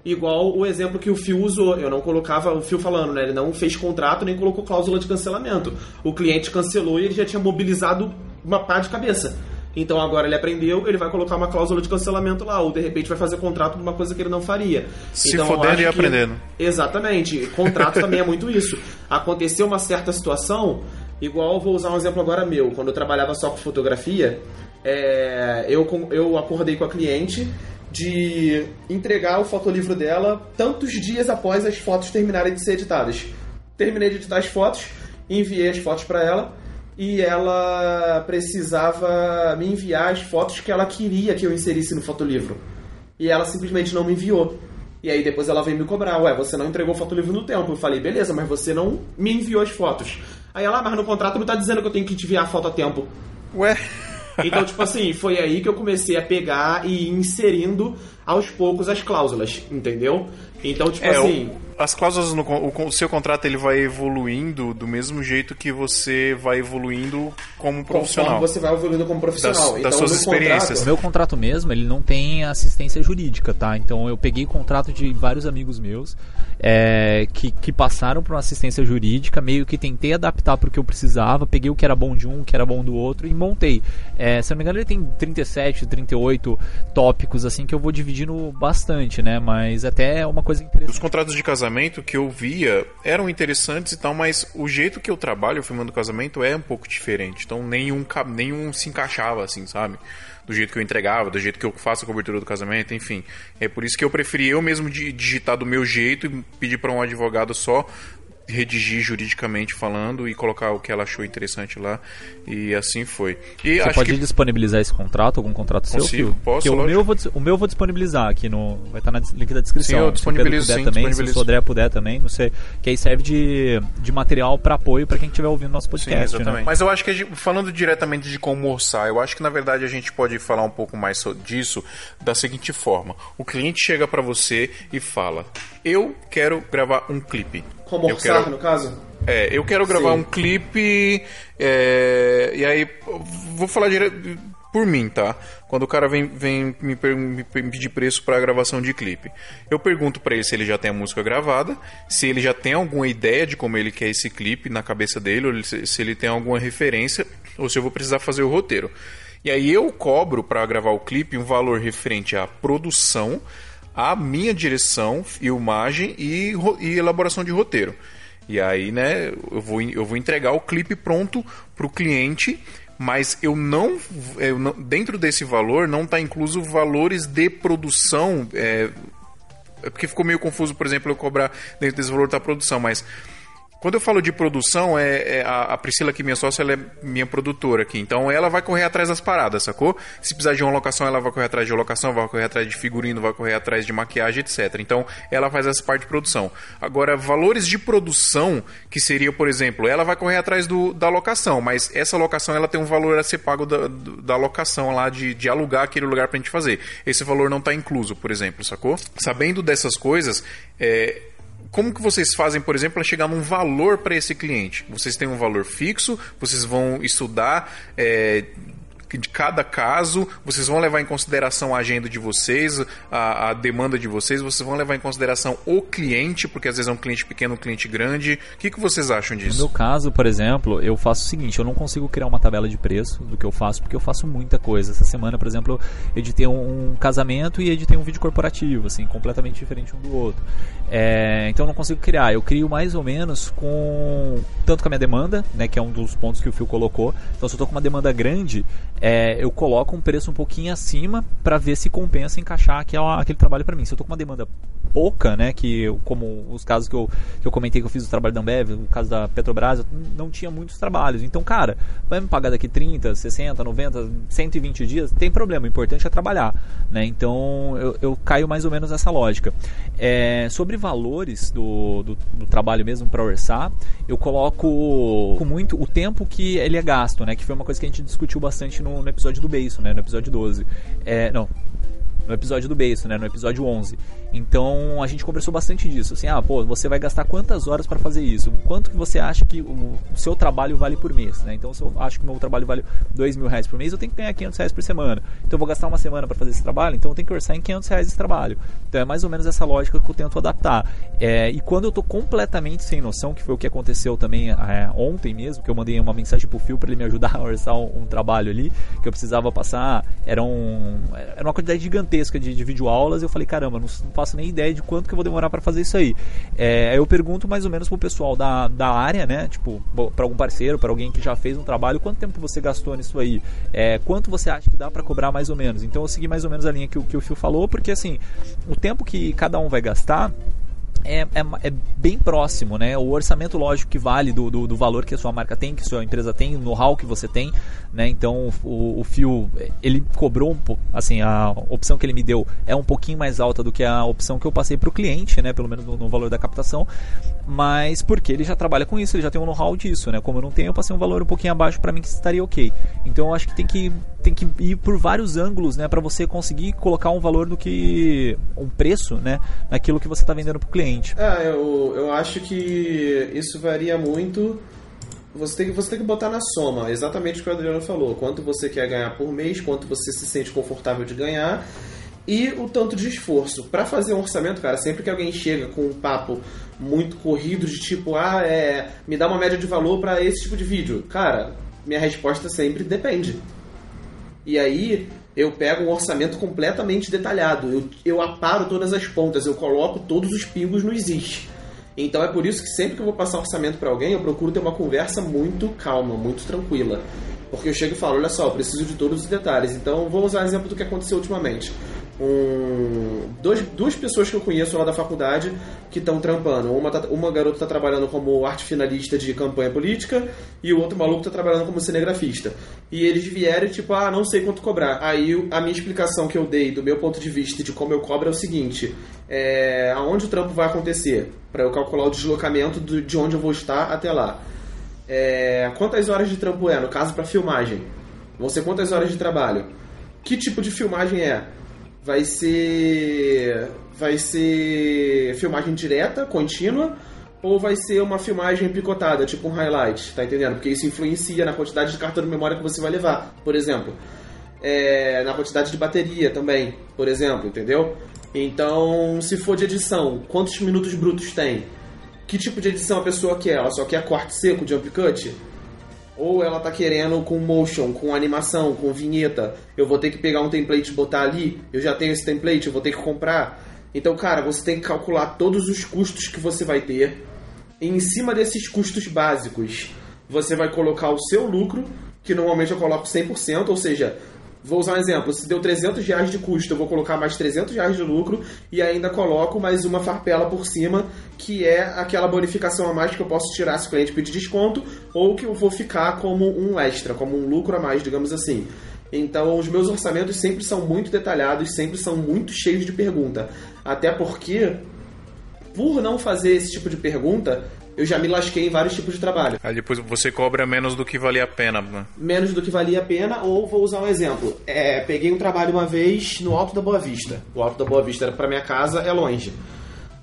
Igual o exemplo que o Fio usou. Eu não colocava o Fio falando, né? Ele não fez contrato nem colocou cláusula de cancelamento. O cliente cancelou e ele já tinha mobilizado uma pá de cabeça. Então agora ele aprendeu, ele vai colocar uma cláusula de cancelamento lá, ou de repente vai fazer contrato de uma coisa que ele não faria. Se então, fodendo e que- aprendendo. Exatamente. Contrato também é muito isso. Aconteceu uma certa situação, Igual, vou usar um exemplo agora meu. Quando eu trabalhava só com fotografia, é, eu, eu acordei com a cliente de entregar o fotolivro dela tantos dias após as fotos terminarem de ser editadas. Terminei de editar as fotos, enviei as fotos para ela e ela precisava me enviar as fotos que ela queria que eu inserisse no fotolivro. E ela simplesmente não me enviou. E aí depois ela veio me cobrar, ué, você não entregou o fotolivro no tempo. Eu falei, beleza, mas você não me enviou as fotos. Aí ela, "Ah, mas no contrato não tá dizendo que eu tenho que te enviar a foto a tempo. Ué, Então, tipo assim, foi aí que eu comecei a pegar e ir inserindo aos poucos as cláusulas, entendeu? Então, tipo é, assim, o- as cláusulas no o, o seu contrato ele vai evoluindo do mesmo jeito que você vai evoluindo como profissional. conforme você vai evoluindo como profissional. Das- das então, suas experiências. contrato- O meu contrato mesmo, ele não tem assistência jurídica, tá? Então eu peguei contrato de vários amigos meus é, que, que passaram por uma assistência jurídica, meio que tentei adaptar para o que eu precisava, peguei o que era bom de um, o que era bom do outro e montei. É, se eu não me engano, ele tem 37, 38 tópicos, assim, que eu vou dividindo bastante, né? Mas até é uma coisa Os interessante. contratos de casamento que eu via eram interessantes e tal, mas o jeito que eu trabalho filmando casamento é um pouco diferente. Então nenhum, nenhum se encaixava assim, sabe? Do jeito que eu entregava, do jeito que eu faço a cobertura do casamento, enfim. É por isso que eu preferi eu mesmo di- digitar do meu jeito e pedir para um advogado só redigir juridicamente falando e colocar o que ela achou interessante lá. E assim foi. E Você acho pode que disponibilizar esse contrato, algum contrato seu, Consigo, Fio? posso, Porque o meu, eu vou, o meu eu vou disponibilizar aqui no. Vai estar na des- link da descrição. Sim, eu Se o Pedro disponibilizo, puder sim, também, se disponibilizo. o Sodré puder também, não sei. Que aí serve de, de material para apoio para quem estiver ouvindo nosso Sim, podcast. exatamente. né? Mas eu acho que gente- falando diretamente de como orçar, eu acho que na verdade a gente pode falar um pouco mais so- disso da seguinte forma: o cliente chega pra você e fala: "Eu quero gravar um clipe". como eu orçar, quero, no caso? é, eu quero gravar Sim. um clipe é, e aí vou falar direto por mim, tá? Quando o cara vem, vem me, me pedir preço para gravação de clipe, eu pergunto pra ele se ele já tem a música gravada, se ele já tem alguma ideia de como ele quer esse clipe na cabeça dele, ou se ele tem alguma referência, ou se eu vou precisar fazer o roteiro. E aí eu cobro para gravar o clipe um valor referente à produção, à minha direção, filmagem e, e elaboração de roteiro. E aí, né, eu vou, eu vou entregar o clipe pronto pro cliente, mas eu não, eu não- dentro desse valor não está incluso valores de produção. É, é porque ficou meio confuso, por exemplo, eu cobrar dentro desse valor da produção, mas quando eu falo de produção, é, é a, a Priscila, que é minha sócia, ela é minha produtora aqui. Então ela vai correr atrás das paradas, sacou? Se precisar de uma locação, ela vai correr atrás de locação, vai correr atrás de figurino, vai correr atrás de maquiagem, etc. Então ela faz essa parte de produção. Agora, valores de produção, que seria, por exemplo, ela vai correr atrás do, da locação, mas essa locação ela tem um valor a ser pago da, da locação lá, de, de alugar aquele lugar pra gente fazer. Esse valor não tá incluso, por exemplo, sacou? Sabendo dessas coisas, é, como que vocês fazem, por exemplo, para chegar num valor para esse cliente? Vocês têm um valor fixo? Vocês vão estudar é, de cada caso? Vocês vão levar em consideração a agenda de vocês, a, a demanda de vocês? Vocês vão levar em consideração o cliente, porque às vezes é um cliente pequeno, um cliente grande? O que, que vocês acham No disso? meu caso, por exemplo, eu faço o seguinte: eu não consigo criar uma tabela de preço do que eu faço, porque eu faço muita coisa. Essa semana, por exemplo, eu editei um, um casamento e editei um vídeo corporativo, assim, completamente diferente um do outro. É, então eu não consigo criar. Eu crio mais ou menos com tanto com a minha demanda, né, que é um dos pontos que o Phil colocou. Então, se eu tô com uma demanda grande, é, eu coloco um preço um pouquinho acima para ver se compensa encaixar aquela, aquele trabalho para mim. Se eu tô com uma demanda pouca, né, que eu- como os casos que eu, que eu comentei que eu fiz o trabalho da Ambev, o caso da Petrobras, não tinha muitos trabalhos. Então, cara, vai me pagar daqui 30, 60, 90, 120 dias, tem problema, o importante é trabalhar, né? Então, eu, eu caio mais ou menos nessa lógica. É, sobre valores do, do, do trabalho mesmo para orçar, eu coloco muito o tempo que ele é gasto, né? Que foi uma coisa que a gente discutiu bastante no, no episódio do Beiço, né? No episódio 12. É, não, no episódio do Beiço, né? No episódio 11. Então a gente conversou bastante disso. Assim, ah, pô, você vai gastar quantas horas para fazer isso? Quanto que você acha que o, seu trabalho vale por mês, né? Então se eu acho que o meu trabalho vale dois mil reais por mês, eu tenho que ganhar 500 reais por semana. Então eu vou gastar uma semana para fazer esse trabalho, então eu tenho que orçar em 500 reais esse trabalho. Então é mais ou menos essa lógica que eu tento adaptar. É, e quando eu tô completamente sem noção, que foi o que aconteceu também é, ontem mesmo, que eu mandei uma mensagem pro Fio para ele me ajudar a orçar um, um trabalho ali, que eu precisava passar, era, um, era uma quantidade gigantesca de, de videoaulas. Eu falei, caramba, não, não faço nem ideia de quanto que eu vou demorar para fazer isso aí. É, eu pergunto mais ou menos pro pessoal da, da área, né? Tipo, para algum parceiro, para alguém que já fez um trabalho, quanto tempo você gastou nisso aí? É, quanto você acha que dá para cobrar mais ou menos? Então eu segui mais ou menos a linha que, que o Phil falou, porque assim, o tempo que cada um vai gastar é, é, é bem próximo, né? O orçamento, lógico, que vale do, do, do valor que a sua marca tem, que a sua empresa tem, o know-how que você tem, né? Então, o, o Fio, ele cobrou um pouco, assim, a opção que ele me deu é um pouquinho mais alta do que a opção que eu passei para o cliente, né? Pelo menos no, no valor da captação, mas porque ele já trabalha com isso, ele já tem um know-how disso, né? Como eu não tenho, eu passei um valor um pouquinho abaixo para mim que estaria ok. Então, eu acho que tem que, tem que ir por vários ângulos, né? Para você conseguir colocar um valor do que, um preço, né? Naquilo que você está vendendo para o cliente. É, eu, eu acho que isso varia muito. Você tem, que, você tem que botar na soma exatamente o que o Adriano falou. Quanto você quer ganhar por mês, quanto você se sente confortável de ganhar e o tanto de esforço. Para fazer um orçamento, cara, sempre que alguém chega com um papo muito corrido de tipo, ah, é, me dá uma média de valor para esse tipo de vídeo. Cara, minha resposta sempre depende. E aí eu pego um orçamento completamente detalhado. Eu, eu aparo todas as pontas, eu coloco todos os pingos no existe. Então é por isso que sempre que eu vou passar orçamento para alguém, eu procuro ter uma conversa muito calma, muito tranquila. Porque eu chego e falo, olha só, eu preciso de todos os detalhes. Então vou usar o exemplo do que aconteceu ultimamente. Um, dois, duas pessoas que eu conheço lá da faculdade que estão trampando. Uma, tá- uma garota está trabalhando como arte finalista de campanha política e o outro maluco está trabalhando como cinegrafista. E eles vieram tipo, ah, não sei quanto cobrar. Aí a minha explicação que eu dei do meu ponto de vista de como eu cobro é o seguinte: é, aonde o trampo vai acontecer? Para eu calcular o deslocamento do- de onde eu vou estar até lá. É, quantas horas de trampo é, no caso, para filmagem? Vão ser quantas horas de trabalho? Que tipo de filmagem é? Vai ser. Vai ser filmagem direta, contínua, ou vai ser uma filmagem picotada, tipo um highlight, tá entendendo? Porque isso influencia na quantidade de cartão de memória que você vai levar, por exemplo. É, na quantidade de bateria também, por exemplo, entendeu? Então, se for de edição, quantos minutos brutos tem? Que tipo de edição a pessoa quer? Ela só quer corte seco, jump cut? Ou ela tá querendo com motion, com animação, com vinheta. Eu vou ter que pegar um template e botar ali. Eu já tenho esse template, eu vou ter que comprar. Então, cara, você tem que calcular todos os custos que você vai ter. E em cima desses custos básicos, você vai colocar o seu lucro, que normalmente eu coloco 100%, ou seja, vou usar um exemplo, se deu 300 reais de custo, eu vou colocar mais 300 reais de lucro e ainda coloco mais uma farpela por cima, que é aquela bonificação a mais que eu posso tirar se o cliente pedir desconto, ou que eu vou ficar como um extra, como um lucro a mais, digamos assim. Então, os meus orçamentos sempre são muito detalhados, sempre são muito cheios de pergunta. Até porque, por não fazer esse tipo de pergunta, eu já me lasquei em vários tipos de trabalho. Aí depois você cobra menos do que valia a pena, né? Menos do que valia a pena, ou vou usar um exemplo. É, peguei um trabalho uma vez no Alto da Boa Vista. O Alto da Boa Vista era pra minha casa, é longe.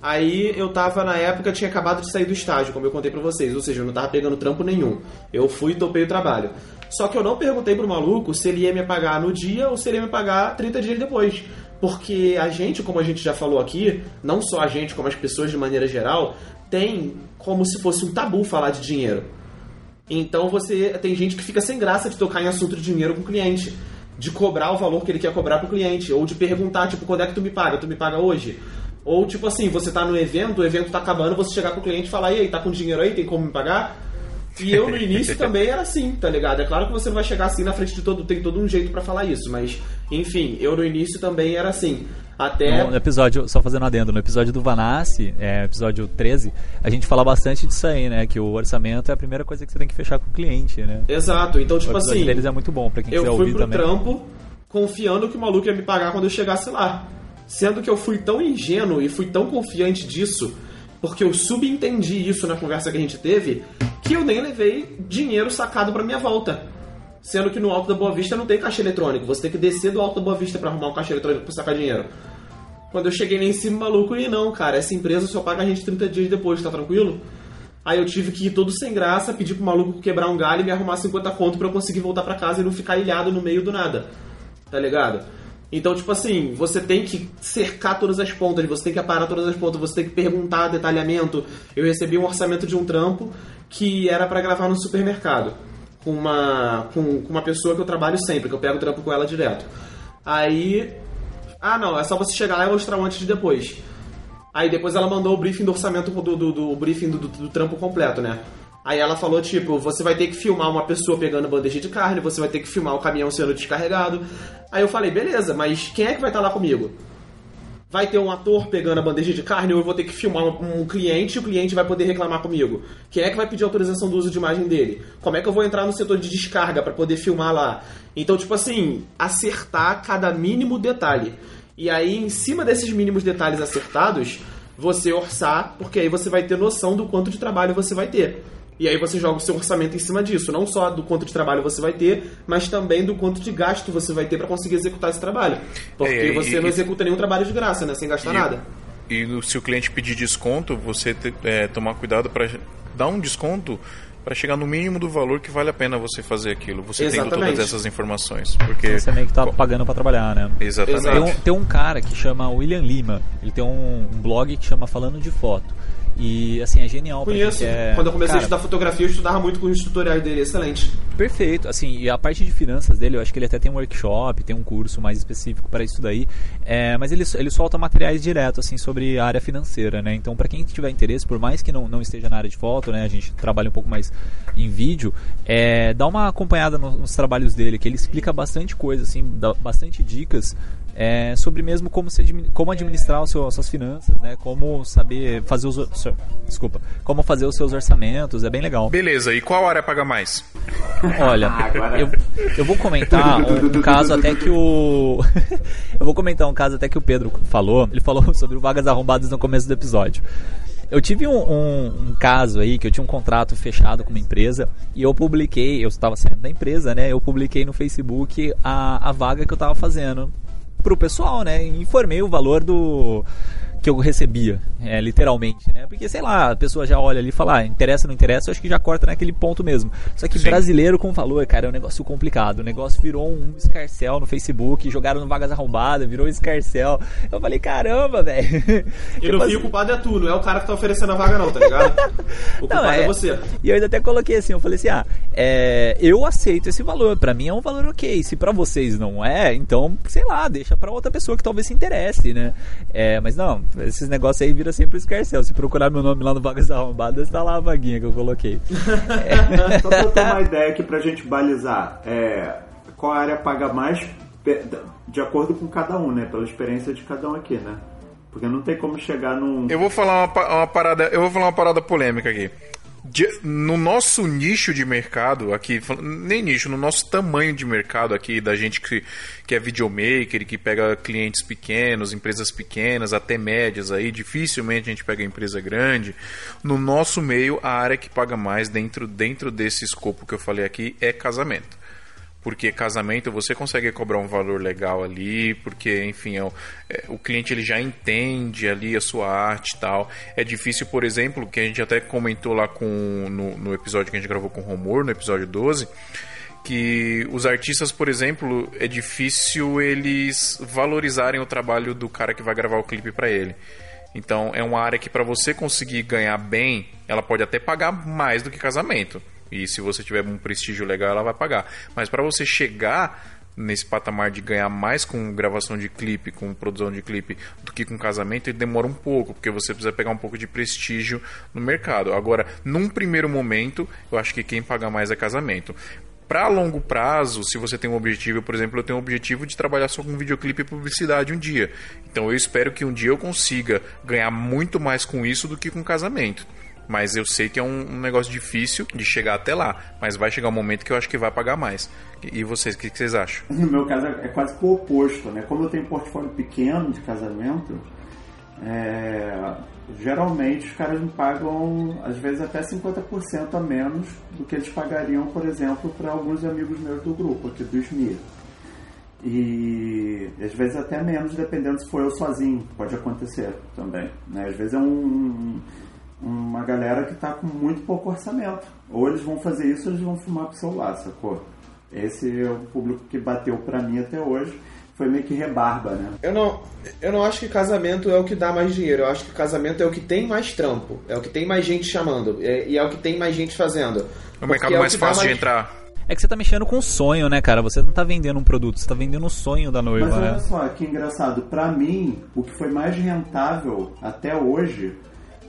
Aí eu tava na época, tinha acabado de sair do estágio, como eu contei pra vocês, ou seja, eu não tava pegando trampo nenhum. Eu fui e topei o trabalho. Só que eu não perguntei pro maluco se ele ia me pagar no dia ou se ele ia me pagar 30 dias depois. Porque a gente, como a gente já falou aqui, não só a gente, como as pessoas de maneira geral, tem como se fosse um tabu falar de dinheiro. Então você tem gente que fica sem graça de tocar em assunto de dinheiro com o cliente, de cobrar o valor que ele quer cobrar pro cliente, ou de perguntar, tipo, quando é que tu me paga? Tu me paga hoje? Ou tipo assim, você tá no evento, o evento tá acabando, você chegar pro cliente e falar, e aí, tá com dinheiro aí? Tem como me pagar? E eu no início também era assim, tá ligado? É claro que você não vai chegar assim na frente de todo, tem todo um jeito pra falar isso, mas enfim, eu no início também era assim. Até No, no episódio, só fazendo adendo, no episódio do Vanassi, é, episódio 13, a gente fala bastante disso aí, né? Que o orçamento é a primeira coisa que você tem que fechar com o cliente, né? Exato, então o tipo episódio assim, deles é muito bom pra quem eu quiser fui ouvir pro também. trampo confiando que o maluco ia me pagar quando eu chegasse lá. Sendo que eu fui tão ingênuo e fui tão confiante disso, porque eu subentendi isso na conversa que a gente teve, que eu nem levei dinheiro sacado pra minha volta. Sendo que no Alto da Boa Vista não tem caixa eletrônico, você tem que descer do Alto da Boa Vista pra arrumar um caixa eletrônico pra sacar dinheiro. Quando eu cheguei lá em cima, maluco, e não, cara, essa empresa só paga a gente 30 dias depois, tá tranquilo? Aí eu tive que ir todo sem graça, pedir pro maluco quebrar um galho e me arrumar 50 conto pra eu conseguir voltar pra casa e não ficar ilhado no meio do nada. Tá ligado? Então, tipo assim, você tem que cercar todas as pontas, você tem que aparar todas as pontas, você tem que perguntar detalhamento. Eu recebi um orçamento de um trampo que era pra gravar no supermercado. Com uma, com, com uma pessoa que eu trabalho sempre, que eu pego o trampo com ela direto. Aí Ah, não, é só você chegar lá e mostrar um antes e depois. Aí depois ela mandou o briefing do orçamento do, do, do briefing do, do, do trampo completo, né? Aí ela falou, tipo, você vai ter que filmar uma pessoa pegando bandeja de carne, você vai ter que filmar o caminhão sendo descarregado. Aí eu falei, beleza, mas quem é que vai estar lá comigo? Vai ter um ator pegando a bandeja de carne ou eu vou ter que filmar um, um cliente e o cliente vai poder reclamar comigo? Quem é que vai pedir autorização do uso de imagem dele? Como é que eu vou entrar no setor de descarga para poder filmar lá? Então, tipo assim, acertar cada mínimo detalhe. E aí, em cima desses mínimos detalhes acertados, você orçar, porque aí você vai ter noção do quanto de trabalho você vai ter. E aí você joga o seu orçamento em cima disso, não só do quanto de trabalho você vai ter, mas também do quanto de gasto você vai ter para conseguir executar esse trabalho. Porque É, e- você e- não executa nenhum trabalho de graça, né? Sem gastar E- nada. E se o cliente pedir desconto, você te- é, tomar cuidado para dar um desconto para chegar no mínimo do valor que vale a pena você fazer aquilo. Você tendo Exatamente. todas essas informações. Porque. Você meio que tá pagando pra trabalhar, né? Exatamente. Tem um, tem um cara que chama William Lima. Ele tem um, um blog que chama Falando de Foto. E assim, é genial Conheço. quer- Quando eu comecei Cara, a estudar fotografia, eu estudava muito com os tutoriais dele, excelente. Perfeito, assim, e a parte de finanças dele, eu acho que ele até tem um workshop, tem um curso mais específico para isso daí, é, mas ele, ele solta materiais direto, assim, sobre a área financeira, né, então para quem tiver interesse, por mais que não, não esteja na área de foto, né, a gente trabalha um pouco mais em vídeo, é, dá uma acompanhada no- nos trabalhos dele, que ele explica bastante coisa, assim, dá bastante dicas é, sobre mesmo como, se admi- como administrar o seu, as suas finanças, né, como saber fazer os, desculpa, como fazer os seus orçamentos, é bem legal. Beleza, e qual área paga mais? Olha, Agora- eu, eu vou comentar um, um caso até que o. eu vou comentar um caso até que o Pedro falou. Ele falou sobre Vagas Arrombadas no começo do episódio. Eu tive um, um- um caso aí que eu tinha um contrato fechado com uma empresa e eu publiquei, eu estava saindo da empresa, né? Eu publiquei no Facebook a, a vaga que eu estava fazendo pro pessoal, né? Informei o valor do que eu recebia, é, literalmente, né? Porque, sei lá, a pessoa já olha ali e fala, ah, interessa, não interessa, eu acho que já corta naquele ponto mesmo. Só que Sim. brasileiro com valor, cara, é um negócio complicado. O negócio virou um escarcel no Facebook, jogaram no Vagas Arrombadas, virou um escarcel. Eu falei, caramba, velho. E no fim o culpado é tu, não é o cara que tá oferecendo a vaga não, tá ligado? O culpado é... você. E eu ainda até coloquei assim, eu falei assim, ah, é, eu aceito esse valor, pra mim é um valor ok. Se pra vocês não é, então, sei lá, deixa pra outra pessoa que talvez se interesse, né? É, mas não, esses negócios aí viram sempre o escarcel. Se procurar meu nome lá no Vagas Arrombadas, tá lá a vaguinha que eu coloquei. Só pra eu ter uma ideia aqui pra gente balizar, é, qual área paga mais de acordo com cada um, né? Pela experiência de cada um aqui, né? Porque não tem como chegar num. Eu vou falar uma, uma parada, eu vou falar uma parada polêmica aqui. De- no nosso nicho de mercado aqui, nem nicho, no nosso tamanho de mercado aqui, da gente que, que é videomaker, que pega clientes pequenos, empresas pequenas, até médias aí, dificilmente a gente pega empresa grande. No nosso meio, a área que paga mais dentro, dentro desse escopo que eu falei aqui é casamento porque casamento você consegue cobrar um valor legal ali, porque enfim é o, é, o cliente ele já entende ali a sua arte e tal. É difícil, por exemplo, que a gente até comentou lá com no, no episódio que a gente gravou com o Romor, no episódio 12, que os artistas, por exemplo, é difícil eles valorizarem o trabalho do cara que vai gravar o clipe para ele. Então é uma área que para você conseguir ganhar bem, ela pode até pagar mais do que casamento. E se você tiver um prestígio legal, ela vai pagar. Mas para você chegar nesse patamar de ganhar mais com gravação de clipe, com produção de clipe, do que com casamento, ele demora um pouco, porque você precisa pegar um pouco de prestígio no mercado. Agora, num primeiro momento, eu acho que quem paga mais é casamento. Para longo prazo, se você tem um objetivo, por exemplo, eu tenho um objetivo de trabalhar só com videoclipe e publicidade um dia. Então eu espero que um dia eu consiga ganhar muito mais com isso do que com casamento. Mas eu sei que é um, um negócio difícil de chegar até lá. Mas vai chegar um momento que eu acho que vai pagar mais. E vocês, o que, que vocês acham? No meu caso é quase que o oposto, né? Como eu tenho um portfólio pequeno de casamento, é, geralmente os caras me pagam às vezes até 50% a menos do que eles pagariam, por exemplo, para alguns amigos meus do grupo aqui do SMIR. E às vezes até menos, dependendo se for eu sozinho, pode acontecer também. Né? Às vezes é um, uma galera que está com muito pouco orçamento. Ou eles vão fazer isso ou eles vão filmar com o celular, sacou? Esse é o público que bateu pra mim até hoje. Foi meio que rebarba, né? Eu não, eu não acho que casamento é o que dá mais dinheiro. Eu acho que casamento é o que tem mais trampo. É o que tem mais gente chamando. é- e é o que tem mais gente fazendo. É o mercado é mais fácil de entrar. É que você tá mexendo com um sonho, né, cara? Você não tá vendendo um produto, você tá vendendo um sonho da noiva, Mas né? olha só, que engraçado. Pra mim, o que foi mais rentável até hoje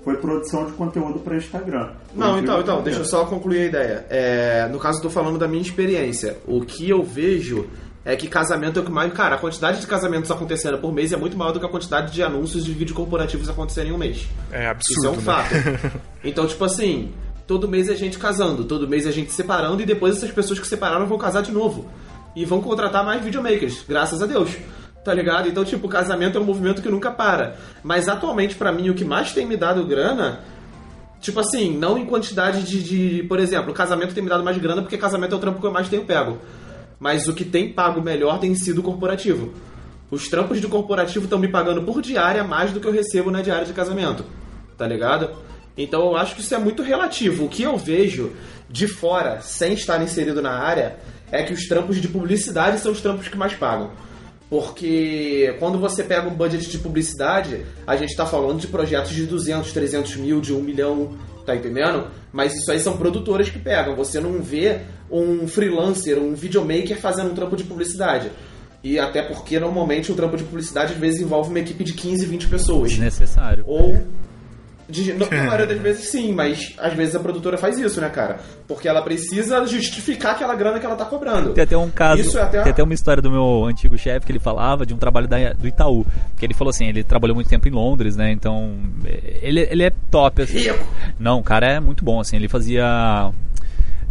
foi produção de conteúdo pra Instagram. Não, então, então, deixa eu só concluir a ideia. É, no caso, eu tô falando da minha experiência. O que eu vejo é que casamento é o que mais. Cara, a quantidade de casamentos acontecendo por mês é muito maior do que a quantidade de anúncios de vídeo corporativos acontecendo em um mês. É absurdo, Isso é um né? fato. Então, tipo assim, todo mês é gente casando, todo mês é gente separando e depois essas pessoas que separaram vão casar de novo. E vão contratar mais videomakers, graças a Deus. Tá ligado? Então, tipo, casamento é um movimento que nunca para. Mas atualmente, pra mim, o que mais tem me dado grana. Tipo assim, não em quantidade de, de. Por exemplo, casamento tem me dado mais grana porque casamento é o trampo que eu mais tenho pego. Mas o que tem pago melhor tem sido o corporativo. Os trampos de corporativo estão me pagando por diária mais do que eu recebo na diária de casamento. Tá ligado? Então eu acho que isso é muito relativo. O que eu vejo de fora, sem estar inserido na área, é que os trampos de publicidade são os trampos que mais pagam. Porque quando você pega um budget de publicidade, a gente tá falando de projetos de 200, 300 mil, de 1 milhão, tá entendendo? Mas isso aí são produtoras que pegam. Você não vê um freelancer, um videomaker fazendo um trampo de publicidade. E até porque normalmente o trampo de publicidade às vezes envolve uma equipe de 15, 20 pessoas. Desnecessário. Ou. De, na na maioria das vezes sim, mas às vezes a produtora faz isso, né, cara? Porque ela precisa justificar aquela grana que ela tá cobrando. Tem até um caso, Isso é até- tem até uma história do meu antigo chefe que ele falava de um trabalho da- do Itaú. Que ele falou assim, ele trabalhou muito tempo em Londres, né? Então, eh, ele, ele é top, assim. Rico. Não, o cara é muito bom, assim. Ele fazia.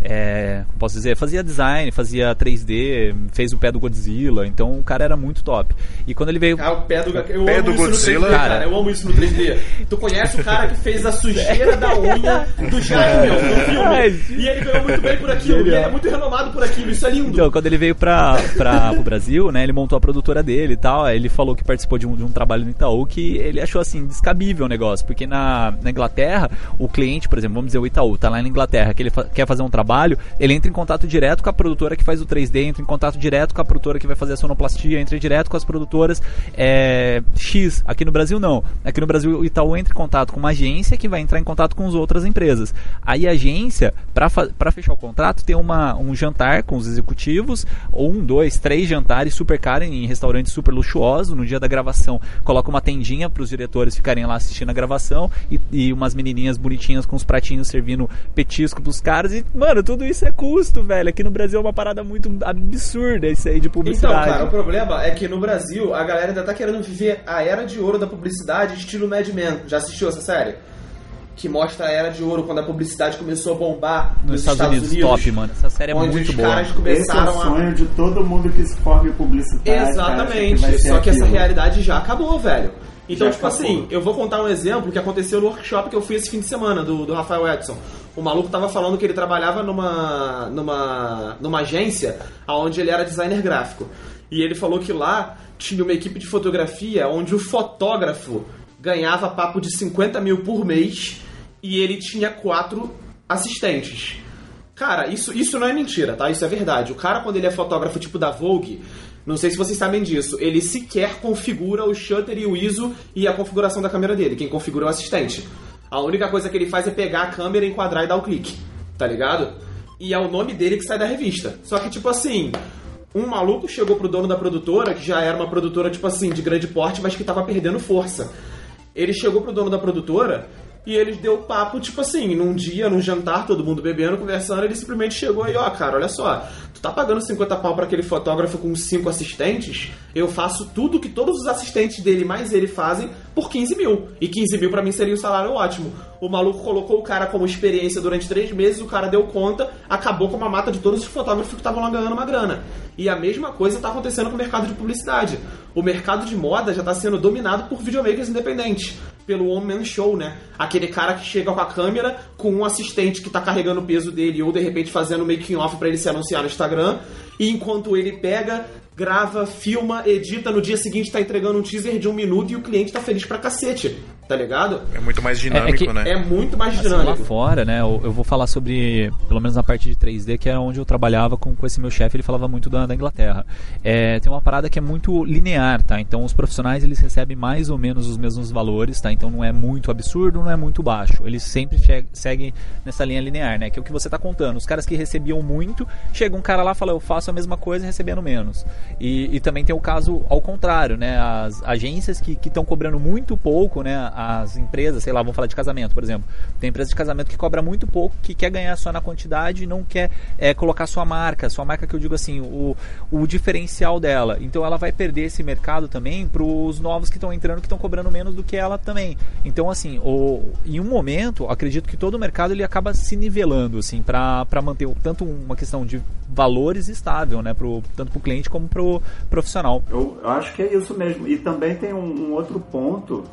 É, posso dizer, fazia design, fazia 3D, fez o pé do Godzilla, então o cara era muito top. E quando ele veio. Ah, o pé do, eu pé amo do isso Godzilla. no 3D, cara. Eu amo isso no 3D. Tu conhece o cara que fez a sujeira da unha do Jack, meu, no filme. E ele ganhou muito bem por aquilo. Ele é muito renomado por aquilo. Isso é lindo. Então, quando ele veio pra, pra, pro Brasil, né, ele montou a produtora dele e tal, aí ele falou que participou de um, de um trabalho no Itaú que ele achou, assim, descabível o negócio, porque na, na Inglaterra, o cliente, por exemplo, vamos dizer o Itaú, tá lá na Inglaterra, que ele fa- quer fazer um trabalho, ele entra em contato direto com a produtora que faz o 3D, entra em contato direto com a produtora que vai fazer a sonoplastia, entra direto com as produtoras é, X. Aqui no Brasil, não. Aqui no Brasil, o Itaú entra em contato com uma agência que vai entrar em contato com as outras empresas. Aí a agência, para fechar o contrato, tem uma, um jantar com os executivos, ou um, dois, três jantares super caros em restaurantes super luxuosos. No dia da gravação, coloca uma tendinha para os diretores ficarem lá assistindo a gravação e, e umas menininhas bonitinhas com os pratinhos servindo petisco pros caras. E, mano, tudo isso é custo, velho. Aqui no Brasil é uma parada muito absurda isso aí de Então, publicidade. cara, o problema é que no Brasil a galera ainda tá querendo viver a era de ouro da publicidade, estilo Mad Men. Já assistiu essa série? Que mostra a era de ouro quando a publicidade começou a bombar nos Estados, Unidos, top, mano. Essa série é onde muito os boa. caras Esse é o começaram a. sonho de todo mundo que se forma em publicidade. Exatamente. que Só que essa realidade já acabou, velho. Então, Já tipo acabou. assim, eu vou contar um exemplo que aconteceu no workshop que eu fui esse fim de semana, do, do Rafael Edson. O maluco tava falando que ele trabalhava numa, numa, numa agência onde ele era designer gráfico. E ele falou que lá tinha uma equipe de fotografia onde o fotógrafo ganhava papo de 50 mil por mês e ele tinha quatro assistentes. Cara, isso, isso não é mentira, tá? Isso é verdade. O cara, quando ele é fotógrafo tipo da Vogue, não sei se vocês sabem disso, ele sequer configura o shutter e o ISO e a configuração da câmera dele. Quem configura é o assistente. A única coisa que ele faz é pegar a câmera, enquadrar e dar o clique. Tá ligado? E é o nome dele que sai da revista. Só que, tipo assim, um maluco chegou pro dono da produtora, que já era uma produtora, tipo assim, de grande porte, mas que tava perdendo força. Ele chegou pro dono da produtora e ele deu papo, tipo assim, num dia, num jantar, todo mundo bebendo, conversando, ele simplesmente chegou aí, ó, cara, olha só, tu tá pagando 50 pau pra aquele fotógrafo com cinco assistentes, eu faço tudo que todos os assistentes dele mais ele fazem por 15 mil. E 15 mil pra mim seria um salário ótimo. O maluco colocou o cara como experiência durante três meses, o cara deu conta, acabou com uma mata de todos os fotógrafos que estavam lá ganhando uma grana. E a mesma coisa tá acontecendo com o mercado de publicidade. O mercado de moda já tá sendo dominado por videomakers independentes. Pelo One Man Show, né? Aquele cara que chega com a câmera, com um assistente que tá carregando o peso dele, ou de repente fazendo making off pra ele se anunciar no Instagram. E enquanto ele pega, grava, filma, edita, no dia seguinte tá entregando um teaser de um minuto e o cliente tá feliz pra cacete. Tá ligado? É muito mais dinâmico, que- né? É muito mais Assim, lá dinâmico. fora, né, eu, eu vou falar sobre, pelo menos na parte de 3D, que é onde eu trabalhava com, com esse meu chefe, ele falava muito da, da Inglaterra. É, tem uma parada que é muito linear, tá? Então os profissionais eles recebem mais ou menos os mesmos valores, tá? Então não é muito absurdo, não é muito baixo. Eles sempre seguem nessa linha linear, né? Que é o que você tá contando. Os caras que recebiam muito, chega um cara lá e fala, eu faço a mesma coisa recebendo menos. E, e também tem o caso ao contrário, né? As agências que estão cobrando muito pouco, né? As empresas, sei lá, vamos falar de casamento, por exemplo. Tem empresa de casamento que cobra muito pouco, que quer ganhar só na quantidade e não quer é, colocar sua marca. Sua marca que eu digo assim, o, o diferencial dela. Então ela vai perder esse mercado também para os novos que estão entrando, que estão cobrando menos do que ela também. Então, assim, o, em um momento, acredito que todo o mercado ele acaba se nivelando, assim, para manter tanto uma questão de valores estável, né? Pro, tanto para o cliente como para o profissional. Eu, acho que é isso mesmo. E também tem um, um outro ponto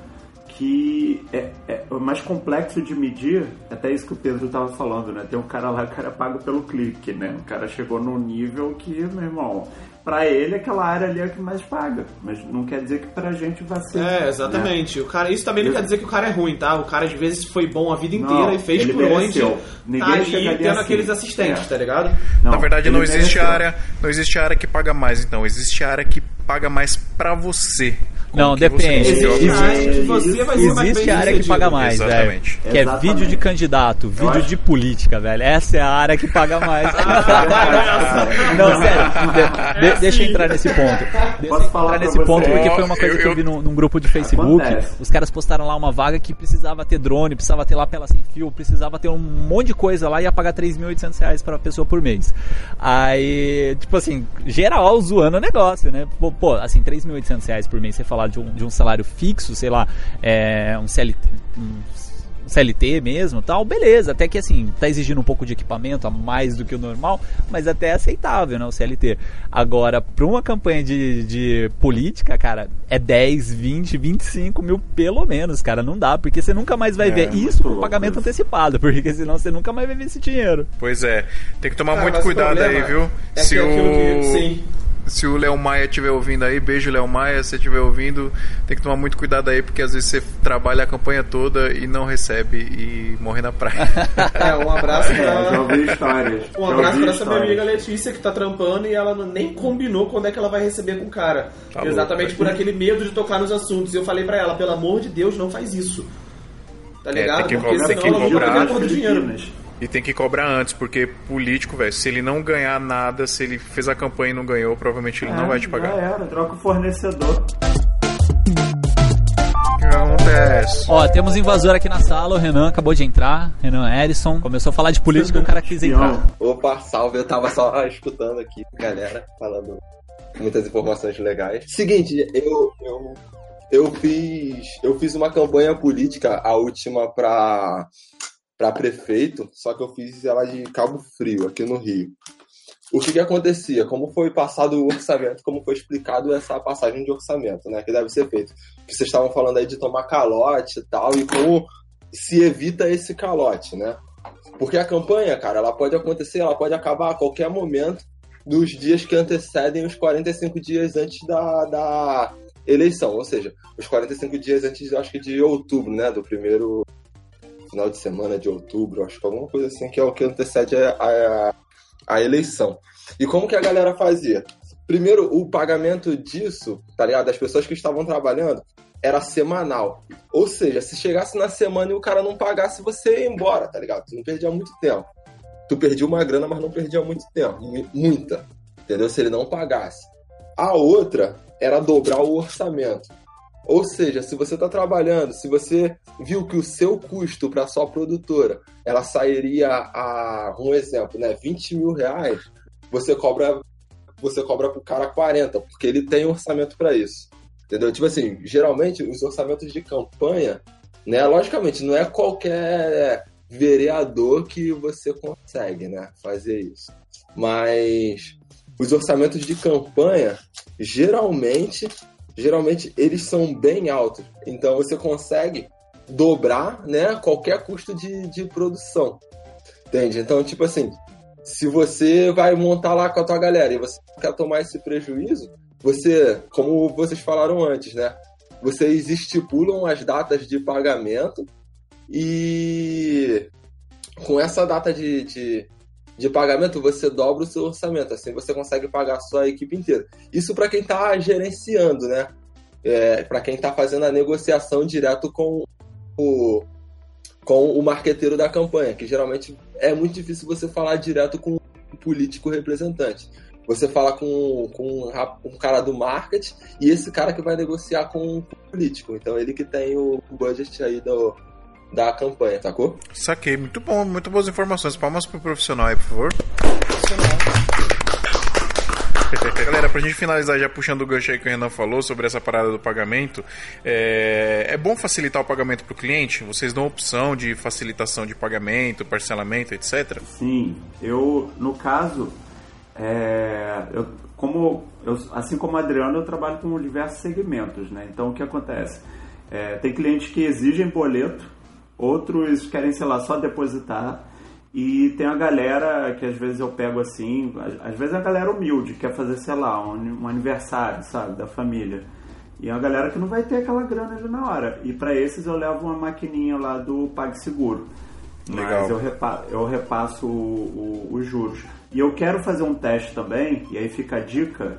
que é, é mais complexo de medir, até isso que o Pedro estava falando, né? Tem um cara lá, o cara paga pelo clique, né? O cara chegou num nível que, meu irmão, pra ele aquela área ali é a que mais paga, mas não quer dizer que pra gente vai ser. É, né? exatamente. O cara, isso também não Eu- quer dizer que o cara é ruim, tá? O cara às vezes foi bom a vida Não, inteira e fez por onde. Ninguém tá ali tendo assim. aqueles assistentes, É. tá ligado? Não, Na verdade, não existe mereceu. área, não existe área que paga mais, então existe área que paga mais pra você. Não, depende. Existe Existe a área que paga mais, velho. Exatamente. Que é vídeo de candidato, vídeo de política, velho. Essa é a área que paga mais. Ah, Não, sério. de- de- deixa eu entrar nesse ponto. Deixa Posso eu falar entrar nesse você? ponto porque foi uma coisa eu- que eu vi num, num grupo de Facebook. Acontece. Os caras postaram lá uma vaga que precisava ter drone, precisava ter lapela sem fio, precisava ter um monte de coisa lá e ia pagar 3.800 reais pra pessoa por mês. Aí, tipo assim, geral zoando o negócio, né? Pô, assim, 3.800 reais por mês, você falar de um, de um salário fixo, sei lá, é, um CLT. Um, CLT mesmo, tal, beleza, até que assim, tá exigindo um pouco de equipamento a mais do que o normal, mas até é aceitável, né, o CLT. Agora, pra uma campanha de, de política, cara, é 10, 20, 25 mil pelo menos, cara, não dá, porque você nunca mais vai É, ver muito isso com pagamento isso. antecipado, porque senão você nunca mais vai ver esse dinheiro. Pois é. Tem que tomar Cara, muito cuidado aí, viu? É se que o aquilo que. Sim. Se o Léo Maia estiver ouvindo aí, beijo Léo Maia, se estiver ouvindo, tem que tomar muito cuidado aí, porque às vezes você trabalha a campanha toda e não recebe e morre na praia. É, um abraço É, já pra. ouvi histórias. Um Já abraço pra essa minha amiga Letícia que tá trampando e ela não- nem combinou quando é que ela vai receber com o cara. Tá Exatamente louco. por aquele medo de tocar nos assuntos. E eu falei pra ela, pelo amor de Deus, não faz isso. Tá É, ligado? tem que Porque senão tem que ela cobrar. dinheiro. Filipinas. E tem que cobrar antes, porque político, velho, se ele não ganhar nada, se ele fez a campanha e não ganhou, provavelmente ele não É, vai te pagar. Já era, troca o fornecedor. O que acontece? Ó, temos invasor aqui na sala, o Renan acabou de entrar, Renan Erison, começou a falar de política e o cara quis entrar. Opa, salve, eu tava só escutando aqui, galera, falando muitas informações legais. Seguinte, eu, eu, eu fiz. Eu fiz uma campanha política, a última pra, pra prefeito, só que eu fiz ela de Cabo Frio, aqui no Rio. O que que acontecia? Como foi passado o orçamento, como foi explicado essa passagem de orçamento, né? Que deve ser feito. Que vocês estavam falando aí de tomar calote e tal, e como se evita esse calote, né? Porque a campanha, cara, ela pode acontecer, ela pode acabar a qualquer momento dos dias que antecedem os 45 dias antes da, da eleição. Ou seja, os 45 dias antes, acho que de outubro, né? Do primeiro final de semana de outubro, acho que alguma coisa assim, que é o que antecede a, a, a eleição. E como que a galera fazia? Primeiro, o pagamento disso, tá ligado? Das pessoas que estavam trabalhando, era semanal. Ou seja, se chegasse na semana e o cara não pagasse, você ia embora, tá ligado? Tu não perdia muito tempo. Tu perdia uma grana, mas não perdia muito tempo. mu- Muita. Entendeu? Se ele não pagasse. A outra era dobrar o orçamento. Ou seja, se você está trabalhando, se você viu que o seu custo para sua produtora ela sairia a um exemplo, né, 20 mil reais, você cobra você cobra pro cara 40, porque ele tem orçamento para isso. Entendeu? Tipo assim, geralmente os orçamentos de campanha, né, logicamente não é qualquer vereador que você consegue, né, fazer isso. Mas os orçamentos de campanha, geralmente, geralmente eles são bem altos. Então você consegue dobrar, né, qualquer custo de, de produção. Entende? Então, tipo assim, se você vai montar lá com a tua galera e você quer tomar esse prejuízo, você, como vocês falaram antes, né? vocês estipulam as datas de pagamento e com essa data de, de, de pagamento você dobra o seu orçamento. Assim você consegue pagar a sua equipe inteira. Isso para quem está gerenciando, né? É, para quem está fazendo a negociação direto com o, com o marqueteiro da campanha, que geralmente é muito difícil você falar direto com o político representante. Você fala com, com um cara do marketing e esse cara que vai negociar com o político. Então ele que tem o budget aí do, da campanha, sacou? Saquei, muito bom, muito boas informações. Palmas pro profissional aí, por favor. Galera, pra gente finalizar, já puxando o gancho aí que o Renan falou sobre essa parada do pagamento, é, é bom facilitar o pagamento pro cliente? Vocês dão opção de facilitação de pagamento, parcelamento, etc? Sim, eu, no caso, é, eu, como, eu, assim como o Adriano, eu trabalho com diversos segmentos, né? Então, o que acontece? É, tem clientes que exigem boleto, outros querem, sei lá, só depositar. E tem a galera que às vezes eu pego assim, às vezes a galera humilde, quer fazer, sei lá, um, um aniversário, sabe, da família. E é uma galera que não vai ter aquela grana ali na hora. E para esses eu levo uma maquininha lá do PagSeguro. Legal. Mas eu, repa eu repasso o, o, os juros. E eu quero fazer um teste também, e aí fica a dica.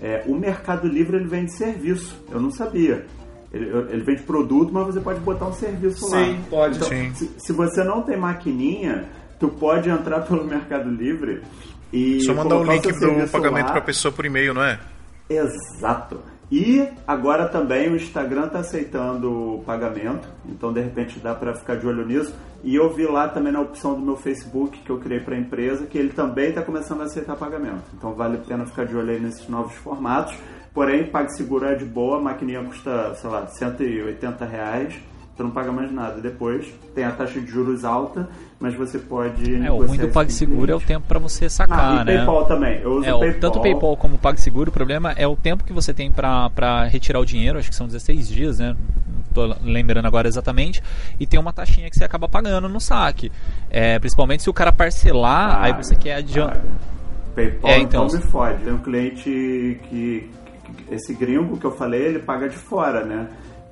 É, o Mercado Livre ele vende serviço. Eu não sabia. Ele, ele vende produto, mas você pode botar um serviço lá. Sim, pode. Então, Sim. Se, se você não tem maquininha, tu pode entrar pelo Mercado Livre e Só mandar o link do pagamento lá. pra pessoa por e-mail, não é? Exato. E agora também o Instagram está aceitando o pagamento, então de repente dá para ficar de olho nisso. E eu vi lá também na opção do meu Facebook que eu criei para a empresa que ele também está começando a aceitar pagamento. Então vale a pena ficar de olho aí nesses novos formatos. Porém, PagSeguro é de boa, a maquininha custa, sei lá, 180 reais. Você não paga mais nada depois. Tem a taxa de juros alta, mas você pode. É, o ruim do PagSeguro é o tempo para você Ah, sacar, e né? PayPal também. Eu uso É, o- PayPal. tanto o PayPal como o PagSeguro, o problema é o tempo que você tem pra pra retirar o dinheiro, acho que são 16 dias, né? Não Tô lembrando agora exatamente. E tem uma taxinha que você acaba pagando no saque. É, principalmente se o cara parcelar, Ah, aí você quer adiantar. ah, PayPal É, então, então- me fode. Tem um cliente que- Esse gringo que eu falei, ele paga de fora, né?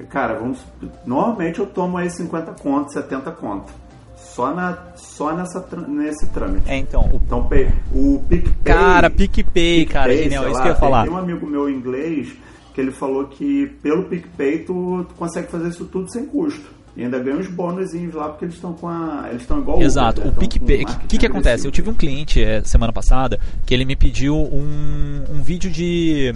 Cara, vamos. Normalmente eu tomo aí 50 conto, 70 conto. Só, na, só nessa, nesse trâmite. É, então, o Então, pay- o PicPay. cara, PicPay, cara, PicPay, genial, isso lá, que eu ia falar. Tem um amigo meu inglês que ele falou que pelo PicPay tu, tu consegue fazer isso tudo sem custo. E ainda ganha uns bônusinhos lá porque eles estão com a. Eles estão igual Exato, Uber, o né? Com PicPay. O que, que acontece? Eu tive um cliente eh, semana passada que ele me pediu um, um vídeo de.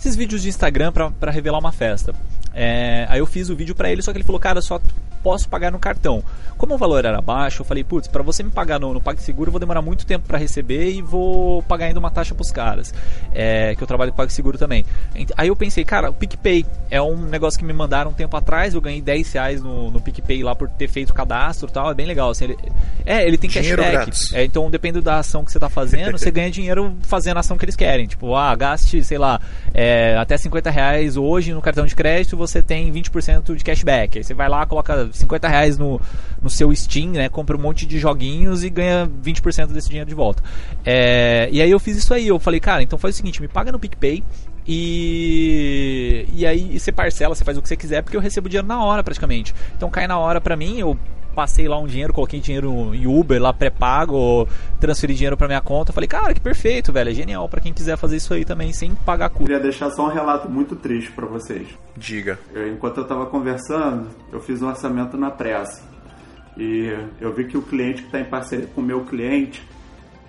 Esses vídeos de Instagram pra revelar uma festa. É, aí eu fiz o vídeo pra ele, só que ele falou, cara, só posso pagar no cartão. Como o valor era baixo, eu falei, putz, pra você me pagar no, no PagSeguro, eu vou demorar muito tempo pra receber e vou pagar ainda uma taxa pros caras. É, que eu trabalho com PagSeguro também. Aí eu pensei, cara, o PicPay é um negócio que me mandaram um tempo atrás, eu ganhei 10 reais no, no PicPay lá por ter feito o cadastro e tal, é bem legal. Assim, ele, é, ele tem Dinheiro cashback. grátis. É, então, depende da ação que você está fazendo, você ganha dinheiro fazendo a ação que eles querem. Tipo, ah, gaste, sei lá, é, até 50 reais hoje no cartão de crédito, você tem 20% de cashback. Aí você vai lá, coloca 50 reais no, no seu Steam, né? Compra um monte de joguinhos e ganha 20% desse dinheiro de volta. É, e aí eu fiz isso aí, eu falei, cara, então faz o seguinte, me paga no PicPay. E, e aí você parcela, você faz o que você quiser, porque eu recebo dinheiro na hora praticamente. Então cai na hora pra mim, eu passei lá um dinheiro, coloquei dinheiro em Uber lá pré-pago, transferi dinheiro pra minha conta. Falei, cara, que perfeito, velho. É genial pra quem quiser fazer isso aí também sem pagar custo. Queria deixar só um relato muito triste pra vocês. Diga. Eu, enquanto eu estava conversando, eu fiz um orçamento na pressa. E eu vi que o cliente que está em parceria com o meu cliente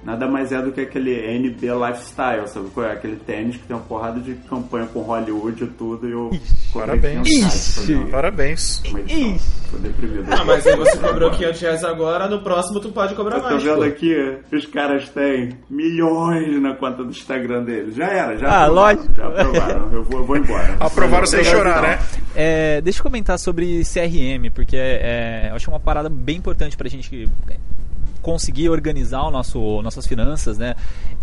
nada mais é do que aquele NB Lifestyle, sabe qual é? Aquele tênis que tem uma porrada de campanha com Hollywood e tudo. E eu cobrei parabéns. 500 reais pra Ixi. fazer Parabéns. uma edição. Tô deprimido. Ah, mas aí você cobrou 500 reais agora, no próximo tu pode cobrar Eu tô mais. vendo pô. aqui, os caras têm milhões na conta do Instagram deles. Já era, já Ah, aprovaram, lógico. Já aprovaram. Eu vou, eu vou embora. Aprovaram sem chorar, né? É, deixa eu comentar sobre CRM, porque é, eu acho uma parada bem importante pra gente conseguir organizar o nosso, nossas finanças, né?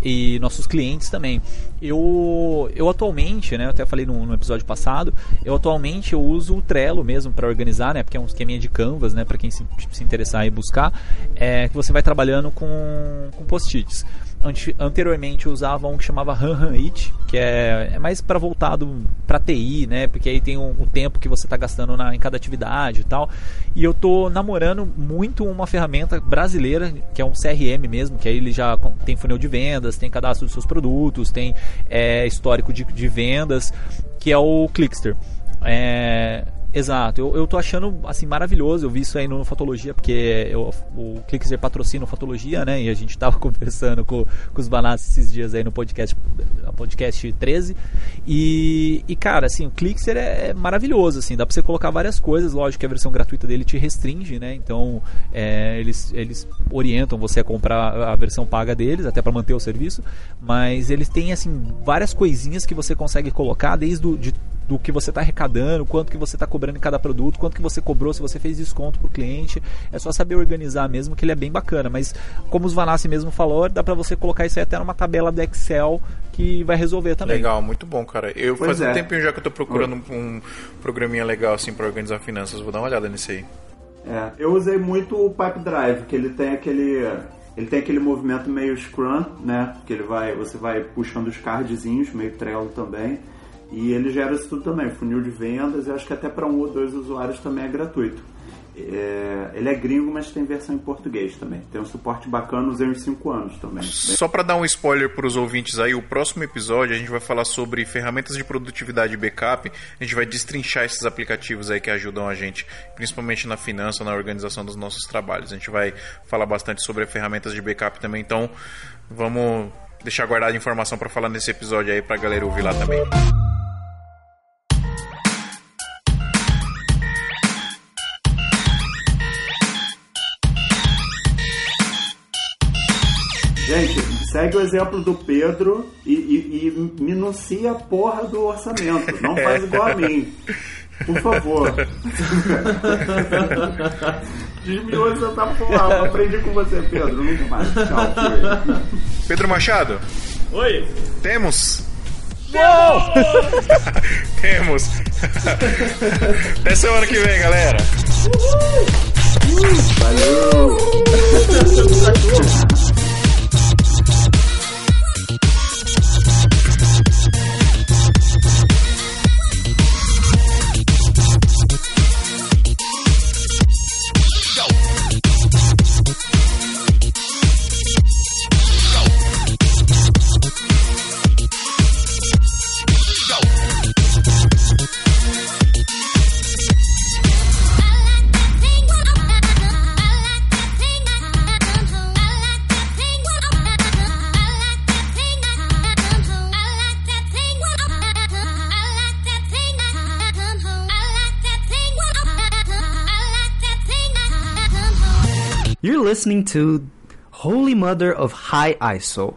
E nossos clientes também. Eu, eu atualmente, né? Eu até falei no, no episódio passado, eu atualmente eu uso o Trello mesmo para organizar, né? Porque é um esqueminha de Canvas, né? Para quem se, se interessar e buscar, é que você vai trabalhando com, com post-its. Ante- anteriormente eu usava um que chamava Han Han It, que é, é mais para voltado para TI, né? Porque aí tem o, o tempo que você está gastando na, em cada atividade e tal. E eu tô namorando muito uma ferramenta brasileira, que é um CRM mesmo, que aí ele já tem funil de vendas, tem cadastro dos seus produtos, tem é, histórico de, de vendas, que é o Clickster. É, Exato, eu, eu tô achando assim maravilhoso. Eu vi isso aí no Fotologia, porque eu, o Clickster patrocina o Fotologia, né? E a gente tava conversando com, com os Banassi esses dias aí no podcast, podcast 13. E, e cara, assim, o Clickster é, é maravilhoso, assim, dá pra você colocar várias coisas. Lógico que a versão gratuita dele te restringe, né? Então é, eles, eles orientam você a comprar a versão paga deles, até para manter o serviço. Mas eles têm, assim, várias coisinhas que você consegue colocar, desde de do que você está arrecadando, quanto que você está cobrando em cada produto, quanto que você cobrou, se você fez desconto pro cliente. É só saber organizar mesmo, que ele é bem bacana. Mas como os Vanassi mesmo falou, dá para você colocar isso aí até numa tabela do Excel que vai resolver também. Legal, muito bom, cara. Eu Pois faz um é. tempinho já que eu tô procurando um, um programinha legal assim pra organizar finanças. Vou dar uma olhada nesse aí. É, eu usei muito o Pipe Drive, que ele tem aquele ele tem aquele movimento meio Scrum, né? Que ele vai, você vai puxando os cardzinhos, meio Trello também. E ele gera isso tudo também, funil de vendas, e acho que até para um ou dois usuários também é gratuito. É, ele é gringo, mas tem versão em português também. Tem um suporte bacana, usei uns 5 anos também. Só pra dar um spoiler pros ouvintes aí, o próximo episódio a gente vai falar sobre ferramentas de produtividade e backup. A gente vai destrinchar esses aplicativos aí que ajudam a gente, principalmente na finança, na organização dos nossos trabalhos. A gente vai falar bastante sobre ferramentas de backup também, então vamos deixar guardada informação pra falar nesse episódio aí pra galera ouvir lá também. Gente, segue o exemplo do Pedro e, e, e minucia a porra do orçamento. Não faz igual a mim. Por favor. Desmiou essa porra. Eu aprendi com você, Pedro. Nunca mais. Tchau. Pedro Machado, Oi! temos? temos! Até semana que vem, galera! You're listening to Holy Mother of High ISO.